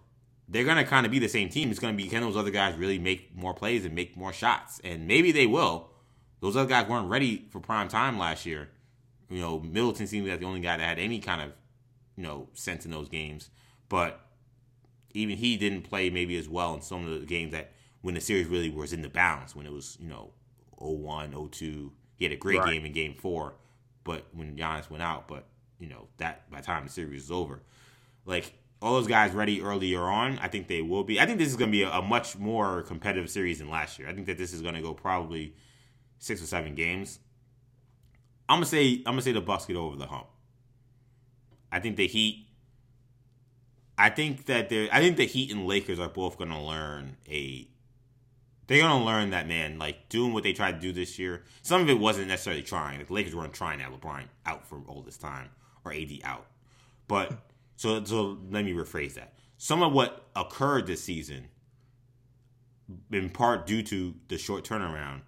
they're going to kind of be the same team. It's going to be can those other guys really make more plays and make more shots? And maybe they will. Those other guys weren't ready for prime time last year. You know, Middleton seemed like the only guy that had any kind of, you know, sense in those games. But even he didn't play maybe as well in some of the games that when the series really was in the balance, when it was, you know, 01, 02. He had a great right. game in game four, but when Giannis went out, but, you know, that by the time the series was over like all those guys ready earlier on, I think they will be. I think this is going to be a, a, much more competitive series than last year. I think that this is going to go probably six or seven games. I'm gonna say I'm gonna say the Bucks get over the hump. I think the Heat. I think that they're. I think the Heat and Lakers are both going to learn a. They're going to learn that man, like doing what they tried to do this year. Some of it wasn't necessarily trying. Like the Lakers weren't trying to have LeBron out for all this time or AD out, but so, so let me rephrase that. Some of what occurred this season, in part due to the short turnaround,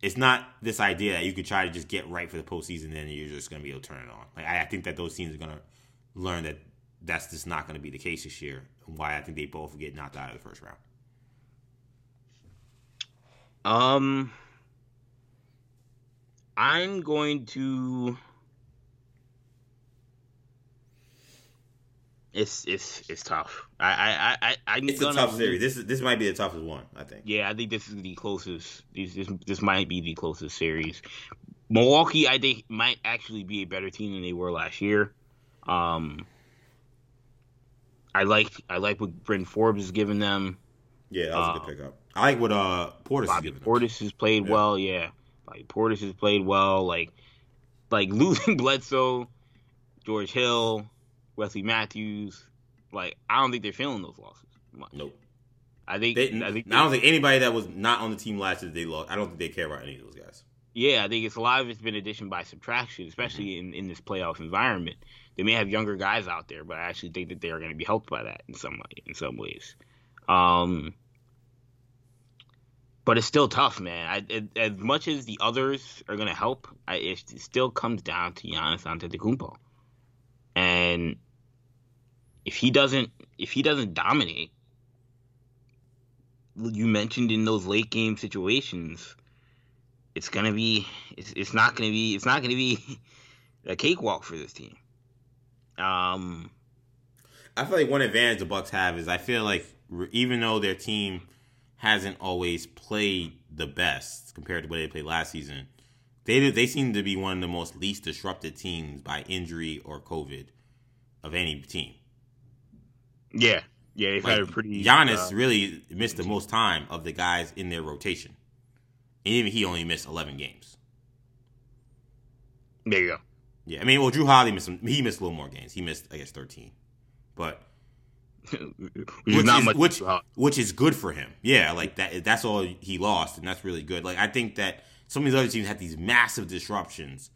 it's not this idea that you could try to just get right for the postseason and you're just going to be able to turn it on. Like I, I think that those teams are going to learn that that's just not going to be the case this year. And why I think they both get knocked out of the first round. Um, I'm going to It's it's it's tough. I I I I'm It's a tough series. This is this might be the toughest one. I think. Yeah, I think this is the closest. This this, this might be the closest series. Milwaukee, I think, might actually be a better team than they were last year. Um, I like I like what Bryn Forbes is giving them. Yeah, that was a good pickup. I like what uh Portis Bobby is giving Portis has played Yeah. well. Yeah, Bobby Portis has played well. Like like [laughs] losing Bledsoe, George Hill, Wesley Matthews. Like I don't think they're feeling those losses. Much. Nope. I think They, I think I don't think anybody that was not on the team last year they lost. I don't think they care about any of those guys. Yeah, I think it's a lot of it's been addition by subtraction, especially Mm-hmm. in, in this playoff environment. They may have younger guys out there, but I actually think that they are going to be helped by that in some way, in some ways. Um, but it's still tough, man. I, it, as much as the others are going to help, I, it, it still comes down to Giannis Antetokounmpo, and if he doesn't, if he doesn't dominate, you mentioned in those late game situations it's gonna be it's, it's not gonna be it's not gonna be [laughs] a cakewalk for this team. Um, I feel like one advantage the Bucks have is I feel like even though their team hasn't always played the best compared to what they played last season, they they seem to be one of the most least disrupted teams by injury or COVID of any team. Yeah, yeah, they've had a pretty Giannis uh, really missed the most time of the guys in their rotation, and even he only missed eleven games. there you go. Yeah, I mean, well, Jrue Holiday missed some, he missed a little more games. He missed, I guess, thirteen, but Which [laughs] which is which, which is good for him. Yeah, like that. That's all he lost, and that's really good. Like I think that some of these other teams had these massive disruptions.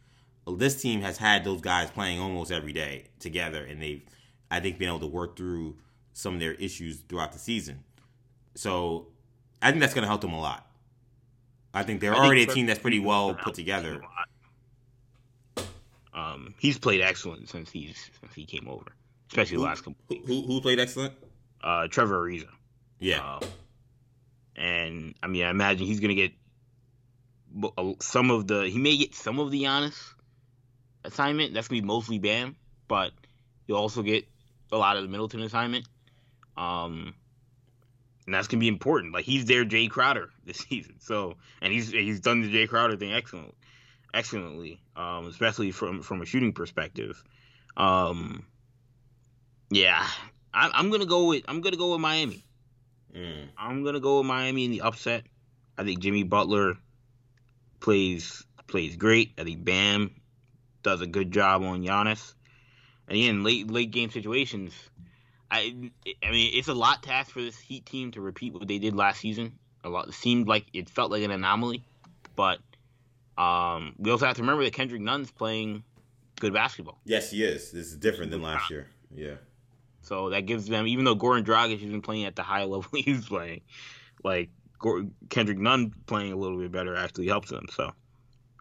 This team has had those guys playing almost every day together, and they've, I think, been able to work through some of their issues throughout the season. So I think that's going to help them a lot. I think they're I think already a team that's pretty well put together. Um, he's played excellent since he's since he came over, especially the last couple. who, who who played excellent? Uh, Trevor Ariza. Yeah, Um, and I mean, I imagine he's gonna get some of the. He may get some of the Giannis assignment. That's gonna be mostly Bam, but he'll also get a lot of the Middleton assignment. Um, and that's gonna be important. Like he's their Jay Crowder [laughs] this season. So, and he's he's done the Jay Crowder thing excellent, excellently. Um, especially from from a shooting perspective. Um, yeah, I, I'm gonna go with I'm gonna go with Miami. Mm. I'm gonna go with Miami in the upset. I think Jimmy Butler plays plays great. I think Bam does a good job on Giannis. And again, late late game situations. I I mean, it's a lot to ask for this Heat team to repeat what they did last season. A lot it seemed like it felt like an anomaly, but um, we also have to remember that Kendrick Nunn's playing good basketball. yes, he is. This is different than last year. Yeah. So that gives them, even though Goran Dragic has been playing at the high [laughs] level he's playing, like Kendrick Nunn playing a little bit better actually helps them. So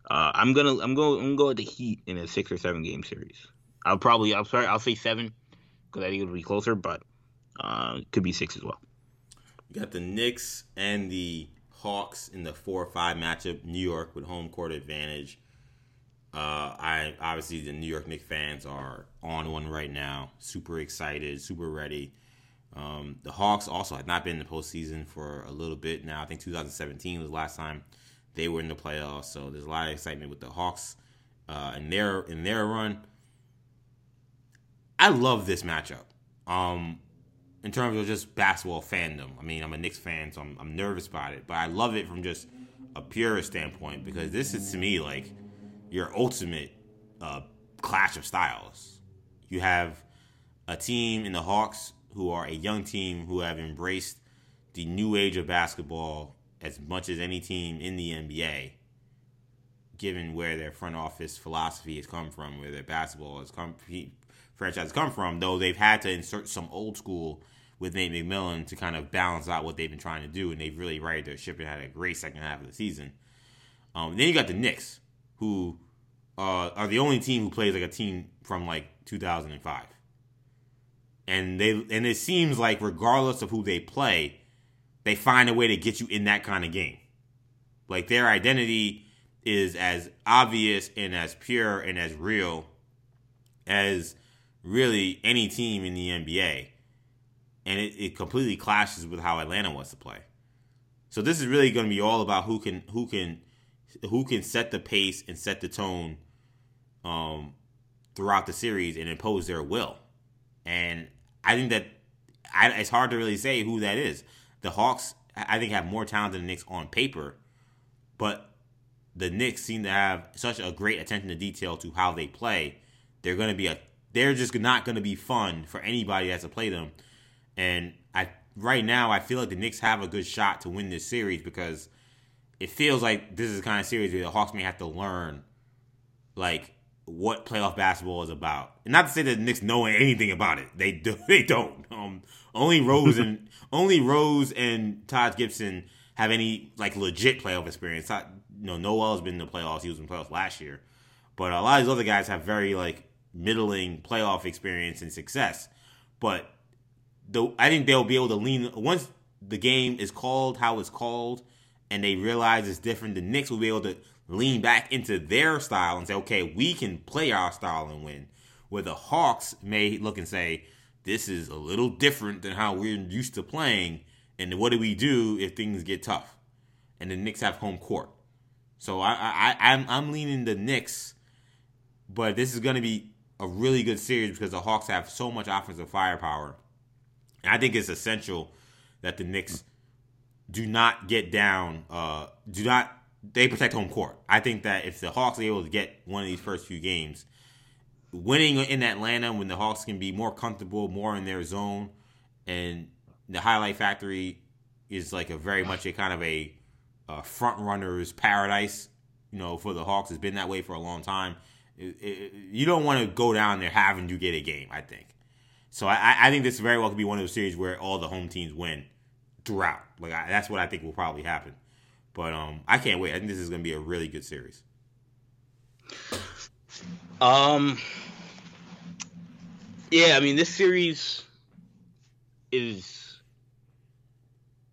uh, I'm gonna I'm going to I'm gonna go with the Heat in a six or seven game series. I'll probably I'm sorry I'll say seven because I think it'll be closer, but uh, it could be six as well. You got the Knicks and the Hawks in the four or five matchup. New York with home court advantage. Uh, I obviously the New York Knicks fans are on one right now. Super excited, super ready. Um, the Hawks also had not been in the postseason for a little bit now. I think 2017 was the last time they were in the playoffs. So there's a lot of excitement with the Hawks uh, in their in their run. I love this matchup. Um, in terms of just basketball fandom. I mean, I'm a Knicks fan, so I'm, I'm nervous about it, but I love it from just a pure standpoint because this is to me like your ultimate uh, clash of styles. You have a team in the Hawks who are a young team who have embraced the new age of basketball as much as any team in the NBA, given where their front office philosophy has come from, where their basketball has come franchise come from, though they've had to insert some old school with Nate McMillan to kind of balance out what they've been trying to do, and they've really righted their ship and had a great second half of the season. Um, then you got the Knicks, who uh, are the only team who plays like a team from like 2005, and they and it seems like regardless of who they play, they find a way to get you in that kind of game. Like their identity is as obvious and as pure and as real as really any team in the NBA, and it, it completely clashes with how Atlanta wants to play. So this is really going to be all about who can who can who can set the pace and set the tone um, throughout the series and impose their will. And I think that I, it's hard to really say who that is. The Hawks, I think, have more talent than the Knicks on paper, but the Knicks seem to have such a great attention to detail to how they play. They're going to be a they're just not going to be fun for anybody that has to play them. And I right now I feel like the Knicks have a good shot to win this series because it feels like this is the kind of series where the Hawks may have to learn like what playoff basketball is about. And not to say that the Knicks know anything about it. They do [laughs] they don't. Um, only Rose and [laughs] only Rose and Taj Gibson have any like legit playoff experience. Not, you know, Noel has been in the playoffs. He was in the playoffs last year. But a lot of these other guys have very like middling playoff experience and success. But the, I think they'll be able to lean once the game is called how it's called, and they realize it's different. The Knicks will be able to lean back into their style and say, okay, we can play our style and win. Where the Hawks may look and say, this is a little different than how we're used to playing. And what do we do if things get tough? And the Knicks have home court. So I, I, I'm, I'm leaning the Knicks, but this is going to be a really good series because the Hawks have so much offensive firepower. And I think it's essential that the Knicks do not get down, uh, do not they protect home court. I think that if the Hawks are able to get one of these first few games, winning in Atlanta when the Hawks can be more comfortable, more in their zone, and the highlight factory is like a very much a kind of a, a front runner's paradise. You know, for the Hawks, it's been that way for a long time. It, you don't want to go down there having to get a game. I think. So I, I think this very well could be one of those series where all the home teams win throughout. Like I, that's what I think will probably happen. But um, I can't wait. I think this is going to be a really good series. Um. Yeah, I mean, this series is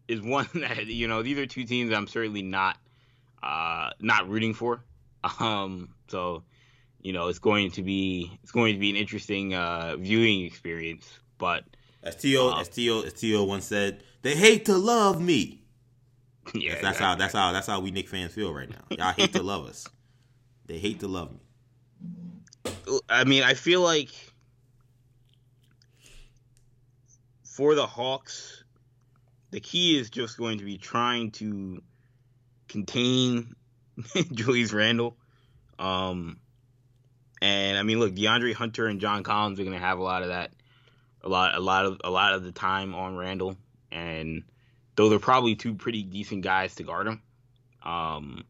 is one [laughs] that you know these are two teams I'm certainly not uh not rooting for. Um. So you know it's going to be it's going to be an interesting uh viewing experience. But as Tio uh, as Tio as Tio once said, they hate to love me. [laughs] Yeah, that's, that's how that's how that's how we Knick fans feel right now. Y'all hate to love us. They hate to love me. I mean, I feel like for the Hawks, the key is just going to be trying to contain [laughs] Julius Randle. Um, and I mean, look, DeAndre Hunter and John Collins are going to have a lot of that, a lot, a lot of, a lot of the time on Randle. and though they're probably two pretty decent guys to guard him. Um,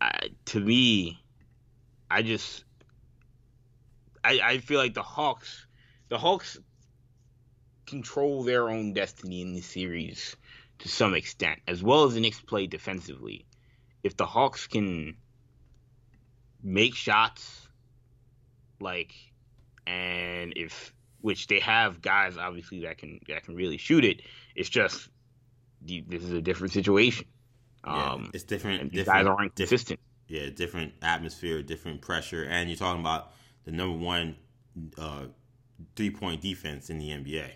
I, to me, I just I, I feel like the Hawks the Hawks control their own destiny in this series to some extent, as well as the Knicks play defensively. If the Hawks can make shots, like, and if which they have guys obviously that can that can really shoot it. It's just this is a different situation. Yeah, um, it's different. Different, guys aren't consistent. Yeah, different atmosphere, different pressure, and you're talking about the number one uh, three point defense in the NBA.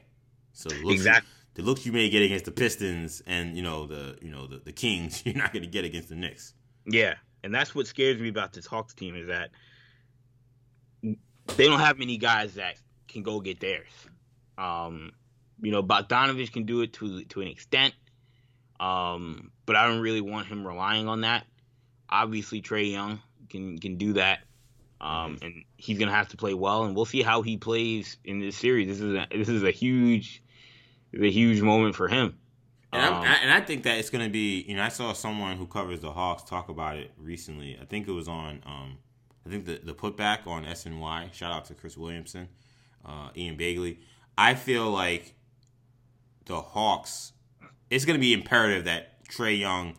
So looks, exactly. the looks you may get against the Pistons and you know the you know the, the Kings, [laughs] you're not going to get against the Knicks. Yeah, and that's what scares me about this Hawks team is that they don't have many guys that can go get theirs. Um, you know, Bogdanovic can do it to to an extent, um, but I don't really want him relying on that. Obviously, Trae Young can can do that, um, and he's gonna have to play well, and we'll see how he plays in this series. This is a, this is a huge, a huge moment for him. And, um, I, and I think that it's going to be, you know, I saw someone who covers the Hawks talk about it recently. I think it was on, um, I think the, the putback on SNY. Shout out to Chris Williamson uh, Ian Begley. I feel like the Hawks, it's going to be imperative that Trae Young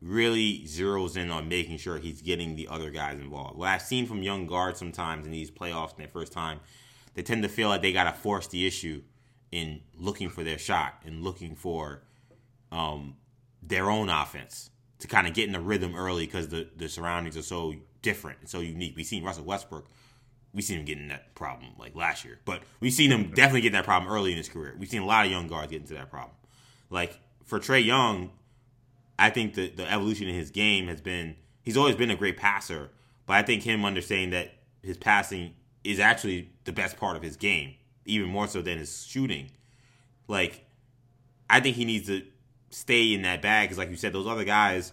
really zeroes in on making sure he's getting the other guys involved. What I've seen from young guards sometimes in these playoffs in their first time, they tend to feel like they got to force the issue in looking for their shot and looking for um, their own offense to kind of get in the rhythm early because the, the surroundings are so different and so unique. We've seen Russell Westbrook we've seen him getting that problem like last year, but we've seen him definitely get that problem early in his career. We've seen a lot of young guards get into that problem. Like for Trae Young, I think the the evolution in his game has been he's always been a great passer, but I think him understanding that his passing is actually the best part of his game, even more so than his shooting. Like, I think he needs to stay in that bag because, like you said, those other guys,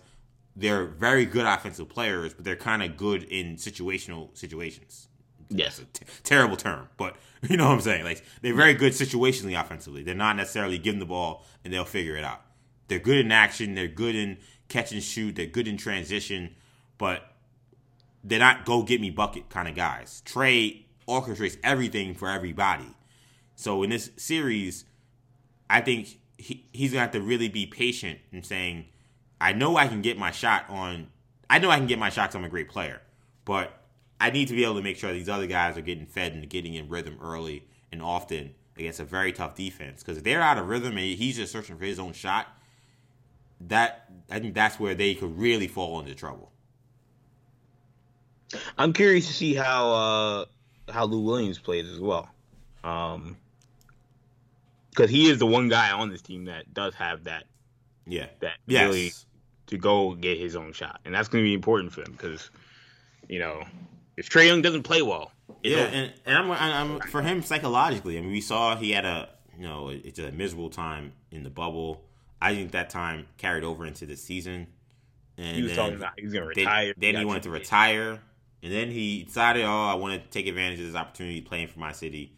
they're very good offensive players, but they're kind of good in situational situations. Yes. That's a t- terrible term, but [laughs] you know what I'm saying. Like they're very good situationally offensively. They're not necessarily giving the ball and they'll figure it out. They're good in action. They're good in catch and shoot. They're good in transition, but they're not go get me bucket kind of guys. Trae orchestrates everything for everybody. So in this series, I think he, he's gonna have to really be patient in saying, I know I can get my shot on. I know I can get my shots. I'm a great player, but I need to be able to make sure these other guys are getting fed and getting in rhythm early and often against a very tough defense. Because if they're out of rhythm and he's just searching for his own shot, that I think that's where they could really fall into trouble. I'm curious to see how uh, how Lou Williams plays as well, um, because he is the one guy on this team that does have that Yeah. that Yes. ability to go get his own shot, and that's going to be important for him because you know if Trae Young doesn't play well, Yeah, over. and, and I'm, I'm for him psychologically. I mean, we saw he had a you know it's a miserable time in the bubble. I think that time carried over into the season. And he was talking about he to then- retire. Then, got he wanted to retire, and then he decided, oh, I want to take advantage of this opportunity playing for my city.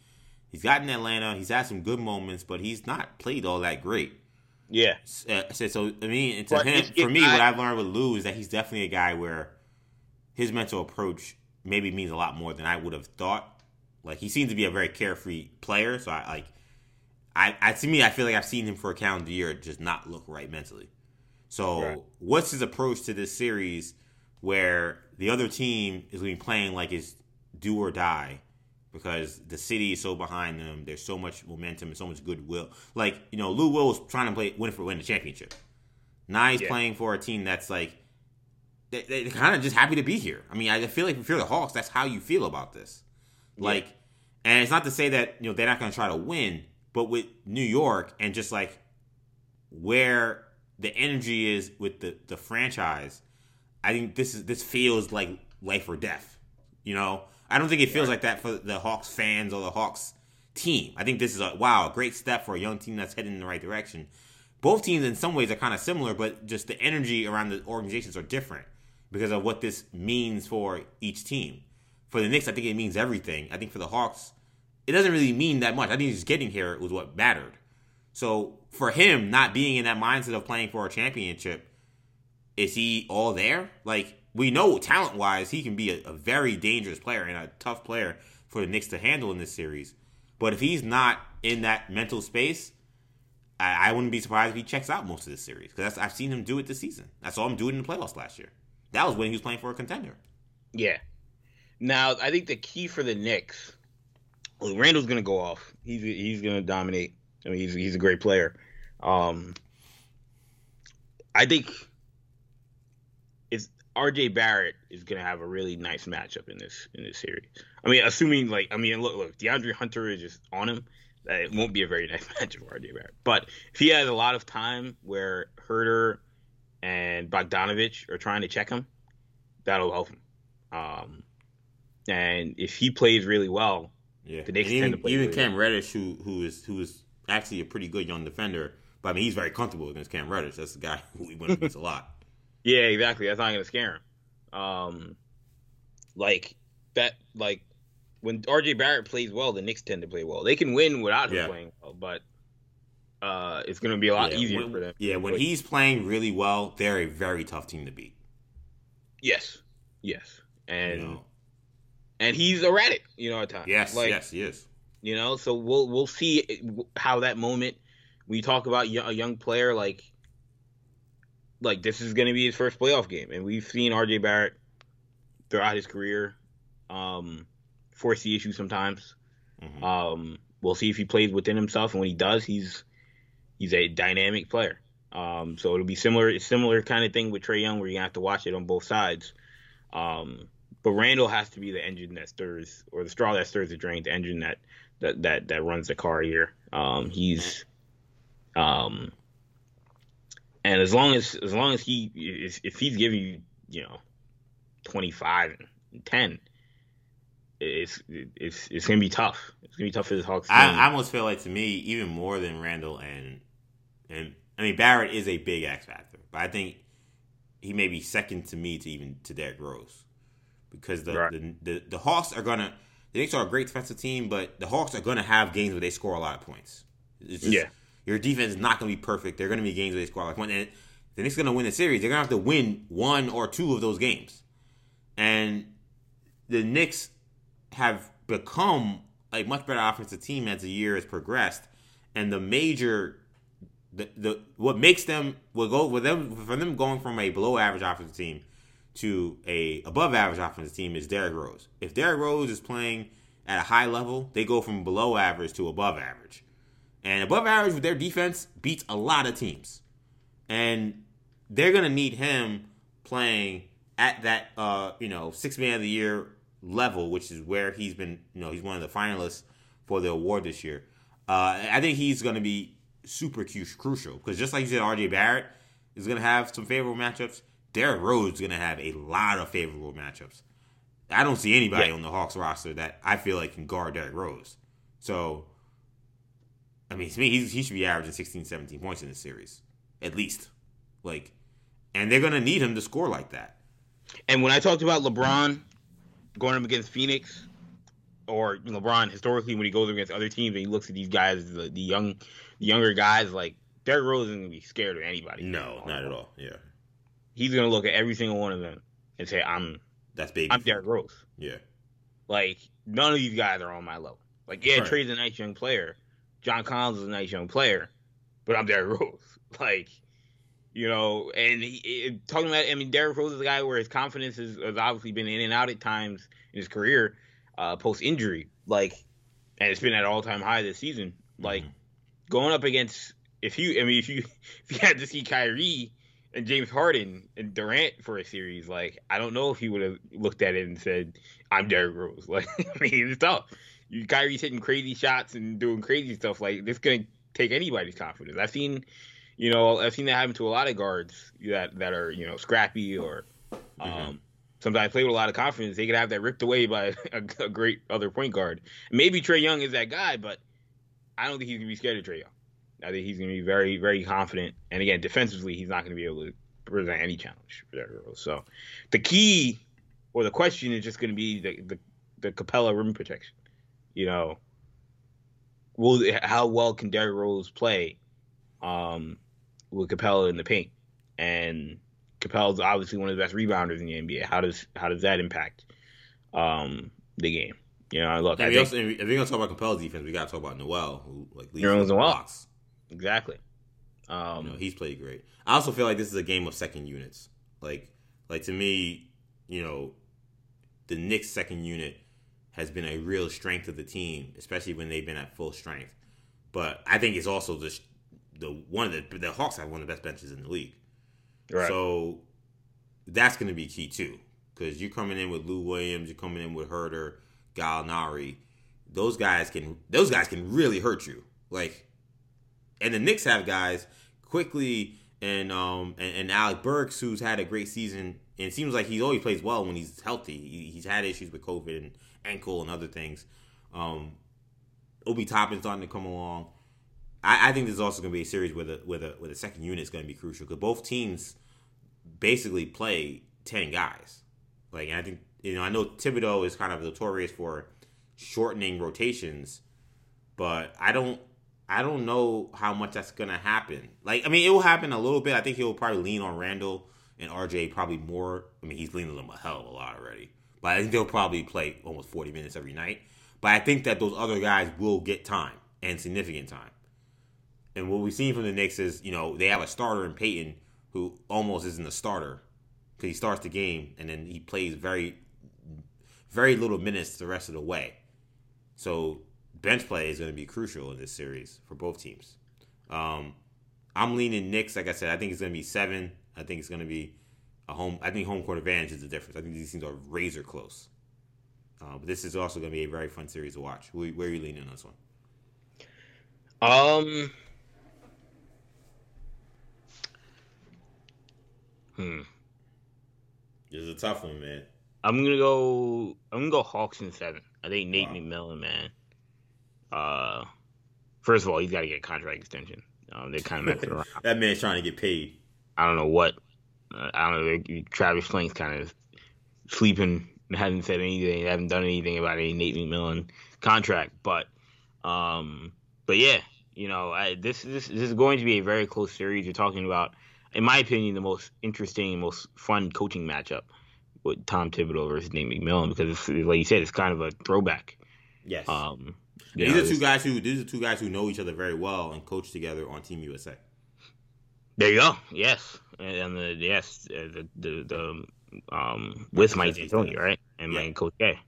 He's gotten Atlanta. He's had some good moments, but he's not played all that great. Yeah, Uh, so, so I mean, to But him, for me, I- what I've learned with Lou is that he's definitely a guy where his mental approach maybe means a lot more than I would have thought. Like he seems to be a very carefree player, so I like. I, I to me, I feel like I've seen him for a calendar year just not look right mentally. So, Right. what's his approach to this series, where the other team is going to be playing like it's do or die, because the city is so behind them. There's so much momentum and so much goodwill. Like you know, Lou Will was trying to play win for win the championship. Now he's Yeah. playing for a team that's like they, they're kind of just happy to be here. I mean, I feel like if you're the Hawks, that's how you feel about this. Like, and it's not to say that you know they're not going to try to win, but with New York and just like where the energy is with the the franchise, I think this is this feels like life or death. You know, I don't think it feels like that for the Hawks fans or the Hawks team. I think this is a wow, a great step for a young team that's heading in the right direction. Both teams, in some ways, are kind of similar, but just the energy around the organizations are different because of what this means for each team. For the Knicks, I think it means everything. I think for the Hawks, it doesn't really mean that much. I think just getting here was what mattered. So for him, not being in that mindset of playing for a championship, is he all there? Like we know, talent wise, he can be a, a very dangerous player and a tough player for the Knicks to handle in this series. But if he's not in that mental space, I, I wouldn't be surprised if he checks out most of this series because I've seen him do it this season. I saw him do it in the playoffs last year. That was when he was playing for a contender. Yeah. Now I think the key for the Knicks, well, Randle's going to go off. He's he's going to dominate. I mean, he's he's a great player. Um, I think R.J. Barrett is going to have a really nice matchup in this in this series. I mean, assuming like I mean, look, look, DeAndre Hunter is just on him. It won't be a very [laughs] nice matchup for R.J. Barrett. But if he has a lot of time where Huerter and Bogdanovic are trying to check him, that'll help him. Um, and if he plays really well, Yeah, The Knicks even, to play even really Cam Reddish, who who is who is actually a pretty good young defender, but I mean he's very comfortable against Cam Reddish. That's the guy [laughs] who we went against a lot. Yeah, exactly. That's not gonna scare him. Um, like that, like when RJ Barrett plays well, the Knicks tend to play well. They can win without him Yeah. playing well, but uh, it's gonna be a lot yeah, easier when, for them. Yeah, when he's playing really well, they're a very tough team to beat. yes, yes, and You know? and he's erratic, you know, at times. Yes, like, yes, he is. You know, so we'll we'll see how that moment we talk about a young player like like this is going to be his first playoff game, and we've seen RJ Barrett throughout his career um, force the issue sometimes. Mhm. Um, we'll see if he plays within himself, and when he does, he's he's a dynamic player. Um, so it'll be similar, similar kind of thing with Trae Young, where you have to watch it on both sides. Um, but Randle has to be the engine that stirs, or the straw that stirs the drink, the engine that that that, that runs the car here. Um, he's, um, and as long as as long as he if he's giving you you know twenty five and ten, it's it's it's gonna be tough. It's gonna be tough for the Hawks. I, I, almost feel like to me, even more than Randle and and I mean Barrett is a big X factor, but I think he may be second to me to even to Derrick Rose because the right. the, the, the Hawks are gonna the Knicks are a great defensive team, but the Hawks are gonna have games where they score a lot of points. Just, yeah, your defense is not gonna be perfect. They're gonna be games where they score of points. And the Knicks are gonna win the series. They're gonna have to win one or two of those games, and the Knicks have become a much better offensive team as the year has progressed, and the major the, the what makes them will go with them for them going from a below average offensive team to a above average offensive team is Derrick Rose. If Derrick Rose is playing at a high level, they go from below average to above average. And above average with their defense beats a lot of teams. And they're gonna need him playing at that uh, you know, six man of the year level, which is where he's been, you know, he's one of the finalists for the award this year. Uh, I think he's going to be super crucial because just like you said, RJ Barrett is going to have some favorable matchups. Derrick Rose is going to have a lot of favorable matchups. I don't see anybody yeah. on the Hawks roster that I feel like can guard Derrick Rose. So, I mean, to me, he should be averaging 16, 17 points in this series, at least. Like, and they're going to need him to score like that. And when I talked about LeBron going up against Phoenix or LeBron historically when he goes against other teams and he looks at these guys, the, the young, the younger guys, like Derrick Rose isn't gonna be scared of anybody. No, not at all. Yeah, he's gonna look at every single one of them and say, "I'm that's baby. I'm Derrick Rose." Yeah, like none of these guys are on my level. Like, yeah, right. Trae's a nice young player. John Collins is a nice young player, but I'm Derrick Rose. [laughs] Like, you know, and he, it, talking about, I mean, Derrick Rose is a guy where his confidence has, has obviously been in and out at times in his career, uh, post injury, like, and it's been at all time high this season. Like, mm-hmm. going up against, if you, I mean, if you, [laughs] if you had to see Kyrie and James Harden and Durant for a series, like, I don't know if he would have looked at it and said, I'm Derrick Rose. [laughs] Like, I mean, it's tough. You, Kyrie's hitting crazy shots and doing crazy stuff. Like, this going to take anybody's confidence. I've seen you know, I've seen that happen to a lot of guards that that are you know scrappy or um, mm-hmm. sometimes play with a lot of confidence. They could have that ripped away by [laughs] a, a great other point guard. Maybe Trae Young is that guy, but I don't think he's gonna be scared of Trae Young. I think he's gonna be very very confident. And again, defensively, he's not gonna be able to present any challenge for that girl. So the key or the question is just gonna be the the, the Capela rim protection. You know, will how well can Derrick Rose play? Um, with Capela in the paint, and Capela's obviously one of the best rebounders in the NBA. How does how does that impact um, the game? You know, look. Think, also, if you're gonna talk about Capela's defense, we gotta talk about Noel, who like leads the blocks. Exactly. Um, you know, he's played great. I also feel like this is a game of second units. Like, like to me, you know, the Knicks' second unit has been a real strength of the team, especially when they've been at full strength. But I think it's also just the one of the the Hawks have one of the best benches in the league. Right. So that's going to be key too, because you're coming in with Lou Williams, you're coming in with Huerter, Gallinari. Those guys can those guys can really hurt you. Like, and the Knicks have guys Quickley and um and, and Alec Burks who's had a great season and it seems like he always plays well when he's healthy. He, he's had issues with COVID and ankle and other things. Um, Obi Toppin's starting to come along. I, I think this is also going to be a series where the where the where the second unit is going to be crucial because both teams basically play ten guys. Like I think you know I know Thibodeau is kind of notorious for shortening rotations, but I don't I don't know how much that's gonna happen. Like I mean it will happen a little bit. I think he'll probably lean on Randle and RJ probably more. I mean he's leaning on them a hell of a lot already, but I think they'll probably play almost forty minutes every night. But I think that those other guys will get time and significant time. And what we've seen from the Knicks is, you know, they have a starter in Payton who almost isn't a starter because he starts the game and then he plays very, very little minutes the rest of the way. So bench play is going to be crucial in this series for both teams. Um, I'm leaning Knicks. Like I said, I think it's going to be seven. I think it's going to be a home. I think home court advantage is the difference. I think these teams are razor close. Uh, but this is also going to be a very fun series to watch. Where, where are you leaning on this one? Um. Hmm. This is a tough one, man. I'm gonna go. I'm gonna go Hawks in seven. I think Nate wow. McMillan, man. Uh, first of all, he's got to get a contract extension. Um, they're kind of messing [laughs] around. that man's trying to get paid. I don't know what. I don't know. Travis Schlenk's kind of sleeping and hasn't said anything, haven't done anything about any Nate McMillan contract. But, um, but yeah, you know, I, this this this is going to be a very close series. You're talking about, in my opinion, the most interesting, most fun coaching matchup with Tom Thibodeau versus Nate McMillan because, it's, like you said, it's kind of a throwback. Yes. Um, these know, are two guys who these are two guys who know each other very well and coach together on Team USA. There you go. Yes, and the yes the the, the um, with Mike D'Antoni, right, and yeah. Coach K.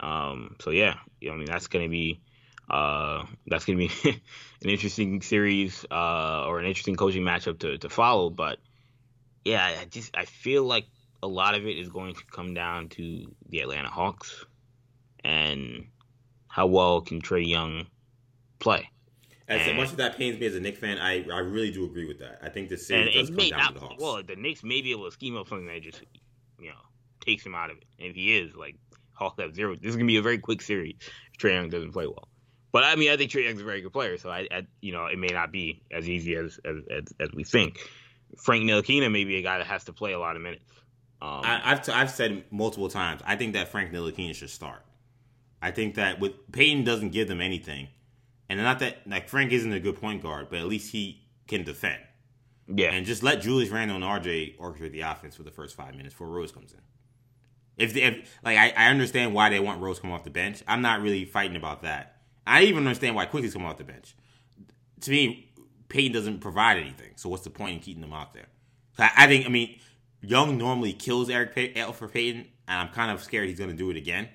Um, so yeah, you know, I mean that's gonna be uh, that's gonna be [laughs] an interesting series uh, or an interesting coaching matchup to, to follow. But yeah, I just I feel like a lot of it is going to come down to the Atlanta Hawks and how well can Trae Young play. As much as that pains me as a Knicks fan, I, I really do agree with that. I think the series does come down not, to the Hawks. Well, the Knicks may be able to scheme up something that just you know takes him out of it. And if he is, like Hawks have zero. This is gonna be a very quick series if Trae Young doesn't play well. But I mean, I think Trae Young's a very good player, so I, I you know, it may not be as easy as as, as, as we think. Frank Ntilikina may be a guy that has to play a lot of minutes. Um, I, have t- I've said multiple times. I think that Frank Ntilikina should start. I think that with Payton doesn't give them anything, and not that like Frank isn't a good point guard, but at least he can defend. Yeah, and just let Julius Randle and RJ orchestrate the offense for the first five minutes before Rose comes in. If, if like I, I understand why they want Rose come off the bench, I'm not really fighting about that. I even understand why Quickley's come off the bench. To me, Payton doesn't provide anything, so what's the point in keeping them out there? I, I think I mean Young normally kills Eric Pay- Elfrid Payton, and I'm kind of scared he's going to do it again.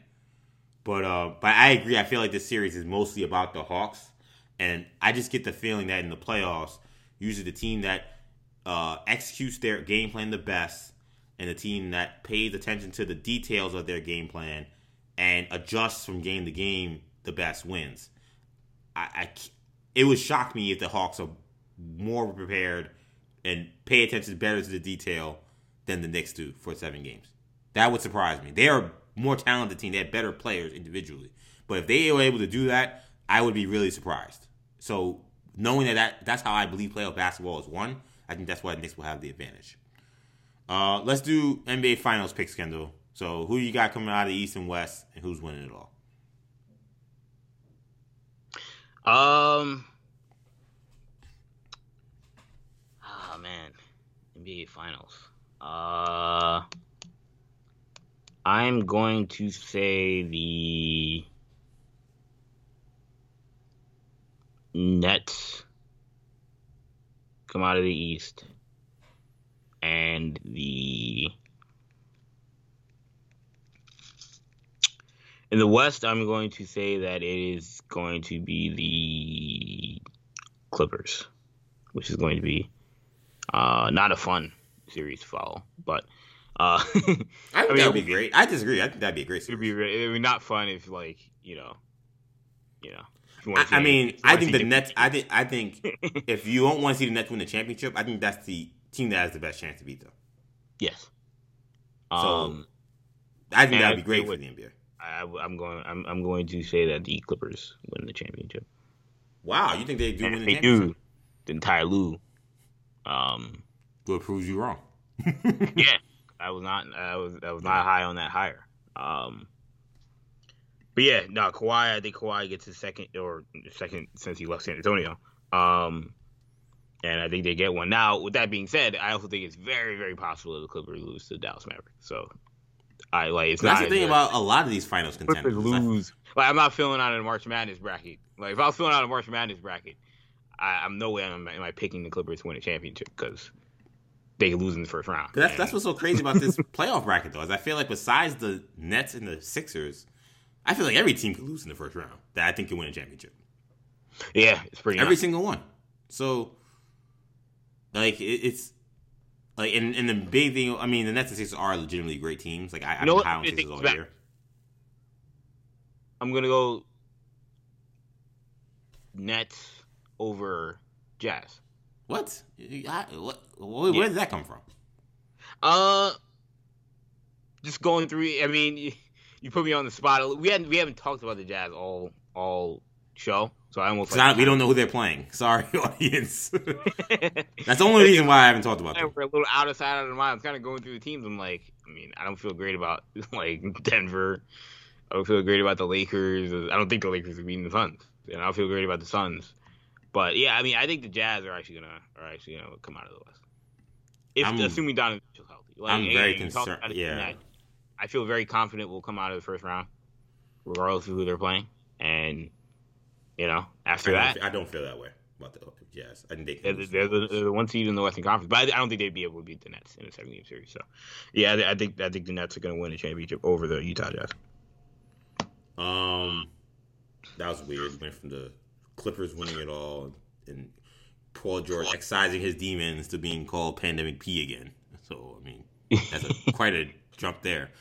But uh, but I agree. I feel like this series is mostly about the Hawks, and I just get the feeling that in the playoffs, usually the team that uh, executes their game plan the best and the team that pays attention to the details of their game plan and adjusts from game to game the best wins. I, I it would shock me if the Hawks are more prepared and pay attention better to the detail than the Knicks do for seven games. That would surprise me. They are more talented team. They have better players individually. But if they were able to do that, I would be really surprised. So knowing that, that that's how I believe playoff basketball is won, I think that's why the Knicks will have the advantage. Uh, let's do NBA Finals picks, Kendall. So who you got coming out of the East and West, and who's winning it all? Um. Oh man, NBA Finals. Uh, I'm going to say the Nets come out of the East and the in the West, I'm going to say that it is going to be the Clippers, which is going to be uh, not a fun series to follow, but uh, [laughs] I think I mean, that'd be great. I disagree. I think that'd be a great series. It'd be it'd be not fun if like you know, you know. I, I, mean, I think the Nets. I think I think [laughs] if you don't want to see the Nets win the championship, I think that's the team that has the best chance to beat them. Yes. So um, I think that'd be great for the NBA. I, am going. I'm, I'm going to say that the Clippers win the championship. Wow, you think they do and win the they championship? Do, the entire Lou. Um, well, proves you wrong. [laughs] yeah, I was not. I was. I was not high on that higher. Um, but yeah, no, Kawhi. I think Kawhi gets his second or second since he left San Antonio. Um, and I think they get one. Now, with that being said, I also think it's very, very possible that the Clippers lose to the Dallas Mavericks. So, I like. It's That's the thing about a lot of these finals contenders. Lose. Like, I'm not filling out a March Madness bracket. Like, if I was filling out a March Madness bracket, I, am no way am, am I picking the Clippers to win a championship because they lose in the first round. That's that's what's so crazy about this [laughs] playoff bracket, though. Is I feel like besides the Nets and the Sixers, I feel like every team could lose in the first round that I think can win a championship. Yeah, it's pretty. Every nice. single one. So like it, it's like and, and the big thing. I mean, the Nets and Sixers are legitimately great teams. Like I, I've know been what? high on Sixers all it's year. I'm gonna go Nets over Jazz. What? I, what? Where, Yeah. did that come from? Uh, just going through. I mean, you, you put me on the spot. We hadn't we haven't talked about the Jazz all all show, so I almost like, I- we don't know who they're playing. Sorry, [laughs] audience. [laughs] That's the only reason why I haven't talked about them. We're a little out of sight, out of mind. I'm kind of going through the teams. I'm like, I mean, I don't feel great about [laughs] like Denver. I don't feel great about the Lakers. I don't think the Lakers are beating the Suns, and I don't feel great about the Suns. But yeah, I mean, I think the Jazz are actually gonna are actually gonna come out of the West, if I'm- assuming Donovan Mitchell's healthy. Like, I'm very concerned- yeah. that I feel very confident we'll come out of the first round, regardless of who they're playing, and you know, after I that, I don't feel that way about the Jazz. I think they they're, can the- they're, the, they're the one seed in the Western Conference, but I, don't think they'd be able to beat the Nets in a seven game series. So, yeah, I, I think I think the Nets are going to win a championship over the Utah Jazz. Um, that was weird. Went from the Clippers winning it all and Paul George excising his demons to being called Pandemic P again. So I mean, that's a, [laughs] quite a jump there.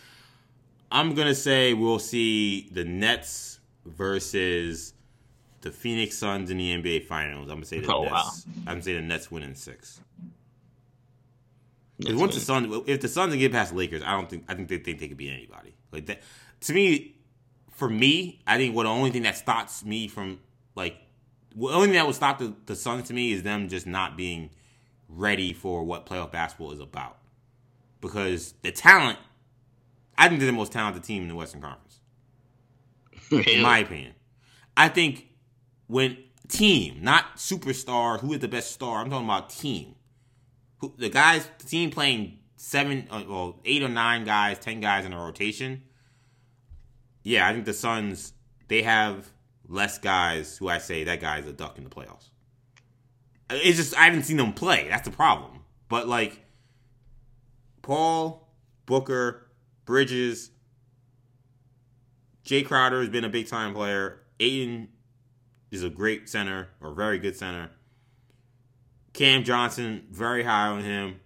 I'm gonna say we'll see the Nets versus the Phoenix Suns in the NBA Finals. I'm gonna say the Oh, Nets. wow. I'm gonna say the Nets win in six. Because once the Suns, if the Suns can get past the Lakers, I don't think I think they think they could beat anybody. Like that, to me, for me, I think what the only thing that stops me from like, the only thing that would stop the, the Suns to me is them just not being ready for what playoff basketball is about. Because the talent, I think they're the most talented team in the Western Conference, [laughs] in my opinion. I think when team, not superstar, who is the best star? I'm talking about team. Who the guys, the team playing seven, uh, well, eight or nine guys, ten guys in a rotation. Yeah, I think the Suns they have less guys who I say that guy's a duck in the playoffs. It's just I haven't seen them play. That's the problem. But like Paul, Booker, Bridges, Jae Crowder has been a big time player. Ayton is a great center or very good center. Cam Johnson, very high on him.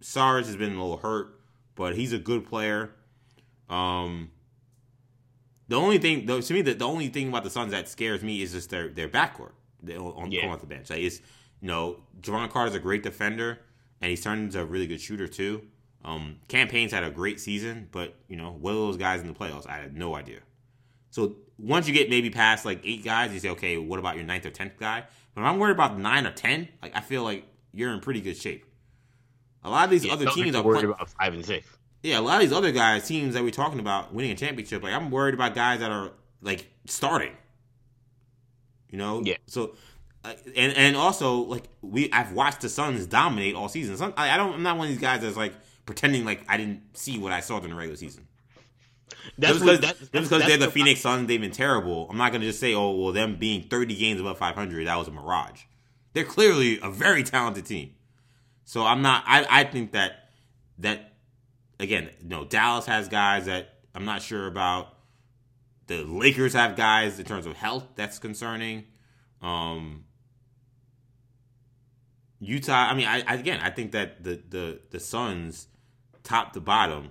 Sars has been a little hurt, but he's a good player. Um, the only thing, though, to me, the, the only thing about the Suns that scares me is just their their backcourt on Yeah. off the bench. Like it's, you know, Jevon Carter's a great defender, and he's turned into a really good shooter too. Um, Cam Payne's had a great season, but you know, what are those guys in the playoffs? I had no idea. So once you get maybe past like eight guys, you say, okay, what about your ninth or tenth guy? But if I'm worried about nine or ten, like I feel like you're in pretty good shape. A lot of these Yeah, other teams are worried playing. about five and six. Yeah, a lot of these other guys, teams that we're talking about winning a championship, like I'm worried about guys that are like starting. You know, Yeah. So, uh, and and also like we, I've watched the Suns dominate all season. Some, I, I don't, I'm not one of these guys that's like pretending like I didn't see what I saw during the regular season. That's because, that, just because that's they're the Phoenix Suns, they've been terrible. I'm not gonna just say, oh well, them being 30 games above 500, that was a mirage. They're clearly a very talented team. So I'm not. I I think that that again, know, Dallas has guys that I'm not sure about. The Lakers have guys in terms of health that's concerning. Um, Utah. I mean, I, I again, I think that the the the Suns, top to bottom,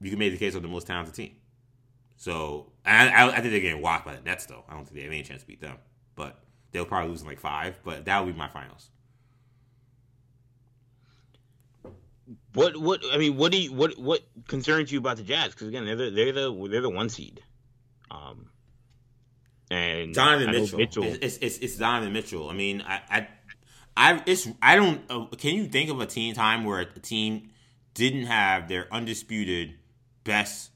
you can make the case of the most talented team. So I, I, I think they're getting walked by the Nets, though. I don't think they have any chance to beat them, but they'll probably lose in like five. But that would be my finals. What what I mean, what do you what what concerns you about the Jazz? Because again, they're the they're the they're the one seed. Um, and Donovan know Mitchell. It's, it's, it's Donovan Mitchell. I mean, I, I, I, it's I don't. Uh, can you think of a team time where a team didn't have their undisputed best,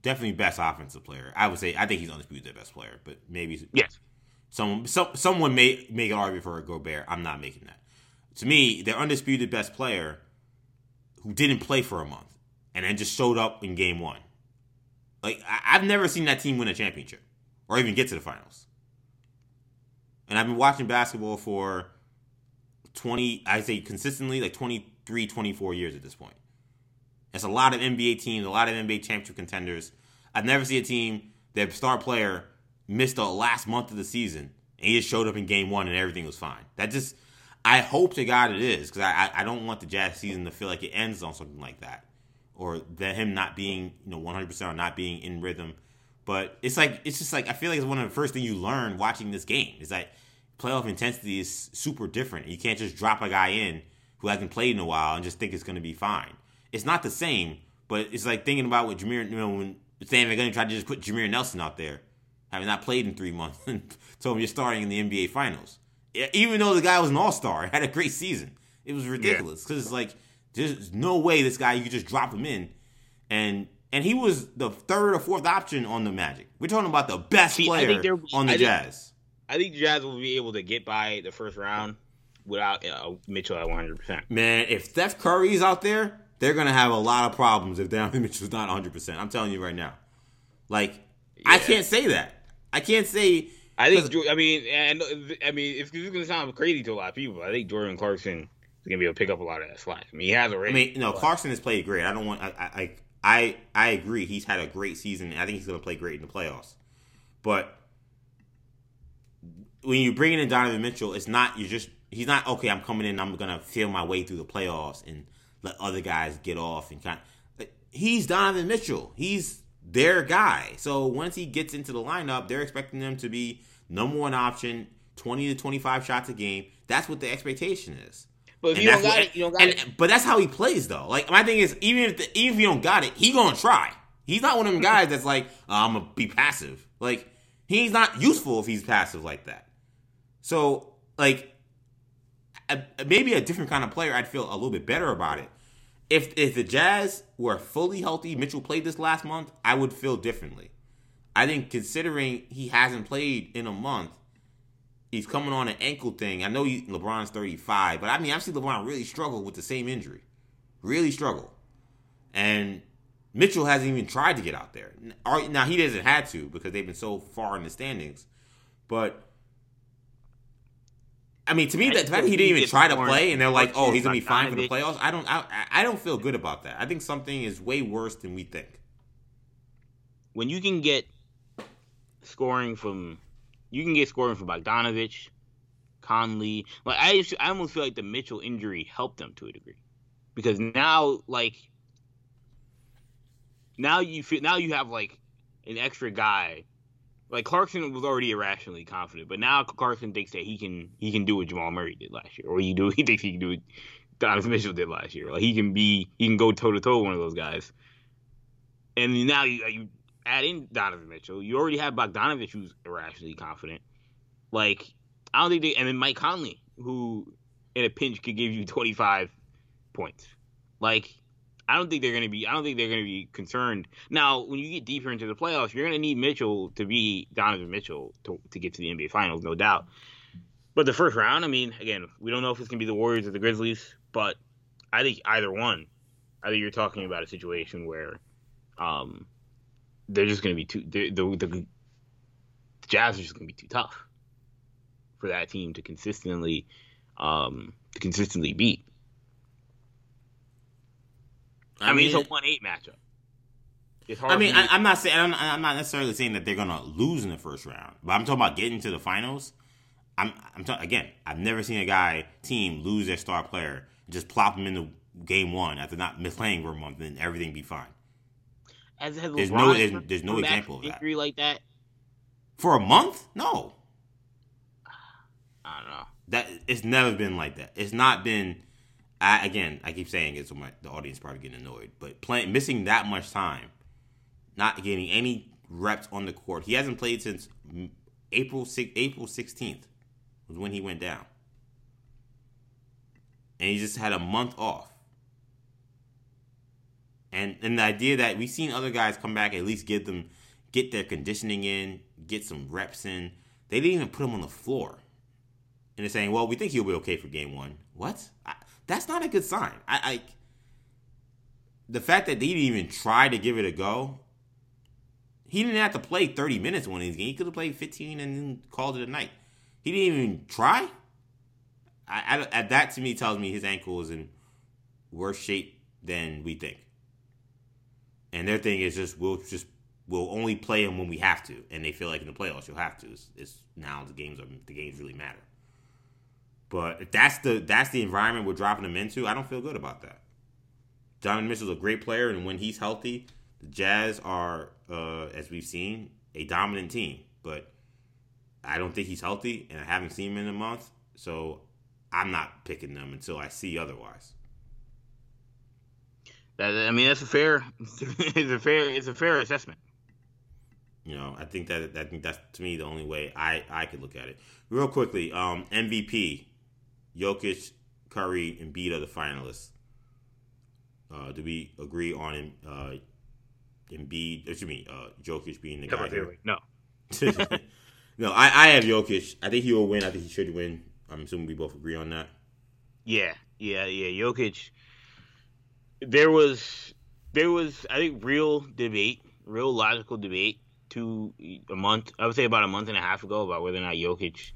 definitely best offensive player? I would say I think he's undisputed their best player, but maybe yes, Someone, some, someone may make an argument for a Gobert. I'm not making that. To me, their undisputed best player, who didn't play for a month and then just showed up in game one. Like I, I've never seen that team win a championship or even get to the finals. And I've been watching basketball for 20, I say consistently, like 23, 24 years at this point. It's a lot of NBA teams, a lot of NBA championship contenders. I've never seen a team, their star player missed the last month of the season and he just showed up in game one and everything was fine. That just I hope to God it is because I, I don't want the Jazz season to feel like it ends on something like that, or that him not being you know 100 percent or not being in rhythm. But it's like it's just like I feel like it's one of the first things you learn watching this game. Is that playoff intensity is super different. You can't just drop a guy in who hasn't played in a while and just think it's going to be fine. It's not the same, but it's like thinking about what Jameer, you know, when they're going to just put Jameer Nelson out there, having not played in three months, [laughs] and told him you're starting in the NBA Finals. Even though the guy was an All Star, had a great season, it was ridiculous because yeah. it's like there's no way this guy you could just drop him in, and and he was the third or fourth option on the Magic. We're talking about the best See, player on the I Jazz. Think, I think Jazz will be able to get by the first round without uh, Mitchell at 100. percent Man, if Steph Curry's out there, they're gonna have a lot of problems if Donovan [laughs] Mitchell's not 100. percent I'm telling you right now. Like, yeah. I can't say that. I can't say. I think. I mean, and I mean, it's, it's gonna sound crazy to a lot of people. I think Jordan Clarkson is gonna be able to pick up a lot of that slack. I mean, he has already. I mean, no, Clarkson has played great. I don't want. I, I I I agree. He's had a great season. I think he's gonna play great in the playoffs. But when you bring in Donovan Mitchell, it's not you're just he's not okay. I'm coming in. I'm gonna feel my way through the playoffs and let other guys get off and kind. Of, he's Donovan Mitchell. He's their guy. So once he gets into the lineup, they're expecting them to be number one option, twenty to twenty five shots a game. That's what the expectation is. But if and you don't got what, it, you don't got and, it. But that's how he plays, though. Like my thing is, even if the, even if you don't got it, he gonna try. He's not one of them hmm. guys that's like, oh, I'm gonna be passive. Like he's not useful if he's passive like that. So like a, maybe a different kind of player, I'd feel a little bit better about it. If if the Jazz were fully healthy, Mitchell played this last month, I would feel differently. I think considering he hasn't played in a month, he's coming on an ankle thing. I know he, LeBron's 35, but I mean I've seen LeBron really struggle with the same injury, really struggle, and Mitchell hasn't even tried to get out there. Now he doesn't have to because they've been so far in the standings, but I mean, to me, that the fact that he didn't even try to play, and they're like, "Oh, he's gonna be fine for the playoffs," I don't, I, I don't feel good about that. I think something is way worse than we think. When you can get scoring from, you can get scoring from Bogdanovic, Conley. Like I, just, I almost feel like the Mitchell injury helped them to a degree, because now, like, now you feel, now you have like an extra guy like Clarkson was already irrationally confident, but now Clarkson thinks that he can he can do what Jamal Murray did last year, or he do [laughs] he thinks he can do what Donovan Mitchell did last year. Like he can be he can go toe to toe with one of those guys. And now you, you add in Donovan Mitchell, you already have Bogdanovic who's irrationally confident. Like I don't think they and then Mike Conley who in a pinch could give you [laughs] 25 points. Like I don't think they're going to be. I don't think they're going to be concerned. Now, when you get deeper into the playoffs, you're going to need Mitchell to be Donovan Mitchell to, to get to the NBA Finals, no doubt. But the first round, I mean, again, we don't know if it's going to be the Warriors or the Grizzlies, but I think either one. I think you're talking about a situation where um, they're just going to be too. The, the, the Jazz are just going to be too tough for that team to consistently um, to consistently beat. I, I mean, mean, it's a one eight matchup. I mean, I, am not saying I'm, I'm, not necessarily saying that they're gonna lose in the first round, but I'm talking about getting to the finals. I'm, I'm talking again. I've never seen a guy team lose their star player, just plop them into game one after not playing for a month, and everything be fine. As has there's no there's, there's no example of that. Injury like that for a month? No. I don't know. That it's never been like that. It's not been I, again, I keep saying it, so my, the audience probably getting annoyed. But playing, missing that much time, not getting any reps on the court. He hasn't played since April 6, April sixteenth was when he went down, and he just had a month off. And and the idea that we've seen other guys come back at least get them get their conditioning in, get some reps in. They didn't even put him on the floor. And they're saying, well, we think he'll be okay for game one. What? I, that's not a good sign. I, I the fact that they didn't even try to give it a go. He didn't have to play 30 minutes one of these games. He could have played 15 and then called it a night. He didn't even try. I, I, that to me tells me his ankle is in worse shape than we think. And their thing is just we'll just we'll only play him when we have to, and they feel like in the playoffs you'll have to. It's, it's now the games are the games really matter. But if that's the that's the environment we're dropping him into, I don't feel good about that. Donovan Mitchell's a great player, and when he's healthy, the Jazz are, uh, as we've seen, a dominant team. But I don't think he's healthy, and I haven't seen him in a month, so I'm not picking them until I see otherwise. That, I mean, that's a fair, [laughs] it's a fair, it's a fair assessment. You know, I think that I think that's to me the only way I I could look at it. Real quickly, um, MVP, Jokic, Curry, and Embiid are the finalists. Uh, do we agree on uh, Embiid? Excuse me, uh, Jokic being the guy here? No. [laughs] no, I, I have Jokic. I think he will win. I think he should win. I'm assuming we both agree on that. Yeah, yeah, yeah. Jokic. There was, there was, I think, real debate, real logical debate, two a month. I would say about a month and a half ago about whether or not Jokic,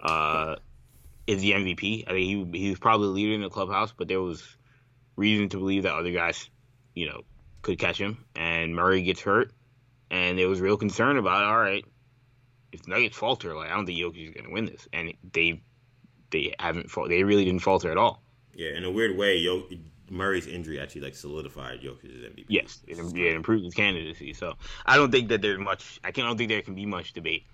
uh, is the MVP. I think he he was probably the leader in the clubhouse, but there was reason to believe that other guys, you know, could catch him. And Murray gets hurt, and there was real concern about all right, if Nuggets falter, like I don't think Jokic is going to win this, and they they haven't they really didn't falter at all. Yeah, in a weird way, Yo, Murray's injury actually like solidified Jokic's MVP. Yes, it, yeah, it improved his candidacy. So I don't think that there's much. I can't. I don't think there can be much debate.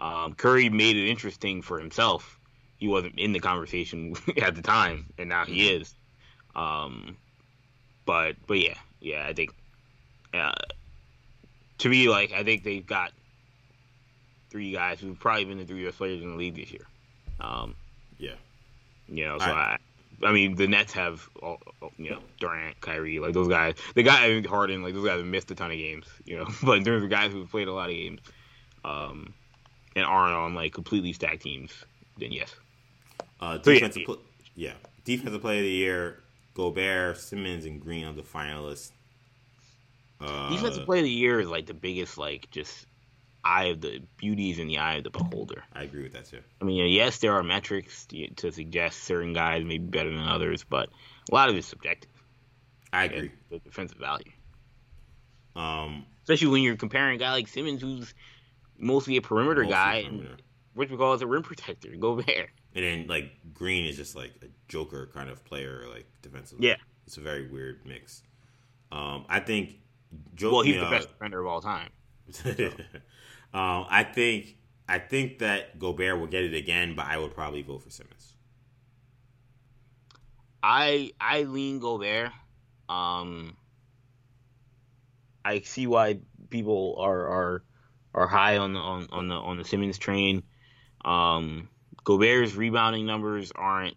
Um, Curry made it interesting for himself. He wasn't in the conversation [laughs] at the time, and now he mm-hmm. is. Um, but but yeah, yeah, I think uh, to me, like I think they've got three guys who've probably been the three best players in the league this year. Um, yeah, you know, so I, I mean, the Nets have, all, you know, Durant, Kyrie, like those guys. The guy Harden, like those guys have missed a ton of games, you know. [laughs] But in terms of guys who've played a lot of games, um, and aren't on like completely stacked teams, then yes. Uh, defensive, so, yeah, pl- yeah, defensive player of the year. Gobert, Simmons, and Green are the finalists. Uh, Defensive player of the year is like the biggest, like just eye of the beauty is in the eye of the beholder. I agree with that too. I mean, yes, there are metrics to, suggest certain guys may be better than others, but a lot of it's subjective. I agree. The defensive value. Um, especially when you're comparing a guy like Simmons, who's mostly a perimeter mostly guy, perimeter. and which we call as a rim protector. Go there. And then like Green is just like a Joker kind of player, like defensively. Yeah, it's a very weird mix. Um, I think. Joe, well, he's the best defender of all time. So. [laughs] um, I think I think that Gobert will get it again, but I would probably vote for Simmons. I I lean Gobert. Um, I see why people are are are high on the on, on the on the Simmons train. Um, Gobert's rebounding numbers aren't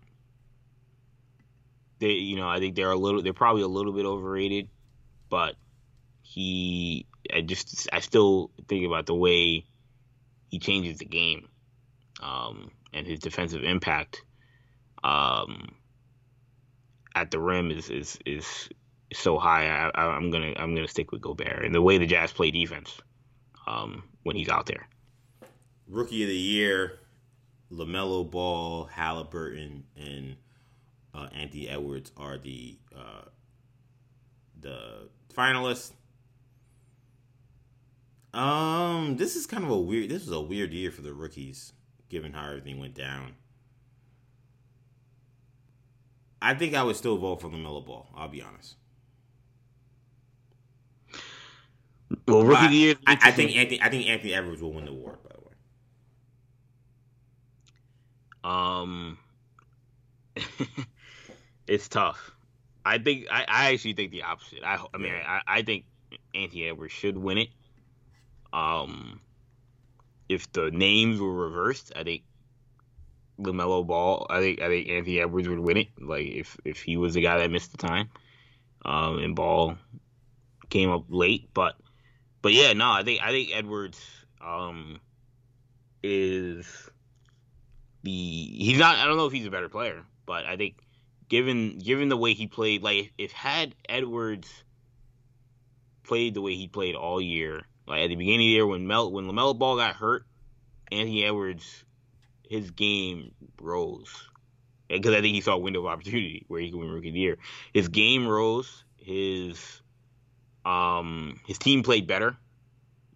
they you know I think they're a little they're probably a little bit overrated, but he I just I still think about the way he changes the game, um, and his defensive impact, um, at the rim is is is so high. I, am gonna I'm gonna stick with Gobert and the way the Jazz play defense, um, when he's out there. Rookie of the year, LaMelo Ball, Halliburton, and uh, Anthony Edwards are the uh, the finalists. Um, this is kind of a weird. This was a weird year for the rookies, given how everything went down. I think I would still vote for LaMelo Ball. I'll be honest. Well, rookie of year. I, I, think Anthony. I think Anthony Edwards will win the award. By the way. Um, [laughs] it's tough. I think I, I actually think the opposite. I I mean I, I think Anthony Edwards should win it. Um, if the names were reversed, I think LaMelo Ball. I think I think Anthony Edwards would win it. Like if if he was the guy that missed the time, um, and Ball came up late, but but yeah, no, I think I think Edwards um is the he's not. I don't know if he's a better player, but I think given given the way he played, like if had Edwards played the way he played all year, like at the beginning of the year when Mel when Lamelo Ball got hurt, Anthony Edwards his game rose because I think he saw a window of opportunity where he could win Rookie of the Year. His game rose. His um his team played better.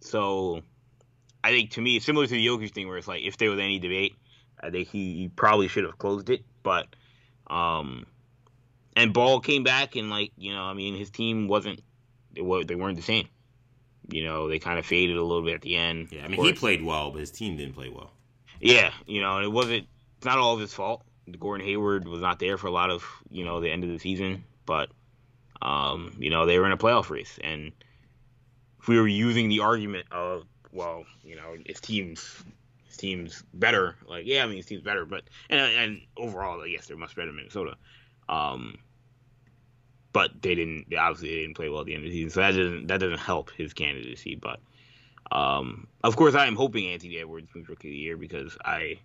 So I think to me it's similar to the Jokic thing where it's like if there was any debate, I think he, he probably should have closed it, but um, and Ball came back and like you know, I mean, his team wasn't they were they weren't the same. You know, they kind of faded a little bit at the end. Yeah, I mean, he played well, but his team didn't play well. Yeah, you know, and it wasn't it's not all of his fault. Gordon Hayward was not there for a lot of you know the end of the season, but um, you know they were in a playoff race, and if we were using the argument of well, you know, his team's his team's better, like yeah, I mean his team's better, but and and overall, I guess they're much better than Minnesota. Um, but they didn't obviously they didn't play well at the end of the season, so that doesn't that doesn't help his candidacy. But um, of course, I am hoping Anthony Edwards wins Rookie of the Year because I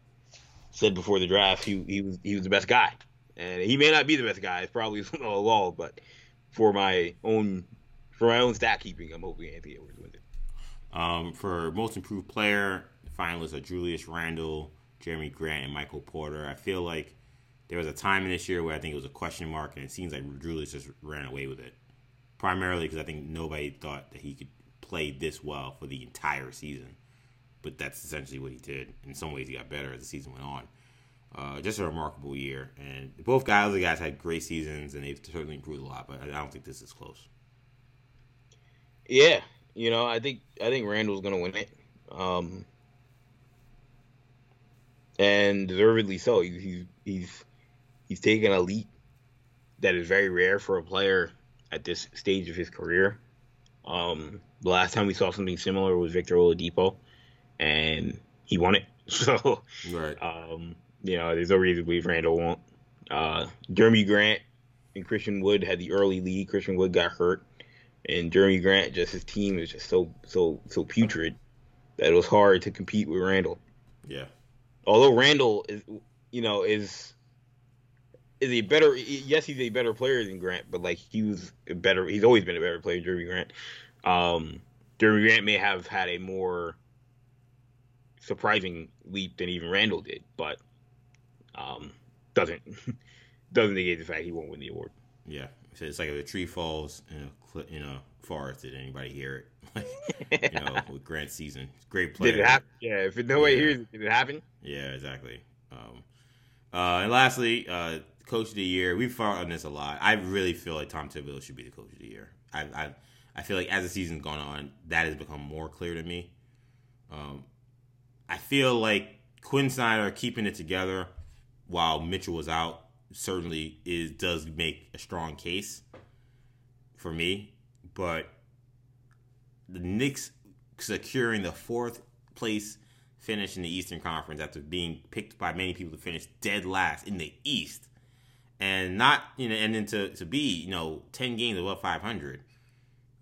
said before the draft he he was he was the best guy, and he may not be the best guy. It's probably [laughs] all along, but for my own for my own stat keeping, I'm hoping Anthony Edwards wins it. Um, for most improved player, finalists are Julius Randle, Jerami Grant, and Michael Porter. I feel like there was a time in this year where I think it was a question mark, and it seems like Julius just ran away with it. Primarily because I think nobody thought that he could play this well for the entire season. But that's essentially what he did. In some ways, he got better as the season went on. Uh, just a remarkable year, and both guys, the guys had great seasons, and they've certainly improved a lot. But I don't think this is close. Yeah, you know, I think I think Randle's gonna win it, um, and deservedly so. He's he's he's taken a leap that is very rare for a player at this stage of his career. Um, the last time we saw something similar was Victor Oladipo, and he won it. [laughs] So, right. um, you know, there's no reason to believe Randle won't. Uh, Jerami Grant and Christian Wood had the early lead. Christian Wood got hurt, and Jerami Grant, just his team is just so so so putrid that it was hard to compete with Randle. Yeah. Although Randle is, you know, is is a better. Yes, he's a better player than Grant, but like he was better. He's always been a better player, Jerami Grant. Um, Jerami Grant may have had a more surprising leap than even Randle did, but um, doesn't [laughs] doesn't negate the fact he won't win the award. Yeah, so it's like if a tree falls in a in a forest, did anybody hear it? [laughs] you know, [laughs] with Grant's season, great player. Did it happen? Yeah, if nobody yeah. hears it, did it happen? Yeah, exactly. Um, uh, and lastly, uh, coach of the year. We've fought on this a lot. I really feel like Tom Thibodeau should be the coach of the year. I, I, I feel like as the season's gone on, that has become more clear to me. Um, I feel like Quin Snyder keeping it together while Mitchell was out certainly is does make a strong case for me, but the Knicks securing the fourth place finish in the Eastern Conference after being picked by many people to finish dead last in the East, and not you know, and then to to be you know ten games above five hundred,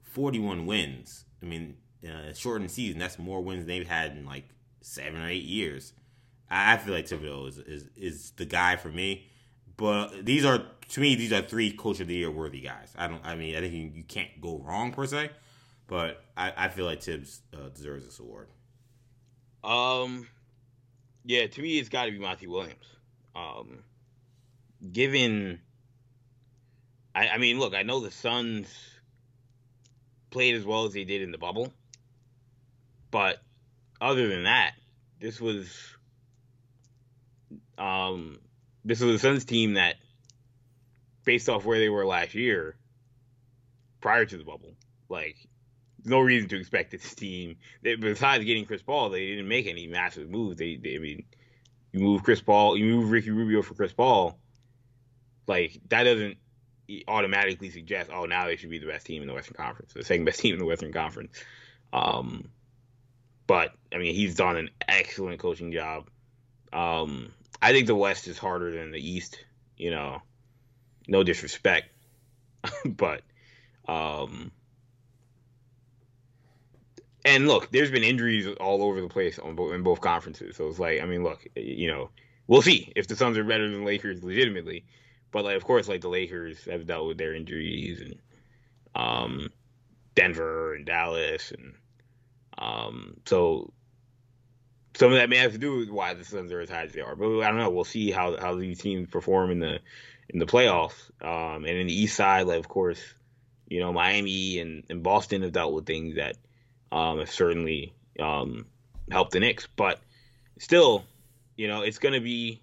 41 wins. I mean, uh, shortened season. That's more wins they've had in like seven or eight years. I feel like Thibodeau is, is is the guy for me. But these are to me these are three coach of the year worthy guys. I don't. I mean, I think you, you can't go wrong per se. But I, I feel like Tibbs uh, deserves this award. Um, yeah, to me it's got to be Monty Williams. Um, given, I, I mean, look, I know the Suns played as well as they did in the bubble, but other than that, this was um this was the Suns team that based off where they were last year prior to the bubble, like no reason to expect this team. They, besides getting Chris Paul, they didn't make any massive moves. They, they, I mean, you move Chris Paul, you move Ricky Rubio for Chris Paul. Like that doesn't automatically suggest, oh, now they should be the best team in the Western Conference, the second best team in the Western Conference. Um, but I mean, he's done an excellent coaching job. Um, I think the West is harder than the East. You know, no disrespect, [laughs] but um, and look, there's been injuries all over the place on both, in both conferences. So it's like, I mean, look, you know, we'll see if the Suns are better than the Lakers legitimately. But like, of course, like the Lakers have dealt with their injuries and um, Denver and Dallas and um, so some of that may have to do with why the Suns are as high as they are. But I don't know. We'll see how how these teams perform in the in the playoffs. Um, and in the East side, like of course, you know Miami and, and Boston have dealt with things that um, have certainly um, helped the Knicks. But still, you know, it's gonna be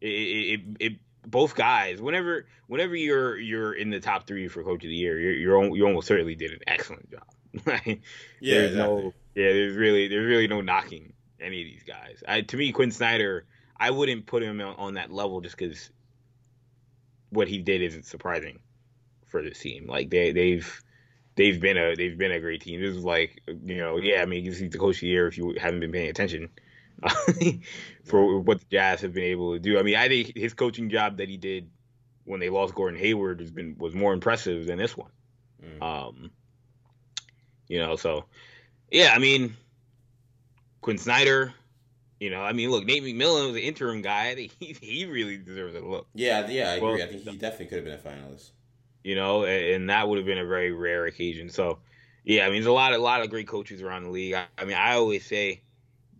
it, it, it, both guys. Whenever whenever you're you're in the top three for coach of the year, you're you're you almost certainly did an excellent job. [laughs] yeah, there's exactly. no yeah, there's really there's really no knocking any of these guys. I, to me, Quin Snyder, I wouldn't put him on, on that level just because what he did isn't surprising for this team. Like they they've they've been a they've been a great team. This is like you know yeah I mean you see the coach of the year if you haven't been paying attention [laughs] for what the Jazz have been able to do. I mean I think his coaching job that he did when they lost Gordon Hayward has been was more impressive than this one. Mm. Um, you know so yeah I mean Quin Snyder. You know, I mean, look, Nate McMillan was an interim guy. [laughs] He, he really deserves a look. Yeah, yeah, I agree. Well, I think he definitely could have been a finalist. you know, and, and that would have been a very rare occasion. So, yeah, I mean, there's a lot, a lot of great coaches around the league. I, I mean, I always say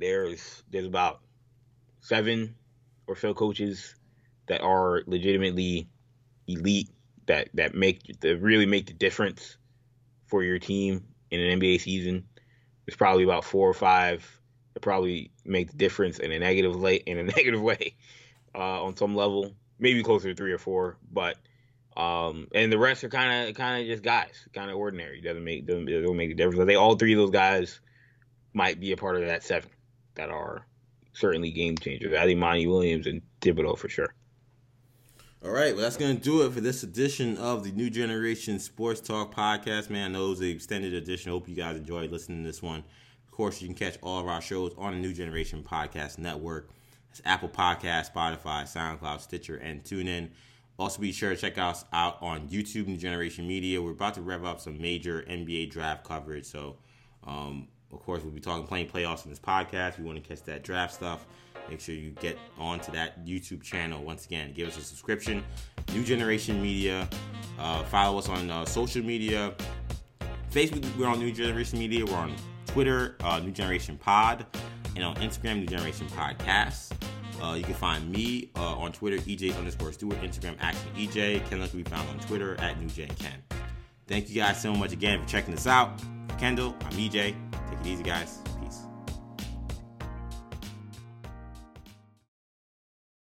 there's there's about seven or so coaches that are legitimately elite that that make that really make the difference for your team in an NBA season. There's probably about four or five that probably make the difference in a negative way in a [laughs] negative way uh, on some level. Maybe closer to three or four, but um, and the rest are kind of kind of just guys, kind of ordinary. Doesn't make doesn't, doesn't make a difference. I think all three of those guys might be a part of that seven that are certainly game changers. I think Monty Williams and Thibodeau for sure. All right, well, that's going to do it for this edition of the New Generation Sports Talk podcast. Man, I know it was an extended edition. Hope you guys enjoyed listening to this one. Of course, you can catch all of our shows on the New Generation Podcast Network. It's Apple Podcast, Spotify, SoundCloud, Stitcher, and TuneIn. Also, be sure to check us out on YouTube, New Generation Media. We're about to rev up some major NBA draft coverage. So, um, of course, we'll be talking playing playoffs in this podcast. We want to catch that draft stuff. Make sure you get onto that YouTube channel. Once again, give us a subscription. New Generation Media. Uh, follow us on uh, social media. Facebook, we're on New Generation Media. We're on Twitter, uh, New Generation Pod, and on Instagram, New Generation Podcast. Uh, you can find me uh, on Twitter, EJ underscore Stewart, Instagram, Action EJ. Ken can be found on Twitter at NewJenKen. Thank you guys so much again for checking us out. Kendall, I'm EJ. Take it easy, guys.